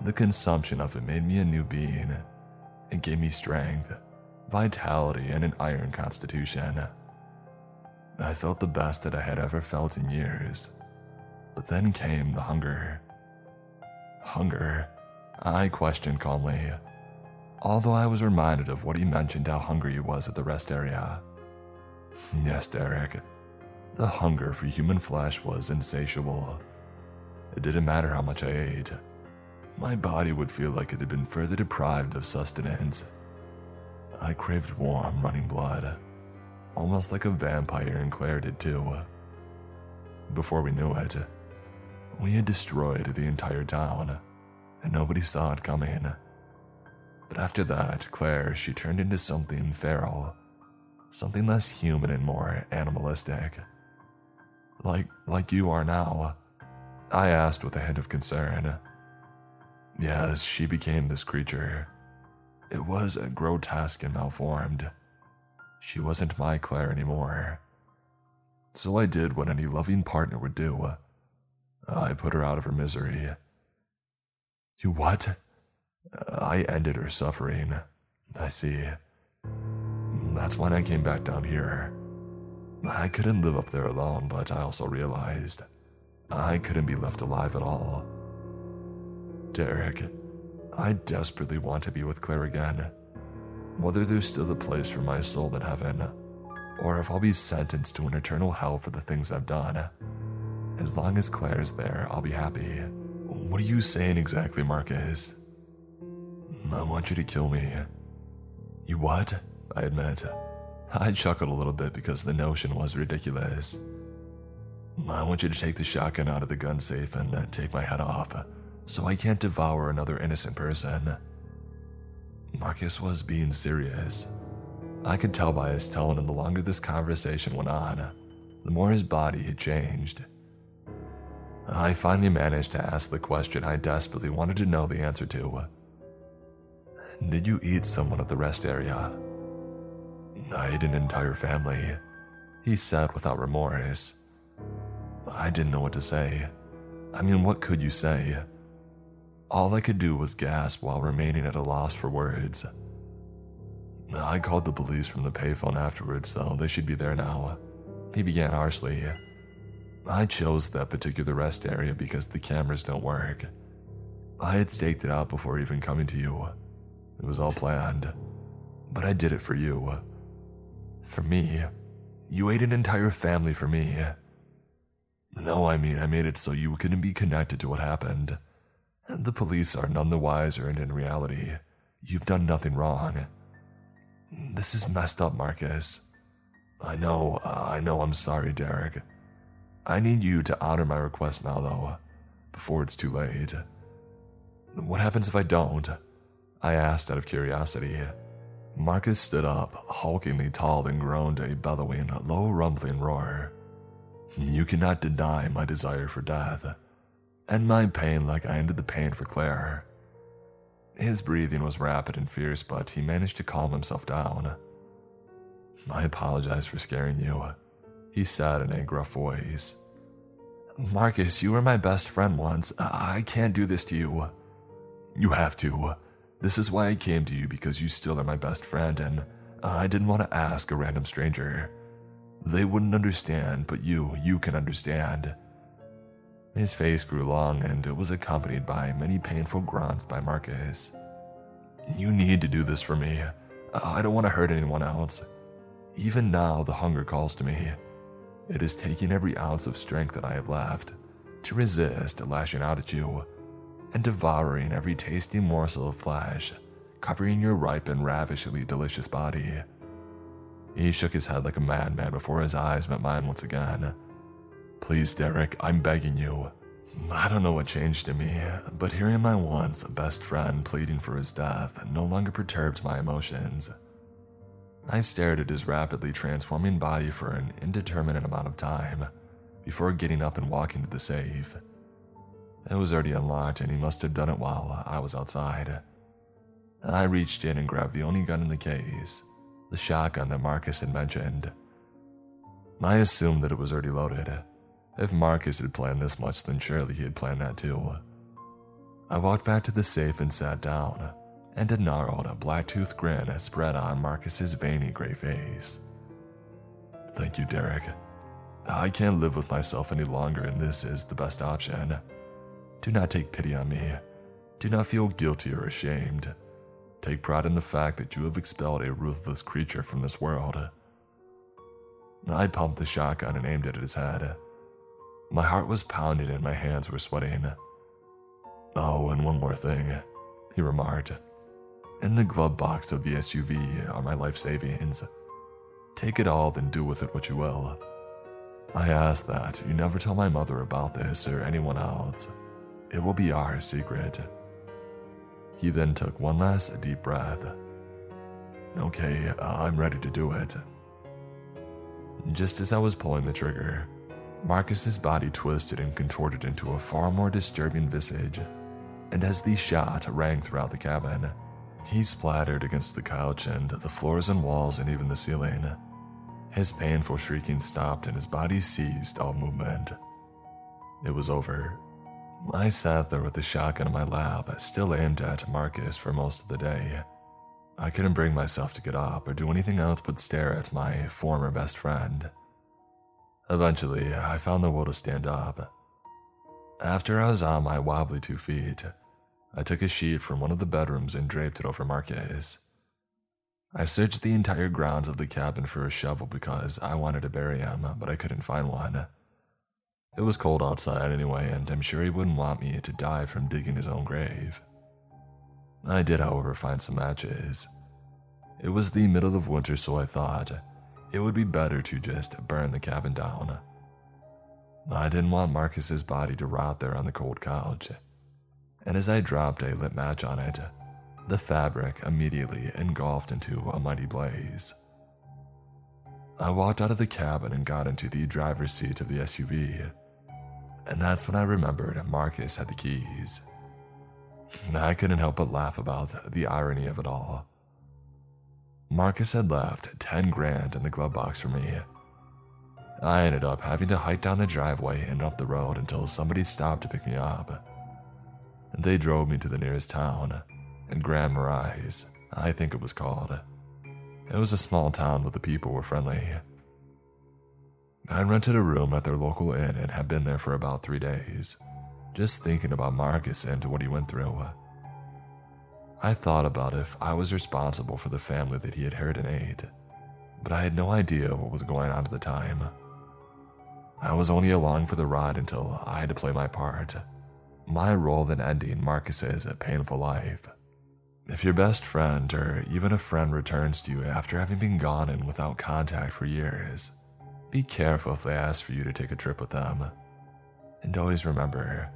[SPEAKER 1] the consumption of it made me a new being. It gave me strength, vitality, and an iron constitution. I felt the best that I had ever felt in years. But then came the hunger. Hunger? I questioned calmly, although I was reminded of what he mentioned how hungry he was at the rest area. Yes, Derek, the hunger for human flesh was insatiable. It didn't matter how much I ate, my body would feel like it had been further deprived of sustenance. I craved warm, running blood, almost like a vampire, and Claire did too. Before we knew it, we had destroyed the entire town, and nobody saw it coming. But after that, Claire, she turned into something feral, something less human and more animalistic. Like, like you are now, I asked with a hint of concern. Yes, she became this creature. It was grotesque and malformed. She wasn't my Claire anymore. So I did what any loving partner would do. I put her out of her misery. You what? I ended her suffering. I see. That's when I came back down here. I couldn't live up there alone, but I also realized I couldn't be left alive at all. Derek, I desperately want to be with Claire again. Whether there's still a place for my soul in heaven, or if I'll be sentenced to an eternal hell for the things I've done. As long as Claire's there, I'll be happy. What are you saying exactly, Marcus? I want you to kill me. You what? I admit. I chuckled a little bit because the notion was ridiculous. I want you to take the shotgun out of the gun safe and uh, take my head off so I can't devour another innocent person. Marcus was being serious. I could tell by his tone, and the longer this conversation went on, the more his body had changed. I finally managed to ask the question I desperately wanted to know the answer to. Did you eat someone at the rest area? I ate an entire family, he said without remorse. I didn't know what to say. I mean, what could you say? All I could do was gasp while remaining at a loss for words. I called the police from the payphone afterwards, so they should be there now. He began harshly. I chose that particular rest area because the cameras don't work. I had staked it out before even coming to you. It was all planned. But I did it for you. For me. You ate an entire family for me. No, I mean, I made it so you couldn't be connected to what happened. The police are none the wiser, and in reality, you've done nothing wrong. This is messed up, Marcus. I know, uh, I know, I'm sorry, Derek. I need you to honor my request now, though, before it's too late. What happens if I don't? I asked out of curiosity. Marcus stood up, hulkingly tall, and groaned a bellowing, low rumbling roar. You cannot deny my desire for death, and my pain like I ended the pain for Claire. His breathing was rapid and fierce, but he managed to calm himself down. I apologize for scaring you, he said in a gruff voice. Marcus, you were my best friend once. I can't do this to you. You have to. This is why I came to you because you still are my best friend, and I didn't want to ask a random stranger. They wouldn't understand, but you, you can understand. His face grew long and it was accompanied by many painful grunts by Marcus. You need to do this for me. Uh, I don't want to hurt anyone else. Even now, the hunger calls to me. It is taking every ounce of strength that I have left to resist lashing out at you and devouring every tasty morsel of flesh, covering your ripe and ravishingly delicious body. He shook his head like a madman before his eyes met mine once again. Please, Derek, I'm begging you. I don't know what changed in me, but hearing my once best friend pleading for his death no longer perturbs my emotions. I stared at his rapidly transforming body for an indeterminate amount of time before getting up and walking to the safe. It was already unlocked, and he must have done it while I was outside. I reached in and grabbed the only gun in the case, the shotgun that Marcus had mentioned. I assumed that it was already loaded. If Marcus had planned this much, then surely he had planned that too. I walked back to the safe and sat down and a gnarled, black-toothed grin spread on Marcus's veiny gray face. Thank you, Derek. I can't live with myself any longer, and this is the best option. Do not take pity on me. Do not feel guilty or ashamed. Take pride in the fact that you have expelled a ruthless creature from this world. I pumped the shotgun and aimed it at his head. My heart was pounding and my hands were sweating. Oh, and one more thing, he remarked. In the glove box of the SUV are my life savings. Take it all, then do with it what you will. I ask that you never tell my mother about this or anyone else. It will be our secret. He then took one last deep breath. Okay, I'm ready to do it. Just as I was pulling the trigger, Marcus's body twisted and contorted into a far more disturbing visage, and as the shot rang throughout the cabin, he splattered against the couch and the floors and walls and even the ceiling. His painful shrieking stopped and his body ceased all movement. It was over. I sat there with the shotgun in my lap, still aimed at Marcus for most of the day. I couldn't bring myself to get up or do anything else but stare at my former best friend. Eventually, I found the will to stand up. After I was on my wobbly two feet, I took a sheet from one of the bedrooms and draped it over Marcus. I searched the entire grounds of the cabin for a shovel because I wanted to bury him, but I couldn't find one. It was cold outside anyway, and I'm sure he wouldn't want me to die from digging his own grave. I did, however, find some matches. It was the middle of winter, so I thought it would be better to just burn the cabin down. I didn't want Marcus's body to rot there on the cold couch and as I dropped a lit match on it, the fabric immediately engulfed into a mighty blaze. I walked out of the cabin and got into the driver's seat of the SUV, and that's when I remembered Marcus had the keys. I couldn't help but laugh about the irony of it all. Marcus had left 10 grand in the glove box for me. I ended up having to hike down the driveway and up the road until somebody stopped to pick me up. They drove me to the nearest town, in Grand Marais, I think it was called. It was a small town, but the people were friendly. I rented a room at their local inn and had been there for about three days, just thinking about Marcus and what he went through. I thought about if I was responsible for the family that he had heard and ate, but I had no idea what was going on at the time. I was only along for the ride until I had to play my part my role in ending Marcus's painful life. If your best friend or even a friend returns to you after having been gone and without contact for years, be careful if they ask for you to take a trip with them. And always remember,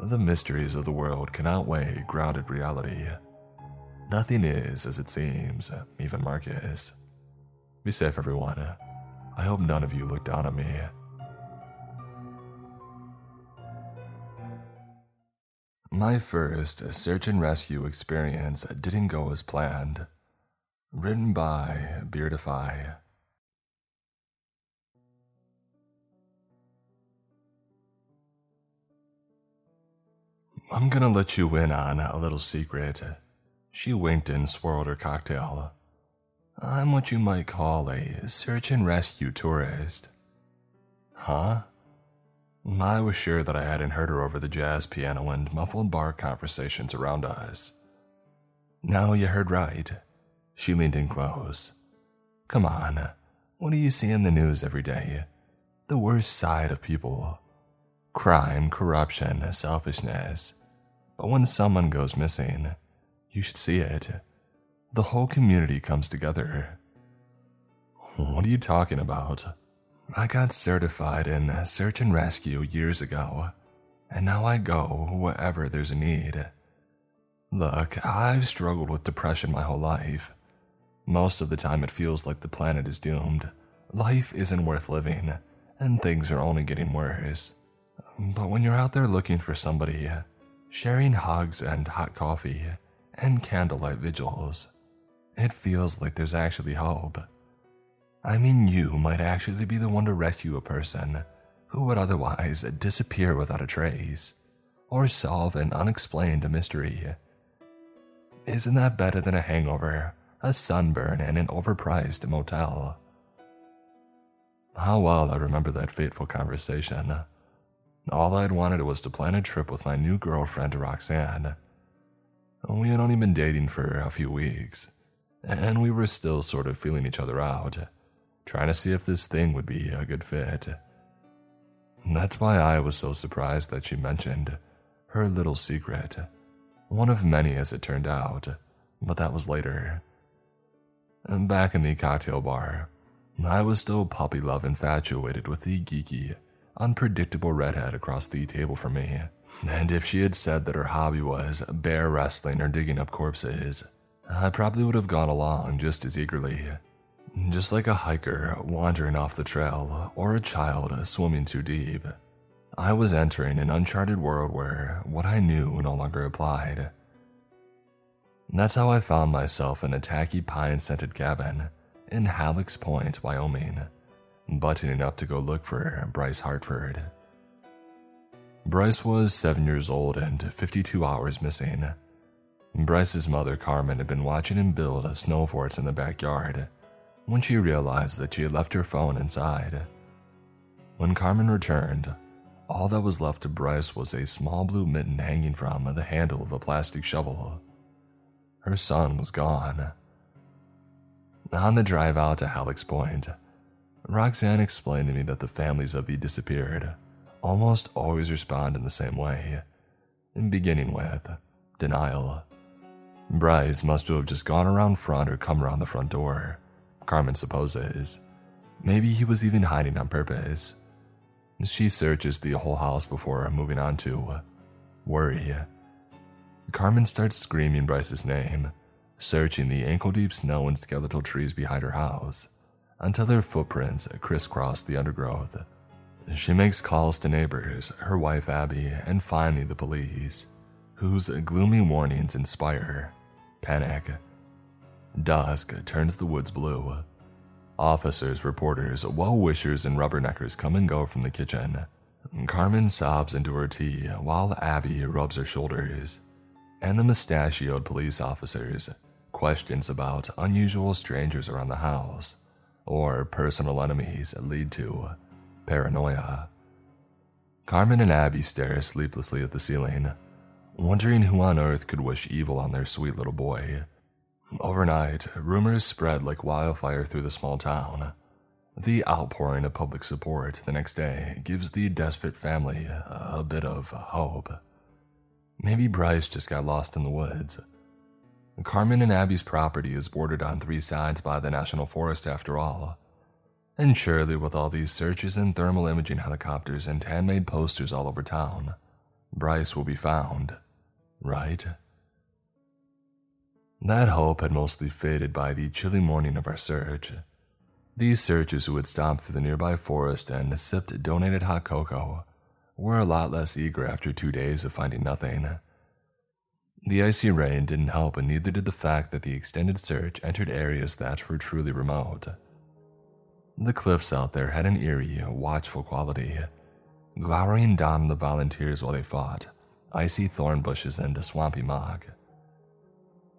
[SPEAKER 1] the mysteries of the world can outweigh grounded reality. Nothing is as it seems, even Marcus. Be safe, everyone. I hope none of you look down on me. My first search and rescue experience didn't go as planned. Written by Beardify. I'm gonna let you in on a little secret. She winked and swirled her cocktail. I'm what you might call a search and rescue tourist. Huh? I was sure that I hadn't heard her over the jazz piano and muffled bar conversations around us. No, you heard right. She leaned in close. Come on, what do you see in the news every day? The worst side of people crime, corruption, selfishness. But when someone goes missing, you should see it. The whole community comes together. What are you talking about? I got certified in search and rescue years ago, and now I go wherever there's a need. Look, I've struggled with depression my whole life. Most of the time, it feels like the planet is doomed. Life isn't worth living, and things are only getting worse. But when you're out there looking for somebody, sharing hugs and hot coffee, and candlelight vigils, it feels like there's actually hope. I mean, you might actually be the one to rescue a person who would otherwise disappear without a trace, or solve an unexplained mystery. Isn't that better than a hangover, a sunburn, and an overpriced motel? How well I remember that fateful conversation. All I'd wanted was to plan a trip with my new girlfriend, Roxanne. We had only been dating for a few weeks, and we were still sort of feeling each other out, trying to see if this thing would be a good fit. That's why I was so surprised that she mentioned her little secret. One of many, as it turned out, but that was later. Back in the cocktail bar, I was still puppy love infatuated with the geeky, unpredictable redhead across the table from me. And if she had said that her hobby was bear wrestling or digging up corpses, I probably would have gone along just as eagerly. Just like a hiker wandering off the trail or a child swimming too deep. I was entering an uncharted world where what I knew no longer applied. That's how I found myself in a tacky pine scented cabin in Halleck's Point, Wyoming, buttoning up to go look for Bryce Hartford. Bryce was seven years old and 52 hours missing. Bryce's mother, Carmen, had been watching him build a snow fort in the backyard when she realized that she had left her phone inside. When Carmen returned, all that was left of Bryce was a small blue mitten hanging from the handle of a plastic shovel. Her son was gone. On the drive out to Halleck's Point, Roxanne explained to me that the families of the disappeared almost always respond in the same way, beginning with denial. Bryce must have just gone around front or come around the front door, Carmen supposes. Maybe he was even hiding on purpose. She searches the whole house before moving on to worry. Carmen starts screaming Bryce's name, searching the ankle deep snow and skeletal trees behind her house until their footprints crisscross the undergrowth. She makes calls to neighbors, her wife Abby, and finally the police, whose gloomy warnings inspire her. panic. Dusk turns the woods blue. Officers, reporters, well wishers, and rubberneckers come and go from the kitchen. Carmen sobs into her tea while Abby rubs her shoulders. And the mustachioed police officers questions about unusual strangers around the house or personal enemies lead to paranoia. Carmen and Abby stare sleeplessly at the ceiling, wondering who on earth could wish evil on their sweet little boy. Overnight, rumors spread like wildfire through the small town. The outpouring of public support the next day gives the desperate family a bit of hope. Maybe Bryce just got lost in the woods. Carmen and Abby's property is bordered on three sides by the National Forest after all, and surely, with all these searches and thermal imaging helicopters and handmade posters all over town, Bryce will be found, right? That hope had mostly faded by the chilly morning of our search. These searchers who had stopped through the nearby forest and sipped donated hot cocoa were a lot less eager after two days of finding nothing. The icy rain didn't help, and neither did the fact that the extended search entered areas that were truly remote. The cliffs out there had an eerie, watchful quality, glowering down on the volunteers while they fought, icy thorn bushes and a swampy mock.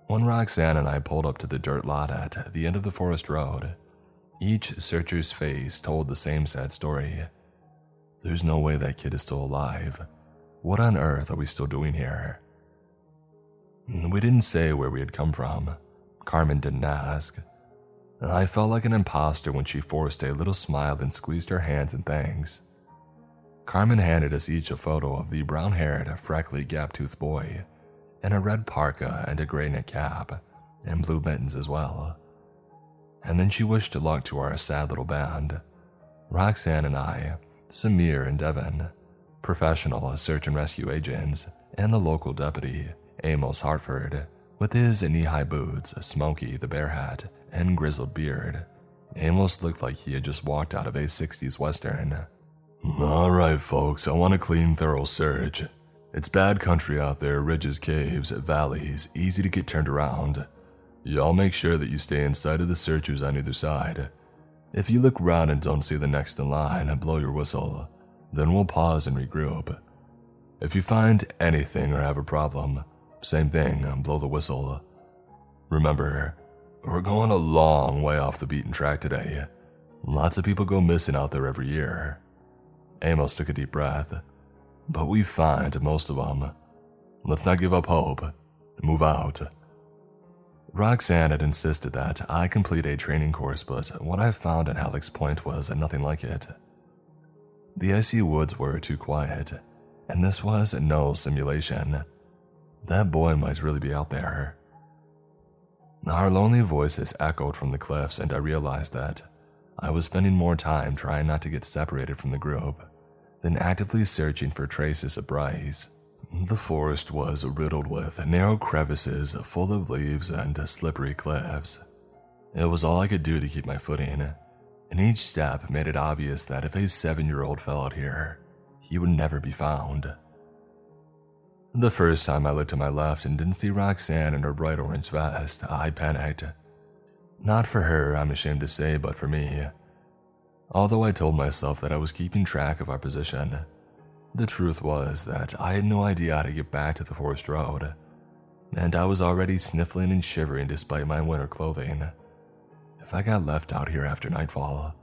[SPEAKER 1] When Roxanne and I pulled up to the dirt lot at the end of the forest road, each searcher's face told the same sad story. There's no way that kid is still alive. What on earth are we still doing here? We didn't say where we had come from. Carmen didn't ask. I felt like an impostor when she forced a little smile and squeezed her hands in thanks. Carmen handed us each a photo of the brown haired, freckly, gap toothed boy in a red parka and a gray knit cap, and blue mittens as well. And then she wished luck to our sad little band Roxanne and I, Samir and Evan, professional search and rescue agents, and the local deputy, Amos Hartford, with his knee high boots, Smokey the bear hat, and grizzled beard. Amos looked like he had just walked out of a 60s Western. Alright, folks, I want a clean, thorough search. It's bad country out there ridges, caves, valleys, easy to get turned around. Y'all make sure that you stay in sight of the searchers on either side. If you look round and don't see the next in line, blow your whistle. Then we'll pause and regroup. If you find anything or have a problem, same thing, blow the whistle. Remember, we're going a long way off the beaten track today. Lots of people go missing out there every year. Amos took a deep breath. But we find most of them. Let's not give up hope. Move out. Roxanne had insisted that I complete a training course, but what I found at Halleck's Point was nothing like it. The icy woods were too quiet, and this was no simulation. That boy might really be out there. Our lonely voices echoed from the cliffs, and I realized that I was spending more time trying not to get separated from the group than actively searching for traces of Bryce. The forest was riddled with narrow crevices full of leaves and slippery cliffs. It was all I could do to keep my footing, and each step made it obvious that if a seven year old fell out here, he would never be found. The first time I looked to my left and didn't see Roxanne in her bright orange vest, I panicked. Not for her, I'm ashamed to say, but for me. Although I told myself that I was keeping track of our position, the truth was that I had no idea how to get back to the forest road, and I was already sniffling and shivering despite my winter clothing. If I got left out here after nightfall,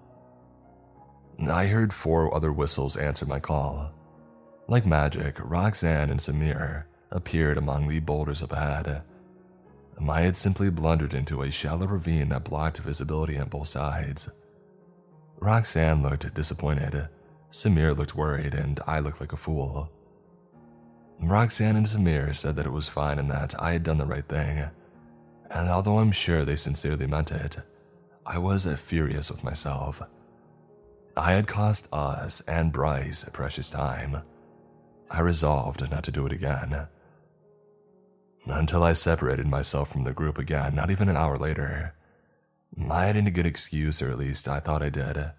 [SPEAKER 1] I heard four other whistles answer my call. Like magic, Roxanne and Samir appeared among the boulders ahead. I had simply blundered into a shallow ravine that blocked visibility on both sides. Roxanne looked disappointed, Samir looked worried, and I looked like a fool. Roxanne and Samir said that it was fine and that I had done the right thing. And although I'm sure they sincerely meant it, I was furious with myself. I had cost us and Bryce precious time. I resolved not to do it again. Until I separated myself from the group again, not even an hour later. I had a good excuse, or at least I thought I did. A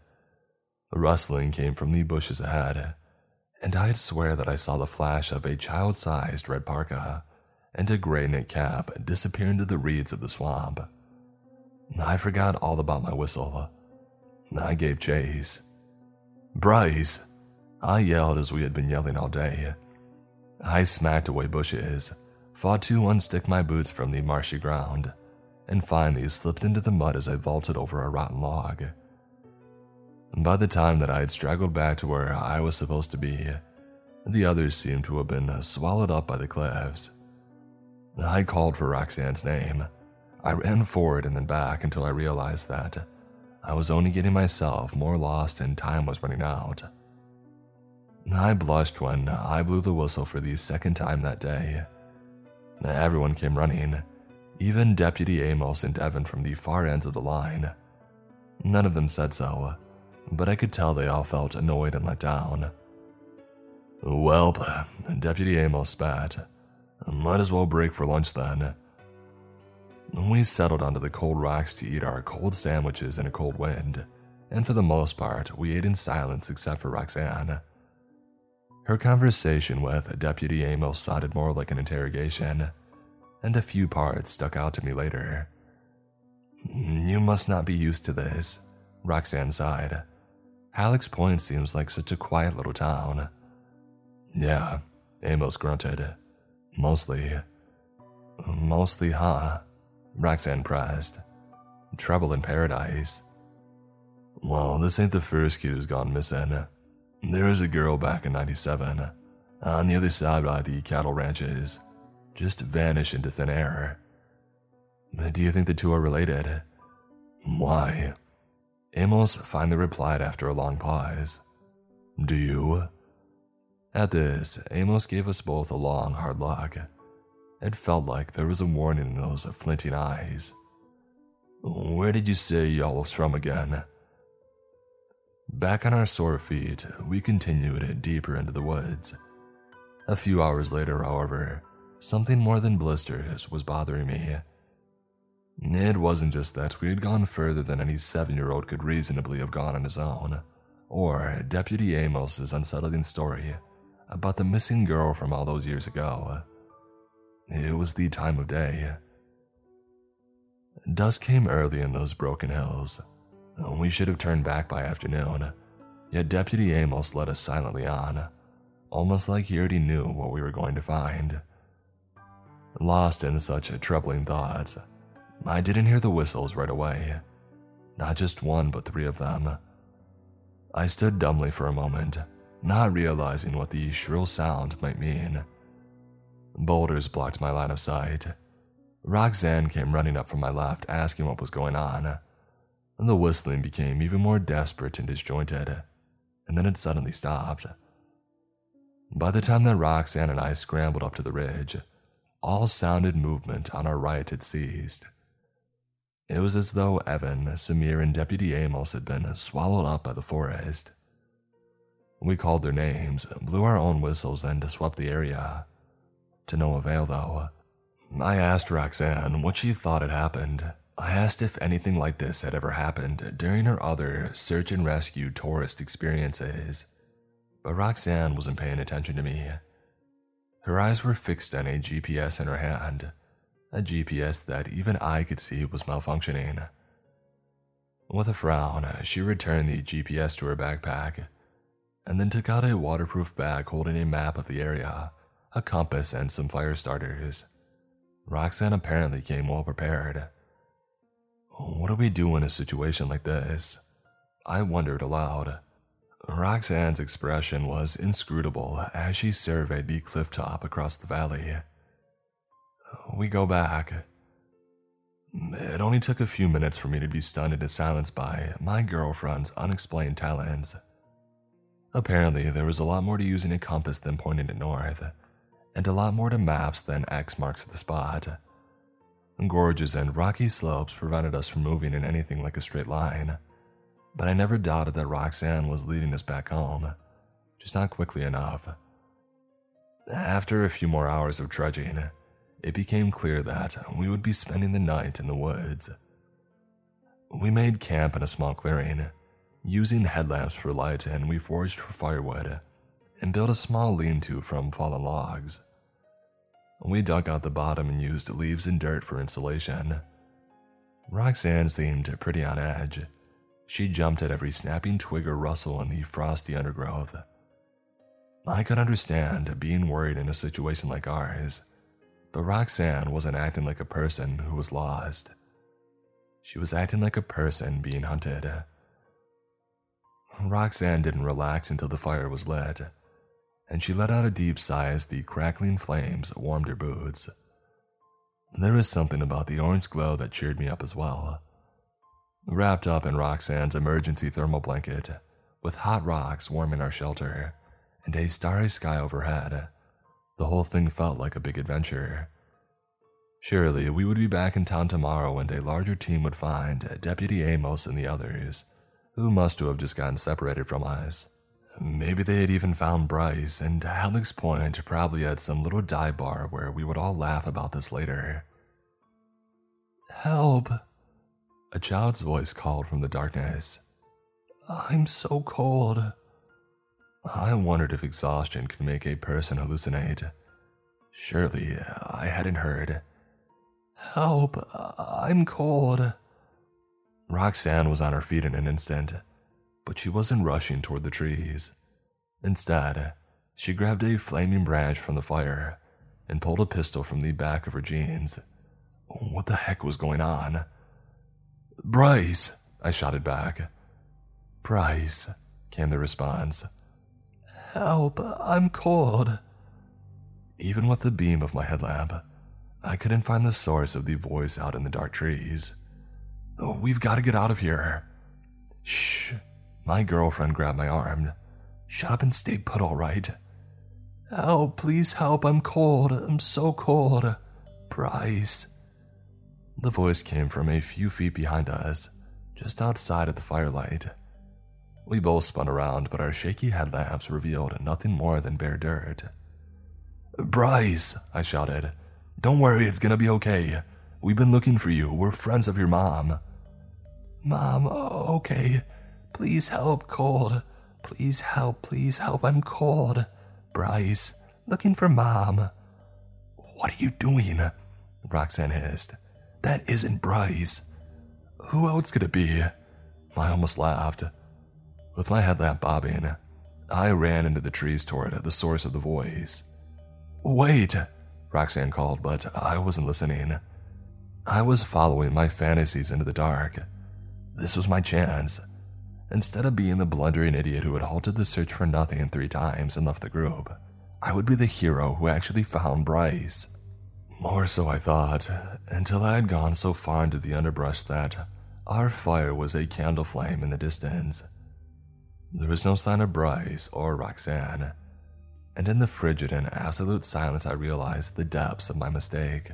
[SPEAKER 1] rustling came from the bushes ahead, and I'd swear that I saw the flash of a child sized red parka and a gray knit cap disappear into the reeds of the swamp. I forgot all about my whistle. I gave chase. Bryce! I yelled as we had been yelling all day. I smacked away bushes, fought to unstick my boots from the marshy ground, and finally slipped into the mud as I vaulted over a rotten log. By the time that I had straggled back to where I was supposed to be, the others seemed to have been swallowed up by the cliffs. I called for Roxanne's name. I ran forward and then back until I realized that I was only getting myself more lost and time was running out. I blushed when I blew the whistle for the second time that day. Everyone came running, even Deputy Amos and Evan from the far ends of the line. None of them said so, but I could tell they all felt annoyed and let down. Welp, Deputy Amos spat. Might as well break for lunch then. We settled onto the cold rocks to eat our cold sandwiches in a cold wind, and for the most part, we ate in silence except for Roxanne. Her conversation with Deputy Amos sounded more like an interrogation, and a few parts stuck out to me later. You must not be used to this, Roxanne sighed. Halleck's Point seems like such a quiet little town. Yeah, Amos grunted. Mostly. Mostly, huh? Roxanne pressed. Trouble in paradise. Well, this ain't the first kid who's gone missing. There was a girl back in 97, uh, on the other side by the cattle ranches, just vanished into thin air. Uh, do you think the two are related? Why? Amos finally replied after a long pause. Do you? At this, Amos gave us both a long, hard look. It felt like there was a warning in those flinting eyes. Where did you say y'all was from again? Back on our sore feet, we continued deeper into the woods. A few hours later, however, something more than blisters was bothering me. It wasn't just that we had gone further than any seven year old could reasonably have gone on his own, or Deputy Amos's unsettling story about the missing girl from all those years ago. It was the time of day. Dusk came early in those broken hills, we should have turned back by afternoon, yet Deputy Amos led us silently on, almost like he already knew what we were going to find. Lost in such troubling thoughts, I didn't hear the whistles right away. Not just one, but three of them. I stood dumbly for a moment, not realizing what the shrill sound might mean. Boulders blocked my line of sight. Roxanne came running up from my left, asking what was going on and the whistling became even more desperate and disjointed, and then it suddenly stopped. By the time that Roxanne and I scrambled up to the ridge, all sounded movement on our right had ceased. It was as though Evan, Samir, and Deputy Amos had been swallowed up by the forest. We called their names, blew our own whistles, and swept the area. To no avail, though. I asked Roxanne what she thought had happened, I asked if anything like this had ever happened during her other search and rescue tourist experiences, but Roxanne wasn't paying attention to me. Her eyes were fixed on a GPS in her hand, a GPS that even I could see was malfunctioning. With a frown, she returned the GPS to her backpack and then took out a waterproof bag holding a map of the area, a compass, and some fire starters. Roxanne apparently came well prepared. What do we do in a situation like this? I wondered aloud. Roxanne's expression was inscrutable as she surveyed the cliff top across the valley. We go back. It only took a few minutes for me to be stunned into silence by my girlfriend's unexplained talents. Apparently, there was a lot more to using a compass than pointing to north, and a lot more to maps than X marks the spot. Gorges and rocky slopes prevented us from moving in anything like a straight line, but I never doubted that Roxanne was leading us back home, just not quickly enough. After a few more hours of trudging, it became clear that we would be spending the night in the woods. We made camp in a small clearing, using headlamps for light, and we foraged for firewood and built a small lean to from fallen logs. We dug out the bottom and used leaves and dirt for insulation. Roxanne seemed pretty on edge. She jumped at every snapping twig or rustle in the frosty undergrowth. I could understand being worried in a situation like ours, but Roxanne wasn't acting like a person who was lost. She was acting like a person being hunted. Roxanne didn't relax until the fire was lit and she let out a deep sigh as the crackling flames warmed her boots. There was something about the orange glow that cheered me up as well. Wrapped up in Roxanne's emergency thermal blanket, with hot rocks warming our shelter, and a starry sky overhead, the whole thing felt like a big adventure. Surely we would be back in town tomorrow and a larger team would find Deputy Amos and the others, who must have just gotten separated from us. Maybe they had even found Bryce, and Halleck's Point probably had some little dive bar where we would all laugh about this later. Help! A child's voice called from the darkness. I'm so cold. I wondered if exhaustion could make a person hallucinate. Surely I hadn't heard. Help! I'm cold. Roxanne was on her feet in an instant, but she wasn't rushing toward the trees. Instead, she grabbed a flaming branch from the fire and pulled a pistol from the back of her jeans. What the heck was going on? Bryce! I shouted back. Bryce, came the response. Help, I'm cold. Even with the beam of my headlamp, I couldn't find the source of the voice out in the dark trees. We've got to get out of here. Shh. My girlfriend grabbed my arm. Shut up and stay put, all right. Help, please help, I'm cold. I'm so cold. Bryce. The voice came from a few feet behind us, just outside of the firelight. We both spun around, but our shaky headlamps revealed nothing more than bare dirt. Bryce, I shouted. Don't worry, it's gonna be okay. We've been looking for you. We're friends of your mom. Mom, okay. Please help, cold. Please help, please help, I'm cold. Bryce, looking for mom. What are you doing? Roxanne hissed. That isn't Bryce. Who else could it be? I almost laughed. With my headlamp bobbing, I ran into the trees toward the source of the voice. Wait, Roxanne called, but I wasn't listening. I was following my fantasies into the dark. This was my chance. Instead of being the blundering idiot who had halted the search for nothing three times and left the group, I would be the hero who actually found Bryce. More so, I thought, until I had gone so far into the underbrush that our fire was a candle flame in the distance. There was no sign of Bryce or Roxanne, and in the frigid and absolute silence, I realized the depths of my mistake.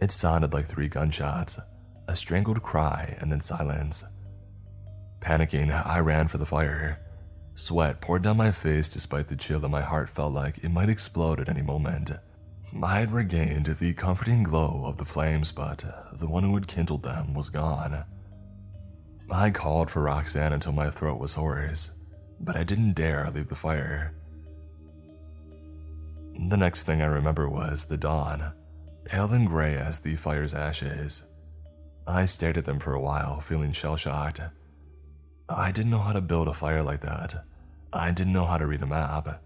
[SPEAKER 1] It sounded like three gunshots, a strangled cry, and then silence. Panicking, I ran for the fire. Sweat poured down my face despite the chill that my heart felt like it might explode at any moment. I had regained the comforting glow of the flames, but the one who had kindled them was gone. I called for Roxanne until my throat was hoarse, but I didn't dare leave the fire. The next thing I remember was the dawn, pale and gray as the fire's ashes. I stared at them for a while, feeling shell shocked. I didn't know how to build a fire like that. I didn't know how to read a map,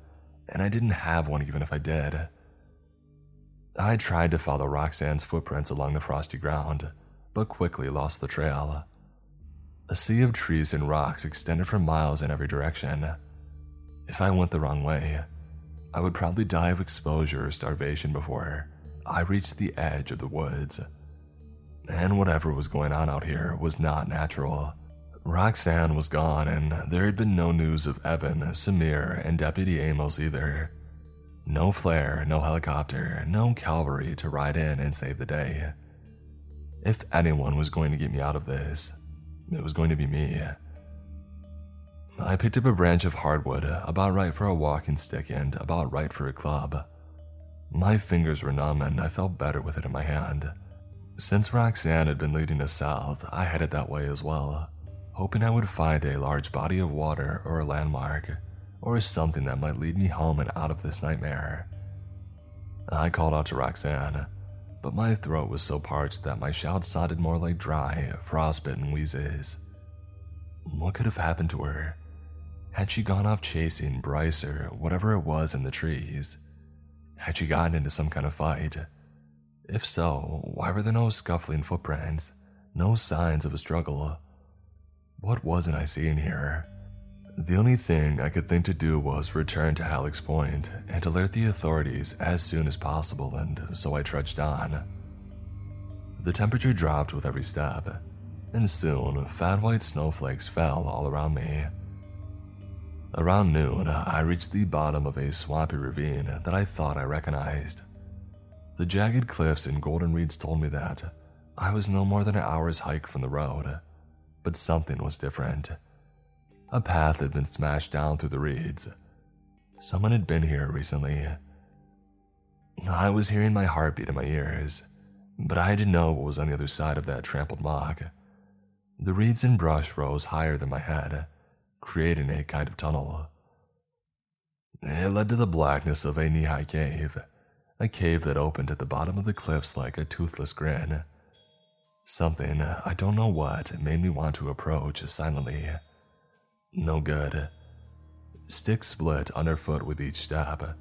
[SPEAKER 1] and I didn't have one even if I did. I tried to follow Roxanne's footprints along the frosty ground, but quickly lost the trail. A sea of trees and rocks extended for miles in every direction. If I went the wrong way, I would probably die of exposure or starvation before I reached the edge of the woods. And whatever was going on out here was not natural. Roxanne was gone, and there had been no news of Evan, Samir, and Deputy Amos either. No flare, no helicopter, no cavalry to ride in and save the day. If anyone was going to get me out of this, it was going to be me. I picked up a branch of hardwood, about right for a walking stick and about right for a club. My fingers were numb and I felt better with it in my hand. Since Roxanne had been leading us south, I headed that way as well hoping I would find a large body of water or a landmark, or something that might lead me home and out of this nightmare. I called out to Roxanne, but my throat was so parched that my shouts sounded more like dry, frostbitten wheezes. What could have happened to her? Had she gone off chasing Bryce or whatever it was in the trees? Had she gotten into some kind of fight? If so, why were there no scuffling footprints, no signs of a struggle? What wasn't I seeing here? The only thing I could think to do was return to Halleck's Point and alert the authorities as soon as possible, and so I trudged on. The temperature dropped with every step, and soon fat white snowflakes fell all around me. Around noon, I reached the bottom of a swampy ravine that I thought I recognized. The jagged cliffs and golden reeds told me that I was no more than an hour's hike from the road but something was different. A path had been smashed down through the reeds. Someone had been here recently. I was hearing my heartbeat in my ears, but I didn't know what was on the other side of that trampled mock. The reeds and brush rose higher than my head, creating a kind of tunnel. It led to the blackness of a knee high cave, a cave that opened at the bottom of the cliffs like a toothless grin. Something, uh, I don't know what, made me want to approach silently. No good. Sticks split underfoot with each step.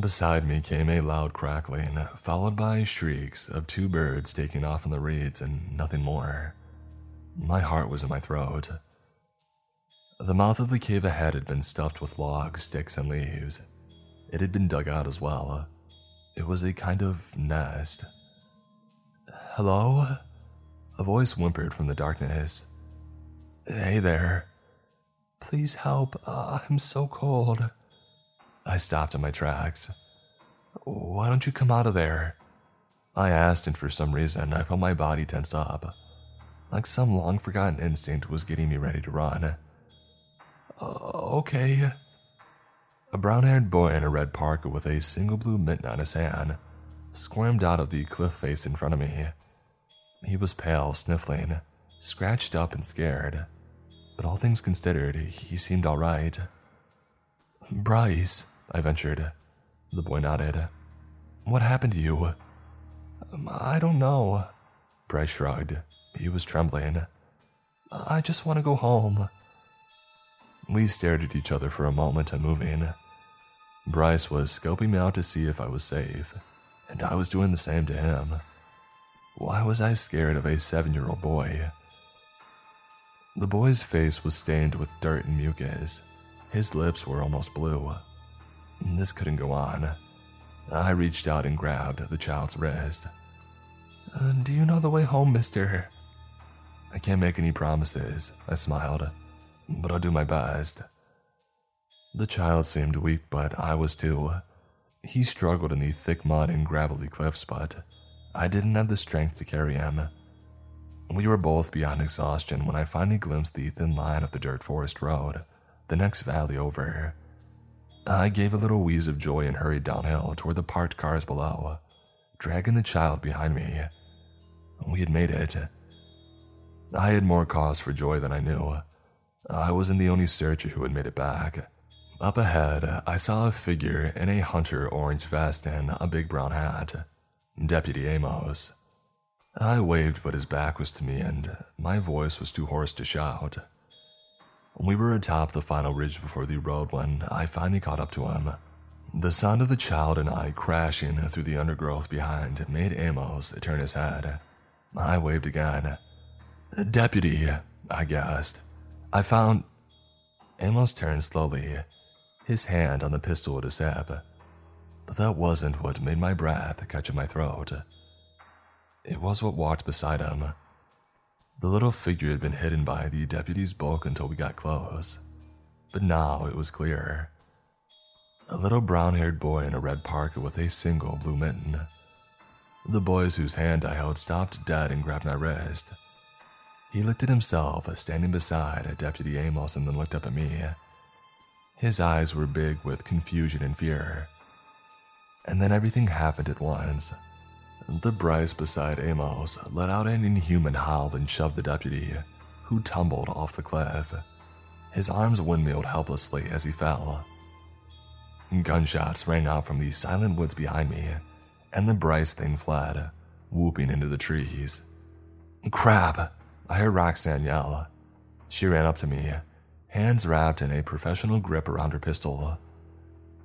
[SPEAKER 1] Beside me came a loud crackling, followed by shrieks of two birds taking off in the reeds and nothing more. My heart was in my throat. The mouth of the cave ahead had been stuffed with logs, sticks, and leaves. It had been dug out as well. It was a kind of nest. Hello? A voice whimpered from the darkness. Hey there. Please help. Uh, I'm so cold. I stopped in my tracks. Why don't you come out of there? I asked, and for some reason, I felt my body tense up. Like some long forgotten instinct was getting me ready to run. Uh, okay. A brown haired boy in a red parka with a single blue mitten on his hand squirmed out of the cliff face in front of me. He was pale, sniffling, scratched up, and scared. But all things considered, he seemed all right. Bryce, I ventured. The boy nodded. What happened to you? Um, I don't know. Bryce shrugged. He was trembling. I just want to go home. We stared at each other for a moment, unmoving. Bryce was scoping me out to see if I was safe, and I was doing the same to him. Why was I scared of a seven year old boy? The boy's face was stained with dirt and mucus. His lips were almost blue. This couldn't go on. I reached out and grabbed the child's wrist. Uh, do you know the way home, mister? I can't make any promises, I smiled but I'll do my best. The child seemed weak, but I was too. He struggled in the thick mud and gravelly cliffs, but I didn't have the strength to carry him. We were both beyond exhaustion when I finally glimpsed the thin line of the dirt forest road, the next valley over. I gave a little wheeze of joy and hurried downhill toward the parked cars below, dragging the child behind me. We had made it. I had more cause for joy than I knew. I wasn't the only searcher who had made it back. Up ahead, I saw a figure in a hunter orange vest and a big brown hat. Deputy Amos. I waved, but his back was to me, and my voice was too hoarse to shout. We were atop the final ridge before the road when I finally caught up to him. The sound of the child and I crashing through the undergrowth behind made Amos turn his head. I waved again. Deputy, I gasped. I found. Amos turned slowly, his hand on the pistol at his hip. But that wasn't what made my breath catch in my throat. It was what walked beside him. The little figure had been hidden by the deputy's bulk until we got close, but now it was clear. A little brown haired boy in a red parka with a single blue mitten. The boys whose hand I held stopped dead and grabbed my wrist. He looked at himself, standing beside Deputy Amos, and then looked up at me. His eyes were big with confusion and fear. And then everything happened at once. The Bryce beside Amos let out an inhuman howl and shoved the deputy, who tumbled off the cliff. His arms windmilled helplessly as he fell. Gunshots rang out from the silent woods behind me, and the Bryce thing fled, whooping into the trees. Crap! I heard Roxanne yell. She ran up to me, hands wrapped in a professional grip around her pistol.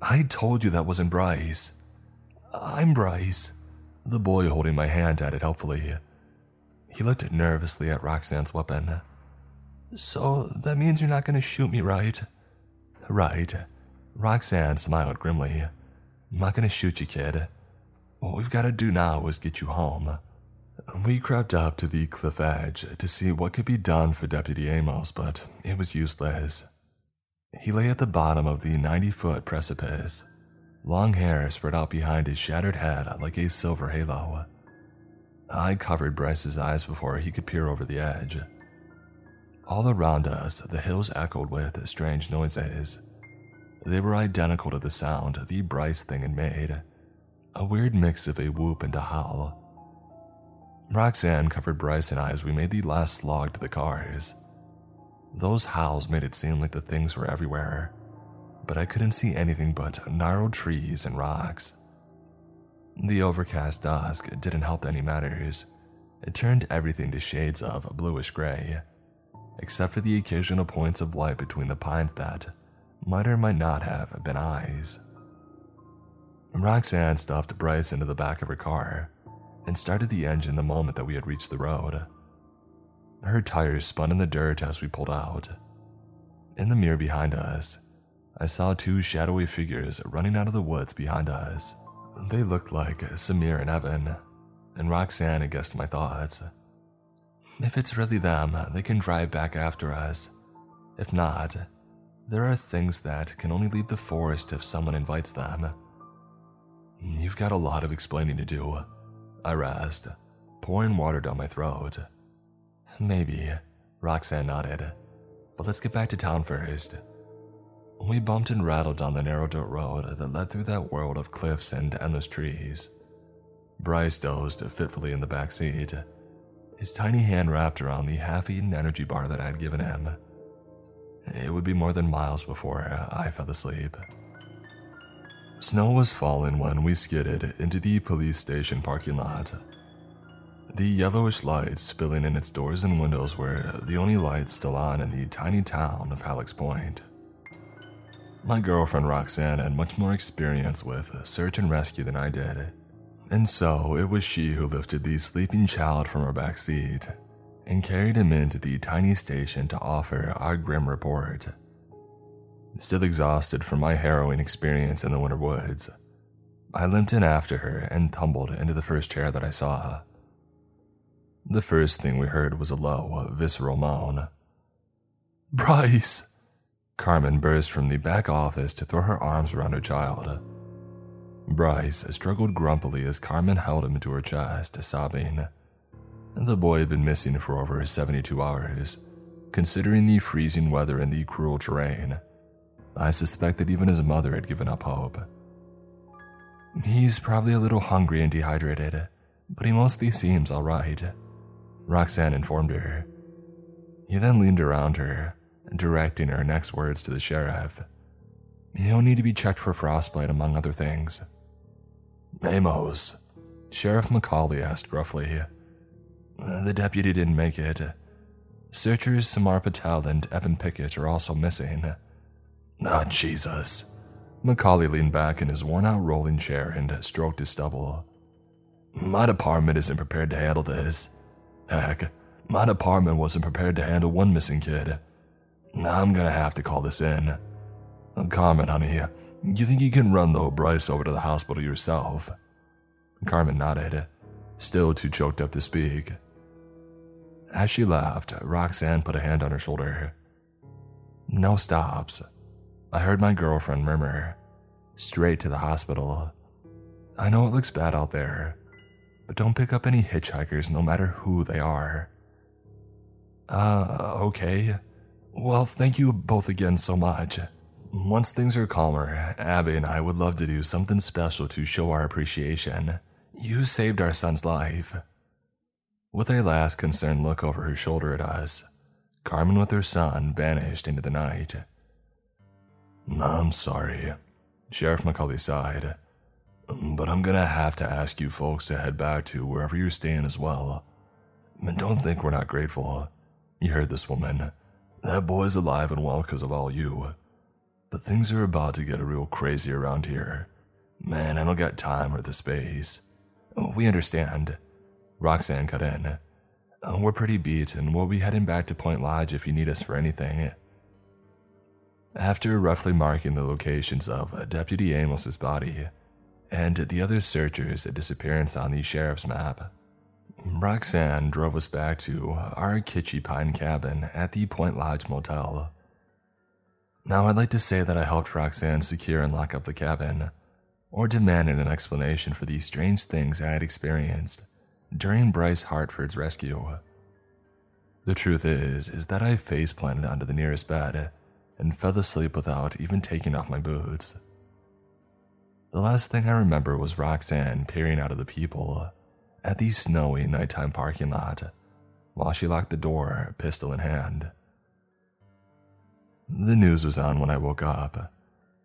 [SPEAKER 1] I told you that wasn't Bryce. I'm Bryce. The boy holding my hand added helpfully. He looked nervously at Roxanne's weapon. So that means you're not going to shoot me, right? Right. Roxanne smiled grimly. I'm not going to shoot you, kid. What we've got to do now is get you home. We crept up to the cliff edge to see what could be done for Deputy Amos, but it was useless. He lay at the bottom of the 90 foot precipice, long hair spread out behind his shattered head like a silver halo. I covered Bryce's eyes before he could peer over the edge. All around us, the hills echoed with strange noises. They were identical to the sound the Bryce thing had made a weird mix of a whoop and a howl. Roxanne covered Bryce and I as we made the last slog to the cars. Those howls made it seem like the things were everywhere, but I couldn't see anything but gnarled trees and rocks. The overcast dusk didn't help any matters. It turned everything to shades of bluish gray, except for the occasional points of light between the pines that might or might not have been eyes. Roxanne stuffed Bryce into the back of her car and started the engine the moment that we had reached the road. Her tires spun in the dirt as we pulled out. In the mirror behind us, I saw two shadowy figures running out of the woods behind us. They looked like Samir and Evan, and Roxanne had guessed my thoughts. If it's really them, they can drive back after us. If not, there are things that can only leave the forest if someone invites them. You've got a lot of explaining to do, I rasped, pouring water down my throat. Maybe, Roxanne nodded. But let's get back to town first. We bumped and rattled down the narrow dirt road that led through that world of cliffs and endless trees. Bryce dozed fitfully in the back seat, his tiny hand wrapped around the half-eaten energy bar that I had given him. It would be more than miles before I fell asleep. Snow was falling when we skidded into the police station parking lot. The yellowish lights spilling in its doors and windows were the only lights still on in the tiny town of Halleck's Point. My girlfriend Roxanne had much more experience with search and rescue than I did, and so it was she who lifted the sleeping child from her back seat and carried him into the tiny station to offer our grim report. Still exhausted from my harrowing experience in the winter woods, I limped in after her and tumbled into the first chair that I saw. The first thing we heard was a low, visceral moan. Bryce! Carmen burst from the back office to throw her arms around her child. Bryce struggled grumpily as Carmen held him to her chest, sobbing. The boy had been missing for over 72 hours, considering the freezing weather and the cruel terrain. I suspect that even his mother had given up hope. He's probably a little hungry and dehydrated, but he mostly seems alright, Roxanne informed her. He then leaned around her, directing her next words to the sheriff. He'll need to be checked for frostbite, among other things. Amos, Sheriff McCauley asked gruffly. The deputy didn't make it. Searchers Samar Patel and Evan Pickett are also missing. Ah, Jesus. McCauley leaned back in his worn out rolling chair and stroked his stubble. My department isn't prepared to handle this. Heck, my department wasn't prepared to handle one missing kid. I'm gonna have to call this in. Carmen, honey, you think you can run the Bryce over to the hospital yourself? Carmen nodded, still too choked up to speak. As she laughed, Roxanne put a hand on her shoulder. No stops. I heard my girlfriend murmur, straight to the hospital. I know it looks bad out there, but don't pick up any hitchhikers no matter who they are. Uh, okay. Well, thank you both again so much. Once things are calmer, Abby and I would love to do something special to show our appreciation. You saved our son's life. With a last concerned look over her shoulder at us, Carmen with her son vanished into the night. I'm sorry, Sheriff McCauley sighed. But I'm gonna have to ask you folks to head back to wherever you're staying as well. And don't think we're not grateful. You heard this woman. That boy's alive and well because of all you. But things are about to get a real crazy around here. Man, I don't got time or the space. Oh, we understand. Roxanne cut in. Uh, we're pretty beat and we'll be heading back to Point Lodge if you need us for anything. After roughly marking the locations of uh, Deputy Amos's body and the other searchers' disappearance on the sheriff's map, Roxanne drove us back to our kitschy pine cabin at the Point Lodge Motel. Now, I'd like to say that I helped Roxanne secure and lock up the cabin, or demanded an explanation for these strange things I had experienced during Bryce Hartford's rescue. The truth is, is that I face planted onto the nearest bed and fell asleep without even taking off my boots. The last thing I remember was Roxanne peering out of the peephole, at the snowy nighttime parking lot while she locked the door, pistol in hand. The news was on when I woke up.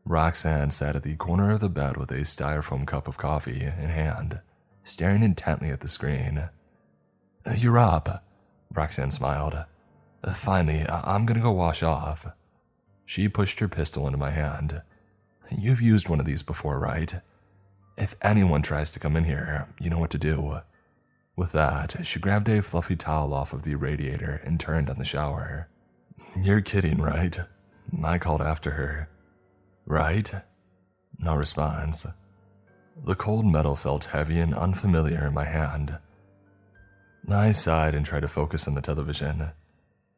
[SPEAKER 1] Roxanne sat at the corner of the bed with a styrofoam cup of coffee in hand, staring intently at the screen. You're up, Roxanne smiled. Finally, I'm gonna go wash off. She pushed her pistol into my hand. You've used one of these before, right? If anyone tries to come in here, you know what to do. With that, she grabbed a fluffy towel off of the radiator and turned on the shower. You're kidding, right? I called after her. Right? No response. The cold metal felt heavy and unfamiliar in my hand. I sighed and tried to focus on the television,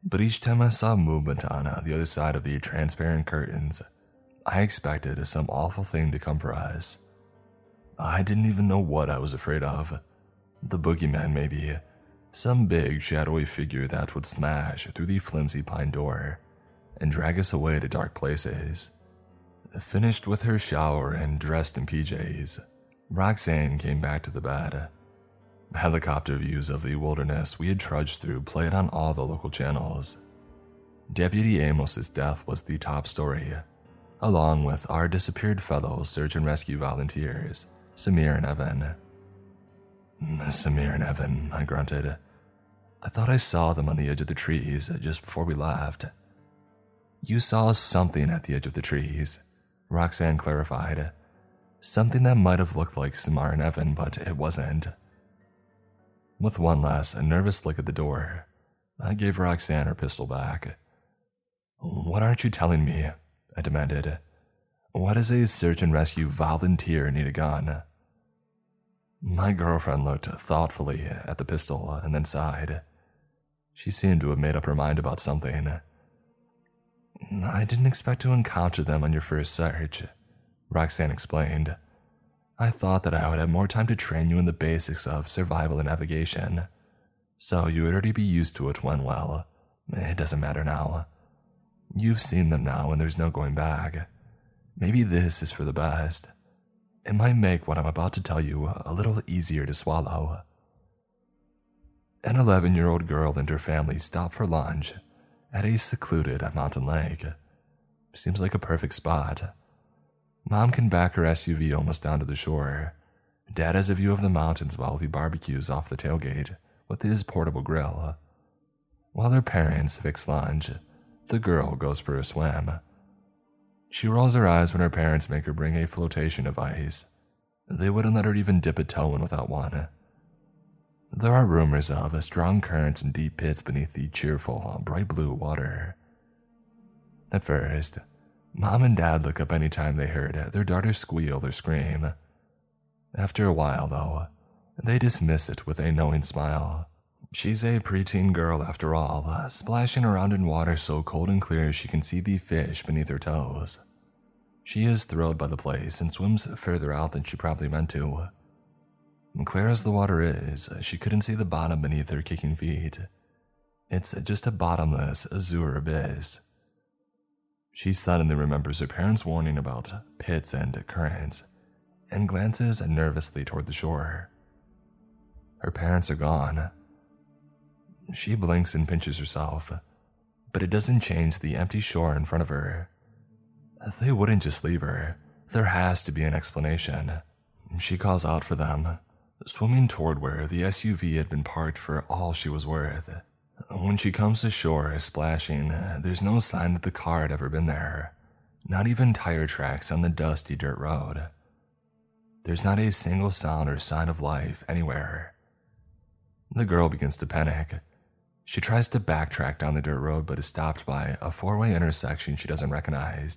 [SPEAKER 1] but each time I saw movement on uh, the other side of the transparent curtains, I expected some awful thing to come for us. I didn't even know what I was afraid of. The boogeyman, maybe. Some big, shadowy figure that would smash through the flimsy pine door and drag us away to dark places. Finished with her shower and dressed in PJs, Roxanne came back to the bed. Helicopter views of the wilderness we had trudged through played on all the local channels. Deputy Amos's death was the top story, along with our disappeared fellow search and rescue volunteers, Samir and Evan. Samir and Evan, I grunted. I thought I saw them on the edge of the trees just before we left. You saw something at the edge of the trees, Roxanne clarified. Something that might have looked like Samar and Evan, but it wasn't. With one last nervous look at the door, I gave Roxanne her pistol back. What aren't you telling me? I demanded. Why does a search and rescue volunteer need a gun? My girlfriend looked thoughtfully at the pistol and then sighed. She seemed to have made up her mind about something. I didn't expect to encounter them on your first search, Roxanne explained. I thought that I would have more time to train you in the basics of survival and navigation. So you would already be used to it when, well, it doesn't matter now. You've seen them now and there's no going back. Maybe this is for the best. It might make what I'm about to tell you a little easier to swallow. An 11 year old girl and her family stopped for lunch at a secluded mountain lake. Seems like a perfect spot. Mom can back her SUV almost down to the shore. Dad has a view of the mountains while he barbecues off the tailgate with his portable grill. While their parents fix lunch, the girl goes for a swim. She rolls her eyes when her parents make her bring a flotation of ice. They wouldn't let her even dip a toe in without one. There are rumors of strong currents and deep pits beneath the cheerful, bright blue water. At first, Mom and Dad look up any time they heard their daughter squeal or scream. After a while, though, they dismiss it with a knowing smile. She's a preteen girl after all, uh, splashing around in water so cold and clear she can see the fish beneath her toes. She is thrilled by the place and swims further out than she probably meant to. Clear as the water is, she couldn't see the bottom beneath her kicking feet. It's just a bottomless, azure abyss. She suddenly remembers her parents' warning about pits and currents and glances nervously toward the shore. Her parents are gone. She blinks and pinches herself, but it doesn't change the empty shore in front of her. They wouldn't just leave her. There has to be an explanation. She calls out for them, swimming toward where the SUV had been parked for all she was worth. When she comes to shore, splashing, there's no sign that the car had ever been there. Not even tire tracks on the dusty dirt road. There's not a single sound or sign of life anywhere. The girl begins to panic. She tries to backtrack down the dirt road but is stopped by a four way intersection she doesn't recognize.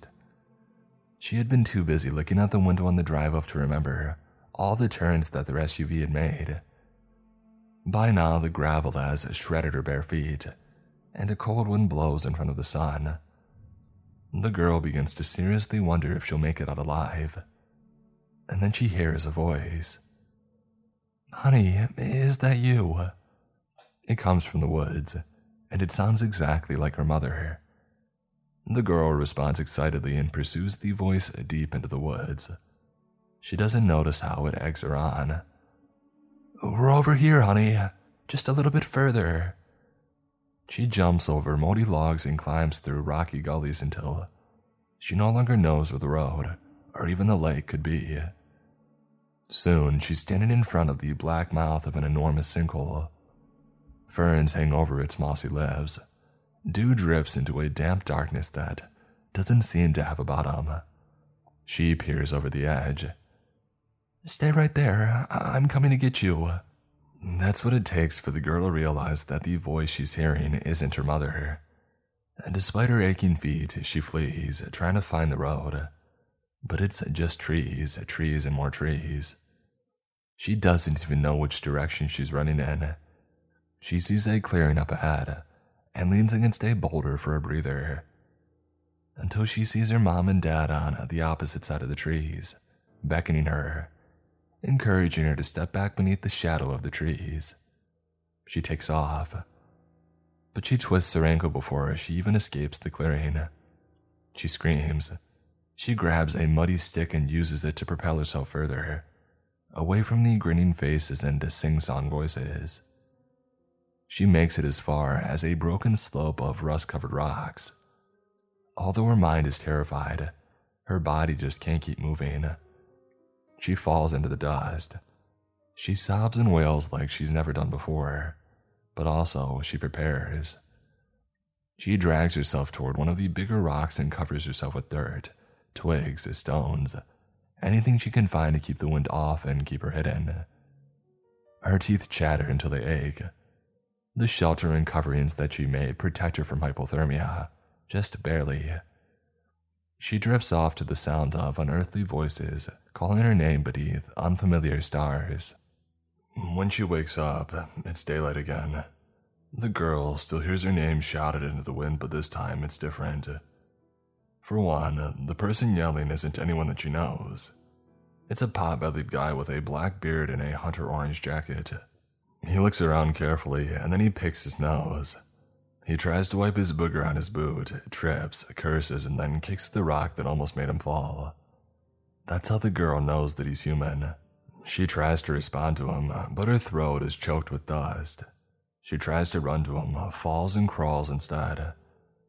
[SPEAKER 1] She had been too busy looking out the window on the drive up to remember all the turns that their SUV had made. By now, the gravel has shredded her bare feet, and a cold wind blows in front of the sun. The girl begins to seriously wonder if she'll make it out alive. And then she hears a voice. Honey, is that you? It comes from the woods, and it sounds exactly like her mother. The girl responds excitedly and pursues the voice deep into the woods. She doesn't notice how it eggs her on. We're over here, honey. Just a little bit further. She jumps over moldy logs and climbs through rocky gullies until she no longer knows where the road or even the lake could be. Soon, she's standing in front of the black mouth of an enormous sinkhole. Ferns hang over its mossy lips. Dew drips into a damp darkness that doesn't seem to have a bottom. She peers over the edge. Stay right there. I- I'm coming to get you. That's what it takes for the girl to realize that the voice she's hearing isn't her mother. And despite her aching feet, she flees, trying to find the road. But it's just trees, trees, and more trees. She doesn't even know which direction she's running in. She sees a clearing up ahead and leans against a boulder for a breather. Until she sees her mom and dad on the opposite side of the trees, beckoning her encouraging her to step back beneath the shadow of the trees. She takes off, but she twists her ankle before she even escapes the clearing. She screams. She grabs a muddy stick and uses it to propel herself further, away from the grinning faces and the sing song voices. She makes it as far as a broken slope of rust covered rocks. Although her mind is terrified, her body just can't keep moving. She falls into the dust. She sobs and wails like she's never done before, but also she prepares. She drags herself toward one of the bigger rocks and covers herself with dirt, twigs, stones, anything she can find to keep the wind off and keep her hidden. Her teeth chatter until they ache. The shelter and coverings that she made protect her from hypothermia, just barely. She drifts off to the sound of unearthly voices calling her name beneath unfamiliar stars. When she wakes up, it's daylight again. The girl still hears her name shouted into the wind, but this time it's different. For one, the person yelling isn't anyone that she knows. It's a pot bellied guy with a black beard and a hunter orange jacket. He looks around carefully and then he picks his nose. He tries to wipe his booger on his boot, trips, curses, and then kicks the rock that almost made him fall. That's how the girl knows that he's human. She tries to respond to him, but her throat is choked with dust. She tries to run to him, falls and crawls instead.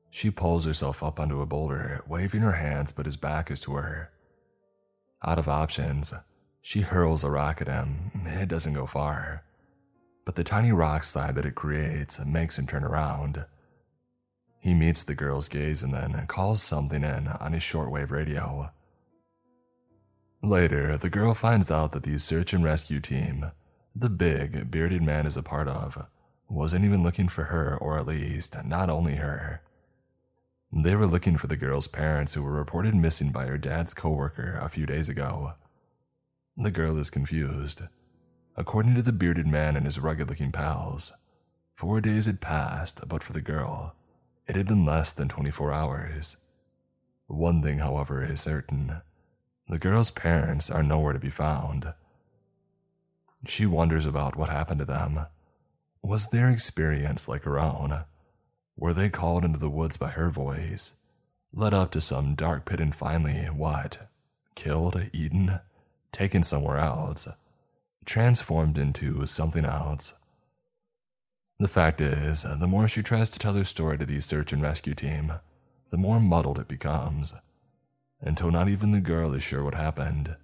[SPEAKER 1] She pulls herself up onto a boulder, waving her hands, but his back is to her. Out of options, she hurls a rock at him. It doesn't go far but the tiny rock slide that it creates makes him turn around. He meets the girl's gaze and then calls something in on his shortwave radio. Later, the girl finds out that the search and rescue team, the big, bearded man is a part of, wasn't even looking for her, or at least, not only her. They were looking for the girl's parents who were reported missing by her dad's coworker a few days ago. The girl is confused. According to the bearded man and his rugged looking pals, four days had passed, but for the girl, it had been less than 24 hours. One thing, however, is certain the girl's parents are nowhere to be found. She wonders about what happened to them. Was their experience like her own? Were they called into the woods by her voice, led up to some dark pit and finally, what? Killed, eaten, taken somewhere else? Transformed into something else. The fact is, the more she tries to tell her story to the search and rescue team, the more muddled it becomes, until not even the girl is sure what happened.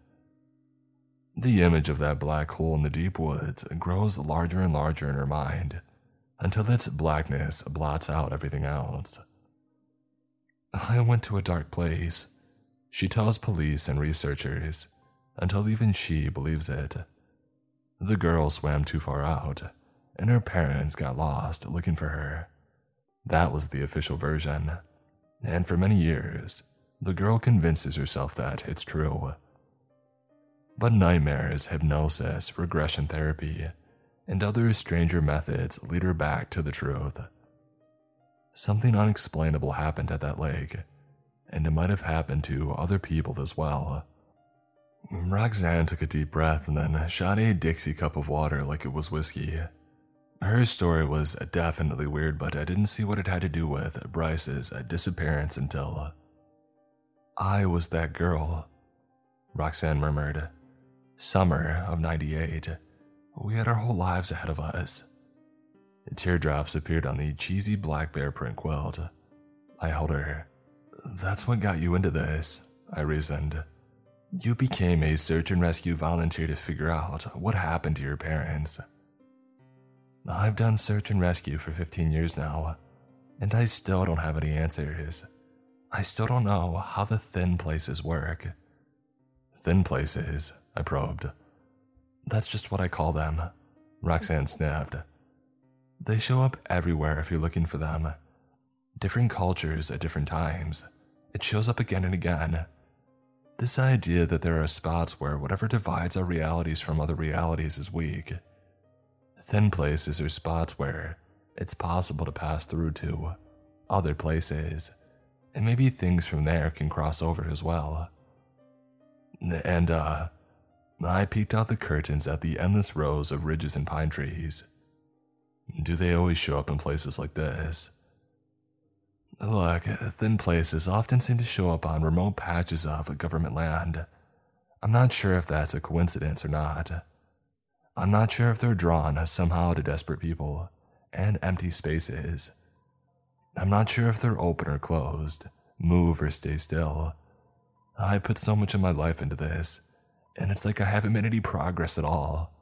[SPEAKER 1] The image of that black hole in the deep woods grows larger and larger in her mind until its blackness blots out everything else. I went to a dark place, she tells police and researchers, until even she believes it. The girl swam too far out, and her parents got lost looking for her. That was the official version. And for many years, the girl convinces herself that it's true. But nightmares, hypnosis, regression therapy, and other stranger methods lead her back to the truth. Something unexplainable happened at that lake, and it might have happened to other people as well. Roxanne took a deep breath and then shot a Dixie cup of water like it was whiskey. Her story was definitely weird, but I didn't see what it had to do with Bryce's disappearance until. I was that girl, Roxanne murmured. Summer of 98. We had our whole lives ahead of us. Teardrops appeared on the cheesy black bear print quilt. I held her. That's what got you into this, I reasoned. You became a search and rescue volunteer to figure out what happened to your parents. I've done search and rescue for 15 years now, and I still don't have any answers. I still don't know how the thin places work. Thin places, I probed. That's just what I call them, Roxanne sniffed. They show up everywhere if you're looking for them. Different cultures at different times. It shows up again and again. This idea that there are spots where whatever divides our realities from other realities is weak. Thin places are spots where it's possible to pass through to other places, and maybe things from there can cross over as well. And, uh, I peeked out the curtains at the endless rows of ridges and pine trees. Do they always show up in places like this? Look, thin places often seem to show up on remote patches of government land. I'm not sure if that's a coincidence or not. I'm not sure if they're drawn somehow to desperate people and empty spaces. I'm not sure if they're open or closed, move or stay still. I put so much of my life into this, and it's like I haven't made any progress at all.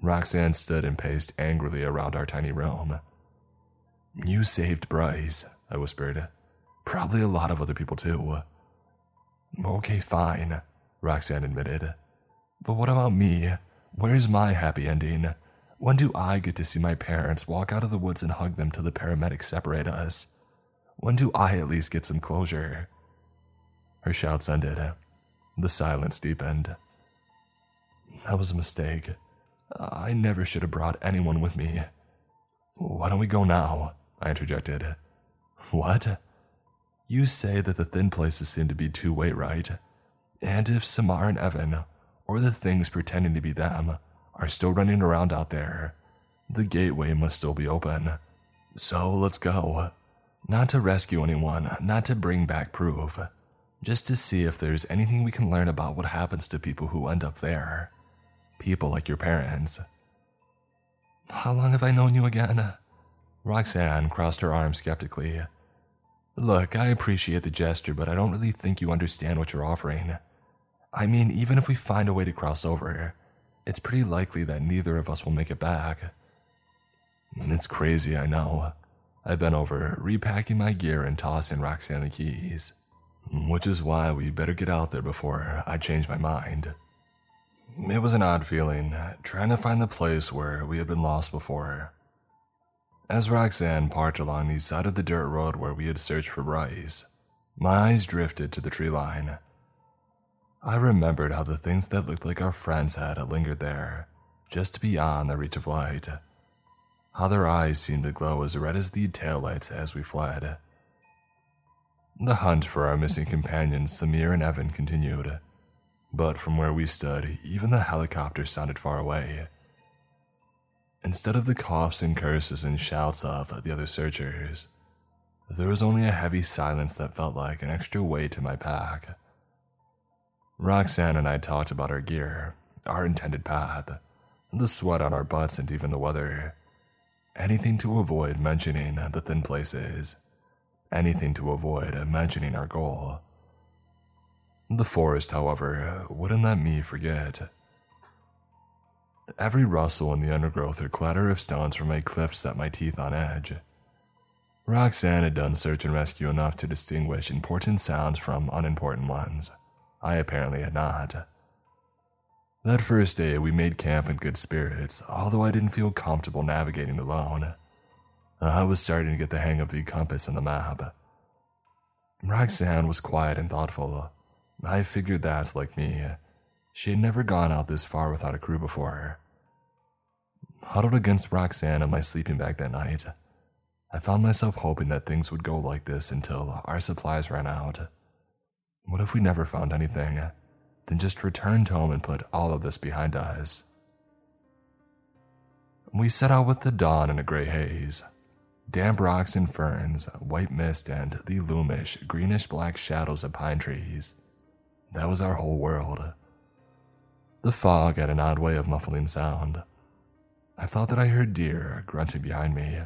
[SPEAKER 1] Roxanne stood and paced angrily around our tiny room. You saved Bryce, I whispered. Probably a lot of other people too. Okay, fine, Roxanne admitted. But what about me? Where's my happy ending? When do I get to see my parents walk out of the woods and hug them till the paramedics separate us? When do I at least get some closure? Her shouts ended. The silence deepened. That was a mistake. I never should have brought anyone with me. Why don't we go now? I interjected. What? You say that the thin places seem to be two way, right? And if Samar and Evan, or the things pretending to be them, are still running around out there, the gateway must still be open. So let's go. Not to rescue anyone, not to bring back proof, just to see if there's anything we can learn about what happens to people who end up there. People like your parents. How long have I known you again? Roxanne crossed her arms skeptically. Look, I appreciate the gesture, but I don't really think you understand what you're offering. I mean, even if we find a way to cross over, it's pretty likely that neither of us will make it back. It's crazy, I know. I've been over, repacking my gear and tossing Roxanne the keys. Which is why we better get out there before I change my mind. It was an odd feeling, trying to find the place where we had been lost before. As Roxanne parked along the side of the dirt road where we had searched for Bryce, my eyes drifted to the tree line. I remembered how the things that looked like our friends had lingered there, just beyond the reach of light. How their eyes seemed to glow as red as the taillights as we fled. The hunt for our missing companions, Samir and Evan, continued but from where we stood, even the helicopter sounded far away. Instead of the coughs and curses and shouts of the other searchers, there was only a heavy silence that felt like an extra weight to my pack. Roxanne and I talked about our gear, our intended path, the sweat on our butts, and even the weather. Anything to avoid mentioning the thin places. Anything to avoid mentioning our goal. The forest, however, wouldn't let me forget. Every rustle in the undergrowth or clatter of stones from a cliff set my teeth on edge. Roxanne had done search and rescue enough to distinguish important sounds from unimportant ones. I apparently had not. That first day, we made camp in good spirits, although I didn't feel comfortable navigating alone. Uh, I was starting to get the hang of the compass and the map. Roxanne was quiet and thoughtful, I figured that's like me, she had never gone out this far without a crew before. her. Huddled against Roxanne in my sleeping bag that night, I found myself hoping that things would go like this until our supplies ran out. What if we never found anything, then just returned home and put all of this behind us? We set out with the dawn in a gray haze. Damp rocks and ferns, white mist, and the loomish, greenish black shadows of pine trees. That was our whole world. The fog had an odd way of muffling sound. I thought that I heard deer grunting behind me,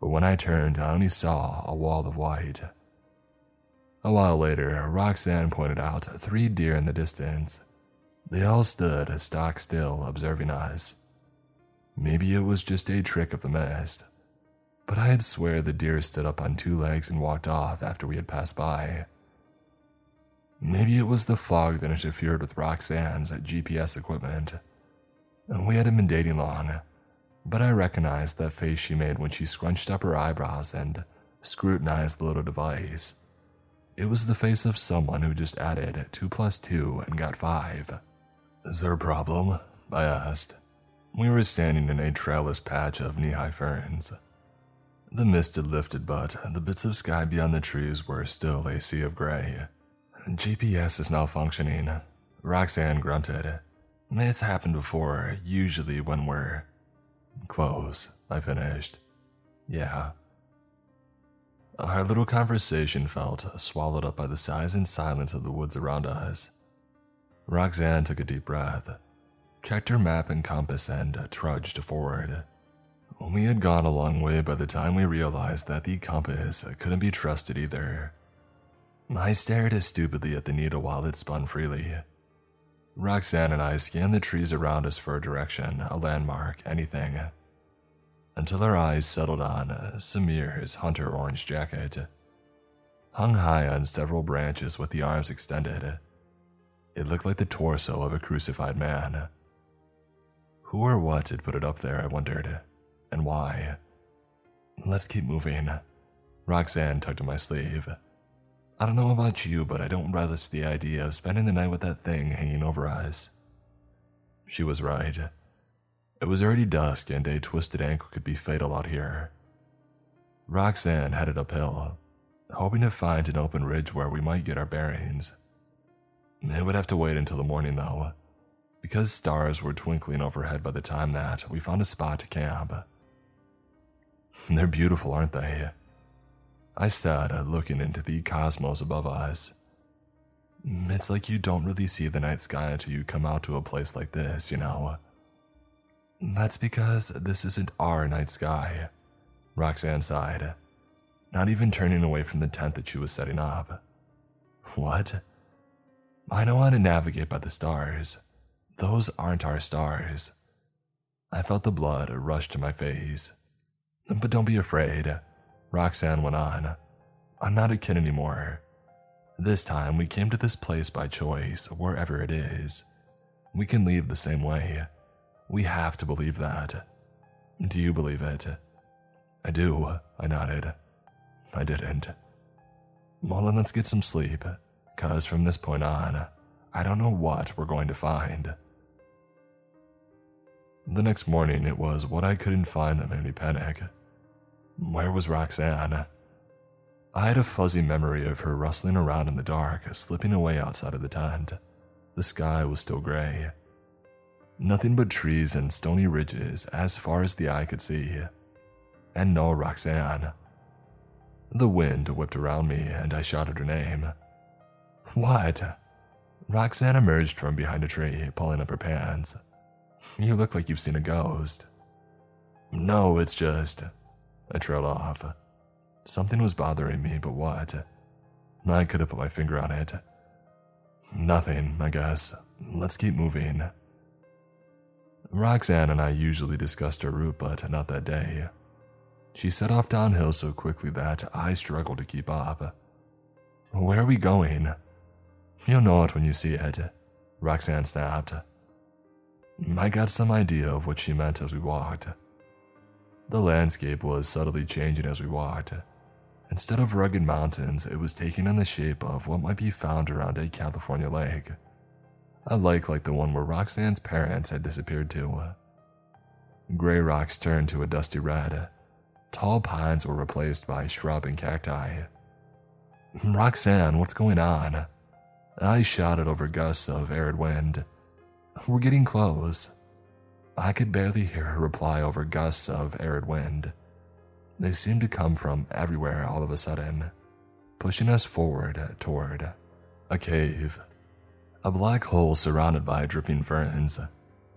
[SPEAKER 1] but when I turned, I only saw a wall of white. A while later, Roxanne pointed out three deer in the distance. They all stood stock still, observing us. Maybe it was just a trick of the mist, but I'd swear the deer stood up on two legs and walked off after we had passed by. Maybe it was the fog that interfered with Roxanne's GPS equipment. We hadn't been dating long, but I recognized that face she made when she scrunched up her eyebrows and scrutinized the little device. It was the face of someone who just added 2 plus 2 and got 5. Is there a problem? I asked. We were standing in a trailless patch of knee high ferns. The mist had lifted, but the bits of sky beyond the trees were still a sea of gray. GPS is malfunctioning. Roxanne grunted. It's happened before, usually when we're close, I finished. Yeah. Our little conversation felt swallowed up by the size and silence of the woods around us. Roxanne took a deep breath, checked her map and compass, and trudged forward. We had gone a long way by the time we realized that the compass couldn't be trusted either. I stared as stupidly at the needle while it spun freely. Roxanne and I scanned the trees around us for a direction, a landmark, anything. Until our eyes settled on uh, Samir's hunter orange jacket. Hung high on several branches with the arms extended, it looked like the torso of a crucified man. Who or what had put it up there, I wondered, and why? Let's keep moving. Roxanne tugged at my sleeve. I don't know about you, but I don't relish the idea of spending the night with that thing hanging over us. She was right. It was already dusk, and a twisted ankle could be fatal out here. Roxanne headed uphill, hoping to find an open ridge where we might get our bearings. It would have to wait until the morning, though, because stars were twinkling overhead by the time that we found a spot to camp. They're beautiful, aren't they? I stood, uh, looking into the cosmos above us. It's like you don't really see the night sky until you come out to a place like this, you know. That's because this isn't our night sky, Roxanne sighed, not even turning away from the tent that she was setting up. What? I know how to navigate by the stars. Those aren't our stars. I felt the blood rush to my face. But don't be afraid. Roxanne went on. I'm not a kid anymore. This time we came to this place by choice, wherever it is. We can leave the same way. We have to believe that. Do you believe it? I do, I nodded. I didn't. Well, then let's get some sleep, because from this point on, I don't know what we're going to find. The next morning, it was what I couldn't find that made me panic. Where was Roxanne? I had a fuzzy memory of her rustling around in the dark, slipping away outside of the tent. The sky was still gray. Nothing but trees and stony ridges as far as the eye could see. And no Roxanne. The wind whipped around me and I shouted her name. What? Roxanne emerged from behind a tree, pulling up her pants. You look like you've seen a ghost. No, it's just. I trailed off. Something was bothering me, but what? I couldn't put my finger on it. Nothing, I guess. Let's keep moving. Roxanne and I usually discussed our route, but not that day. She set off downhill so quickly that I struggled to keep up. Where are we going? You'll know it when you see it, Roxanne snapped. I got some idea of what she meant as we walked. The landscape was subtly changing as we walked. Instead of rugged mountains, it was taking on the shape of what might be found around a California lake. A lake like the one where Roxanne's parents had disappeared to. Gray rocks turned to a dusty red. Tall pines were replaced by shrub and cacti. Roxanne, what's going on? I shouted over gusts of arid wind. We're getting close. I could barely hear her reply over gusts of arid wind. They seemed to come from everywhere all of a sudden, pushing us forward toward a cave. A black hole surrounded by dripping ferns.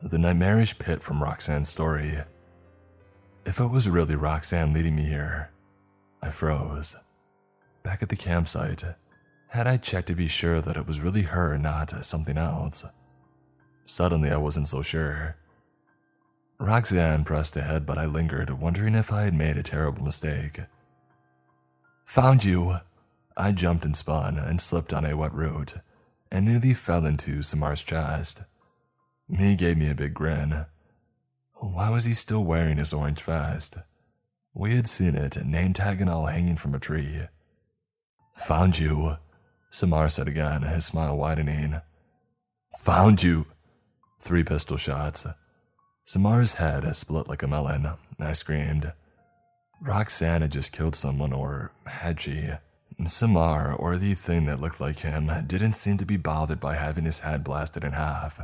[SPEAKER 1] The nightmarish pit from Roxanne's story. If it was really Roxanne leading me here, I froze. Back at the campsite, had I checked to be sure that it was really her and not something else? Suddenly, I wasn't so sure. Roxanne pressed ahead, but I lingered, wondering if I had made a terrible mistake. Found you! I jumped and spun and slipped on a wet root and nearly fell into Samar's chest. He gave me a big grin. Why was he still wearing his orange vest? We had seen it, name tag and all hanging from a tree. Found you, Samar said again, his smile widening. Found you! Three pistol shots. Samar's head has split like a melon. I screamed. Roxanne had just killed someone, or had she? Samar, or the thing that looked like him, didn't seem to be bothered by having his head blasted in half.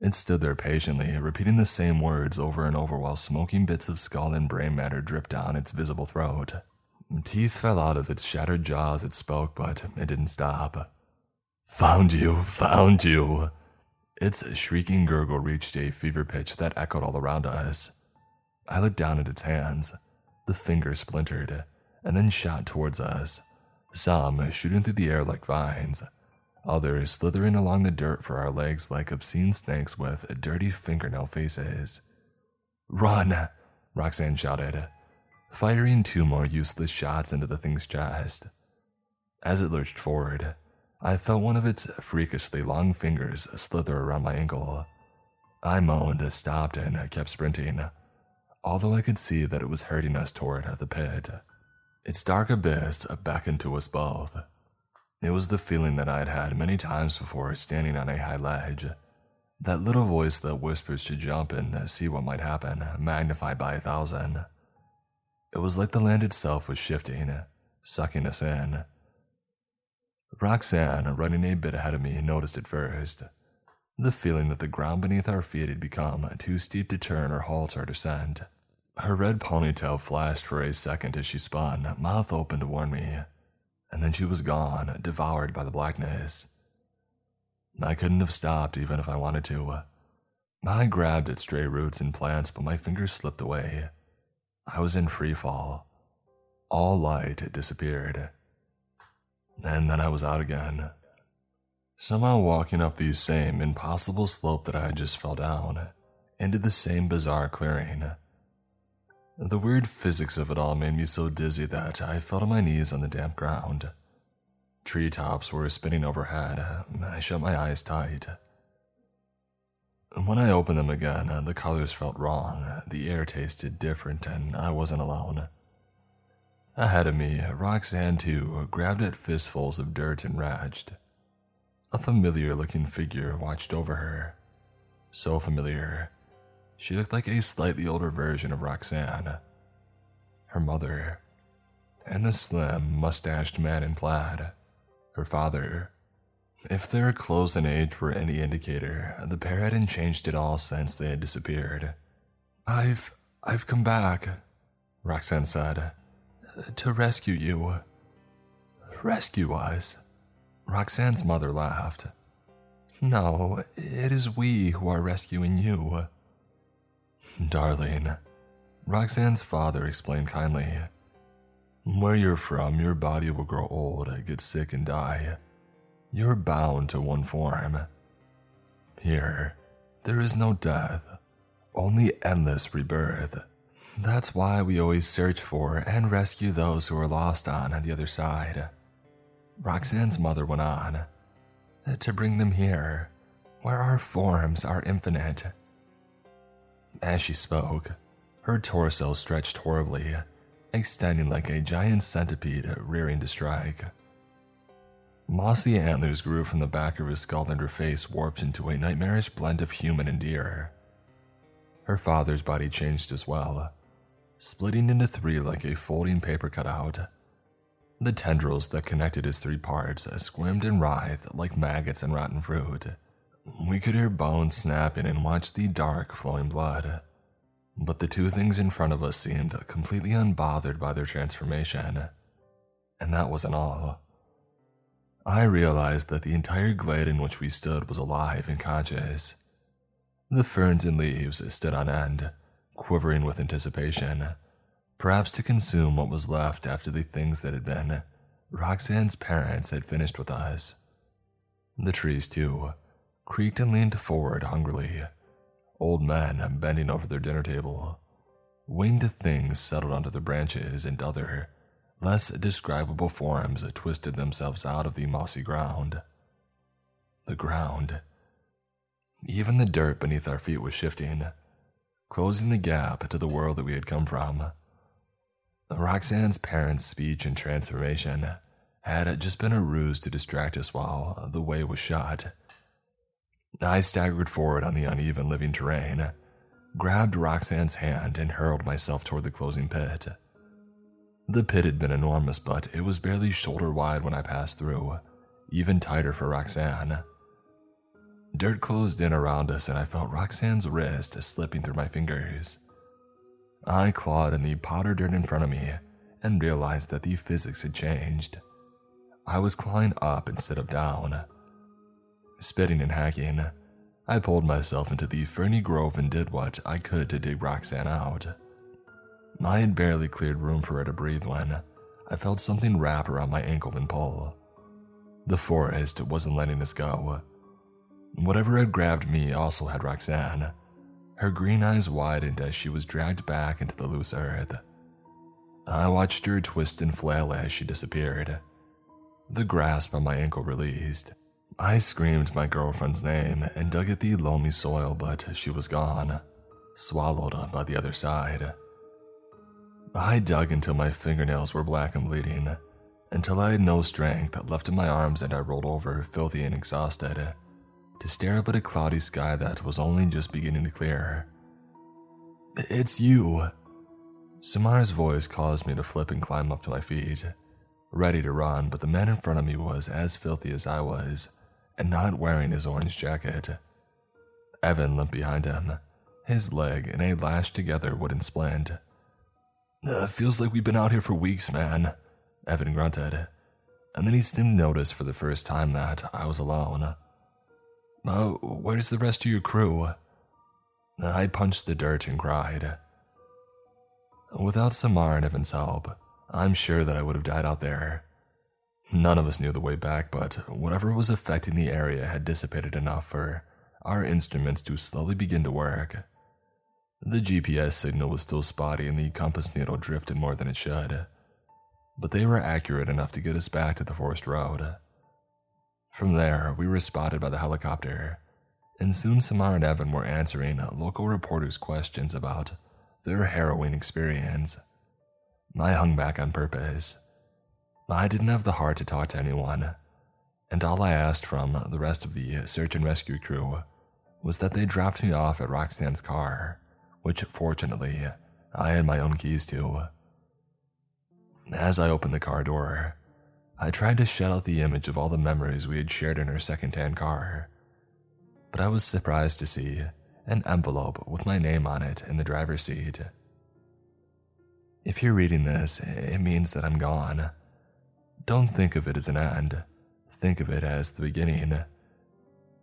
[SPEAKER 1] It stood there patiently, repeating the same words over and over while smoking bits of skull and brain matter dripped down its visible throat. Teeth fell out of its shattered jaws as it spoke, but it didn't stop. Found you, found you. Its shrieking gurgle reached a fever pitch that echoed all around us. I looked down at its hands. The fingers splintered, and then shot towards us, some shooting through the air like vines, others slithering along the dirt for our legs like obscene snakes with dirty fingernail faces. Run! Roxanne shouted firing two more useless shots into the thing's chest. As it lurched forward, I felt one of its freakishly long fingers slither around my ankle. I moaned, stopped, and kept sprinting, although I could see that it was hurting us toward the pit. Its dark abyss beckoned to us both. It was the feeling that I had had many times before standing on a high ledge. That little voice that whispers to jump and see what might happen, magnified by a thousand. It was like the land itself was shifting, sucking us in. Roxanne, running a bit ahead of me, noticed it first. The feeling that the ground beneath our feet had become too steep to turn or halt our descent. Her red ponytail flashed for a second as she spun, mouth open to warn me, and then she was gone, devoured by the blackness. I couldn't have stopped even if I wanted to. I grabbed at stray roots and plants, but my fingers slipped away. I was in free fall. All light had disappeared. And then I was out again. Somehow walking up the same impossible slope that I had just fell down, into the same bizarre clearing. The weird physics of it all made me so dizzy that I fell to my knees on the damp ground. Treetops were spinning overhead. I shut my eyes tight. When I opened them again, the colors felt wrong, the air tasted different, and I wasn't alone. Ahead of me, Roxanne, too, grabbed at fistfuls of dirt and raged. A familiar looking figure watched over her. So familiar. She looked like a slightly older version of Roxanne. Her mother. And the slim, mustached man in plaid. Her father. If their clothes and age were any indicator, the pair hadn't changed at all since they had disappeared. I've. I've come back, Roxanne said, to rescue you. Rescue us? Roxanne's mother laughed. No, it is we who are rescuing you. Darling, Roxanne's father explained kindly. Where you're from, your body will grow old, get sick, and die. You're bound to one form. Here, there is no death, only endless rebirth. That's why we always search for and rescue those who are lost on the other side. Roxanne's mother went on, to bring them here, where our forms are infinite. As she spoke, her torso stretched horribly, extending like a giant centipede rearing to strike. Mossy antlers grew from the back of her skull and her face warped into a nightmarish blend of human and deer. Her father's body changed as well, splitting into three like a folding paper cutout. The tendrils that connected his three parts squirmed and writhed like maggots and rotten fruit. We could hear bones snapping and watch the dark, flowing blood. But the two things in front of us seemed completely unbothered by their transformation. And that wasn't all. I realized that the entire glade in which we stood was alive and conscious. The ferns and leaves stood on end, quivering with anticipation, perhaps to consume what was left after the things that had been Roxanne's parents had finished with us. The trees, too, creaked and leaned forward hungrily, old men bending over their dinner table. Winged things settled onto the branches, and other, less describable forms twisted themselves out of the mossy ground. The ground. Even the dirt beneath our feet was shifting, closing the gap to the world that we had come from. Roxanne's parents' speech and transformation had just been a ruse to distract us while the way was shut. I staggered forward on the uneven living terrain, grabbed Roxanne's hand, and hurled myself toward the closing pit. The pit had been enormous, but it was barely shoulder wide when I passed through, even tighter for Roxanne. Dirt closed in around us, and I felt Roxanne's wrist slipping through my fingers. I clawed in the powder dirt in front of me and realized that the physics had changed. I was clawing up instead of down. Spitting and hacking, I pulled myself into the ferny grove and did what I could to dig Roxanne out. I had barely cleared room for her to breathe when I felt something wrap around my ankle and pull. The forest wasn't letting us go. Whatever had grabbed me also had Roxanne. Her green eyes widened as she was dragged back into the loose earth. I watched her twist and flail as she disappeared. The grasp on my ankle released. I screamed my girlfriend's name and dug at the loamy soil, but she was gone, swallowed by the other side. I dug until my fingernails were black and bleeding, until I had no strength left in my arms and I rolled over, filthy and exhausted, to stare up at a cloudy sky that was only just beginning to clear. It's you. Samar's voice caused me to flip and climb up to my feet ready to run, but the man in front of me was as filthy as I was, and not wearing his orange jacket. Evan limped behind him, his leg and a lashed together wooden splint. Uh, feels like we've been out here for weeks, man, Evan grunted. And then he seemed to notice for the first time that I was alone. Oh, where's the rest of your crew? I punched the dirt and cried. Without Samar and Evan's help, I'm sure that I would have died out there. None of us knew the way back, but whatever was affecting the area had dissipated enough for our instruments to slowly begin to work. The GPS signal was still spotty and the compass needle drifted more than it should, but they were accurate enough to get us back to the forest road. From there, we were spotted by the helicopter, and soon Samar and Evan were answering local reporters' questions about their harrowing experience. I hung back on purpose. I didn't have the heart to talk to anyone, and all I asked from the rest of the search and rescue crew was that they dropped me off at Roxanne's car, which fortunately I had my own keys to. As I opened the car door, I tried to shut out the image of all the memories we had shared in her second-hand car, but I was surprised to see an envelope with my name on it in the driver's seat. If you're reading this, it means that I'm gone. Don't think of it as an end, think of it as the beginning.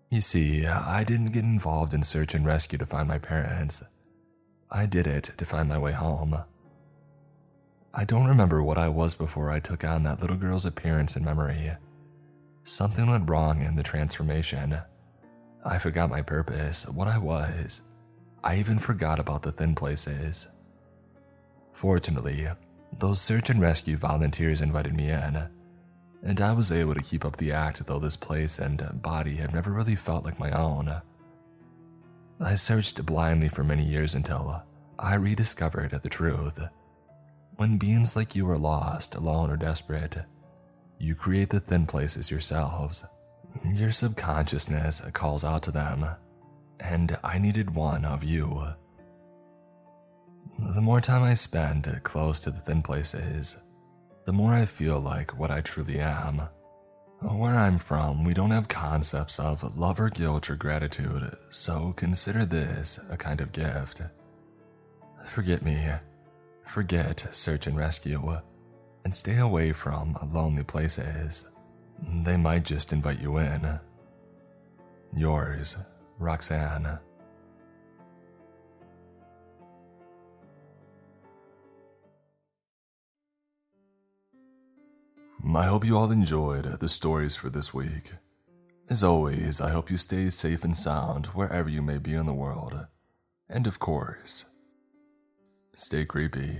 [SPEAKER 1] You see, I didn't get involved in search and rescue to find my parents. I did it to find my way home. I don't remember what I was before I took on that little girl's appearance and memory. Something went wrong in the transformation. I forgot my purpose, what I was. I even forgot about the thin places. Fortunately, those search and rescue volunteers invited me in, and I was able to keep up the act though this place and body have never really felt like my own. I searched blindly for many years until I rediscovered the truth. When beings like you are lost, alone, or desperate, you create the thin places yourselves. Your subconsciousness calls out to them, and I needed one of you. The more time I spend close to the thin places, the more I feel like what I truly am. Where I'm from, we don't have concepts of love or guilt or gratitude, so consider this a kind of gift. Forget me, forget search and rescue, and stay away from lonely places. they might just invite you in. Yours, Roxanne. I hope you all enjoyed the stories for this week. As always, I hope you stay safe and sound wherever you may be in the world. And of course, stay creepy.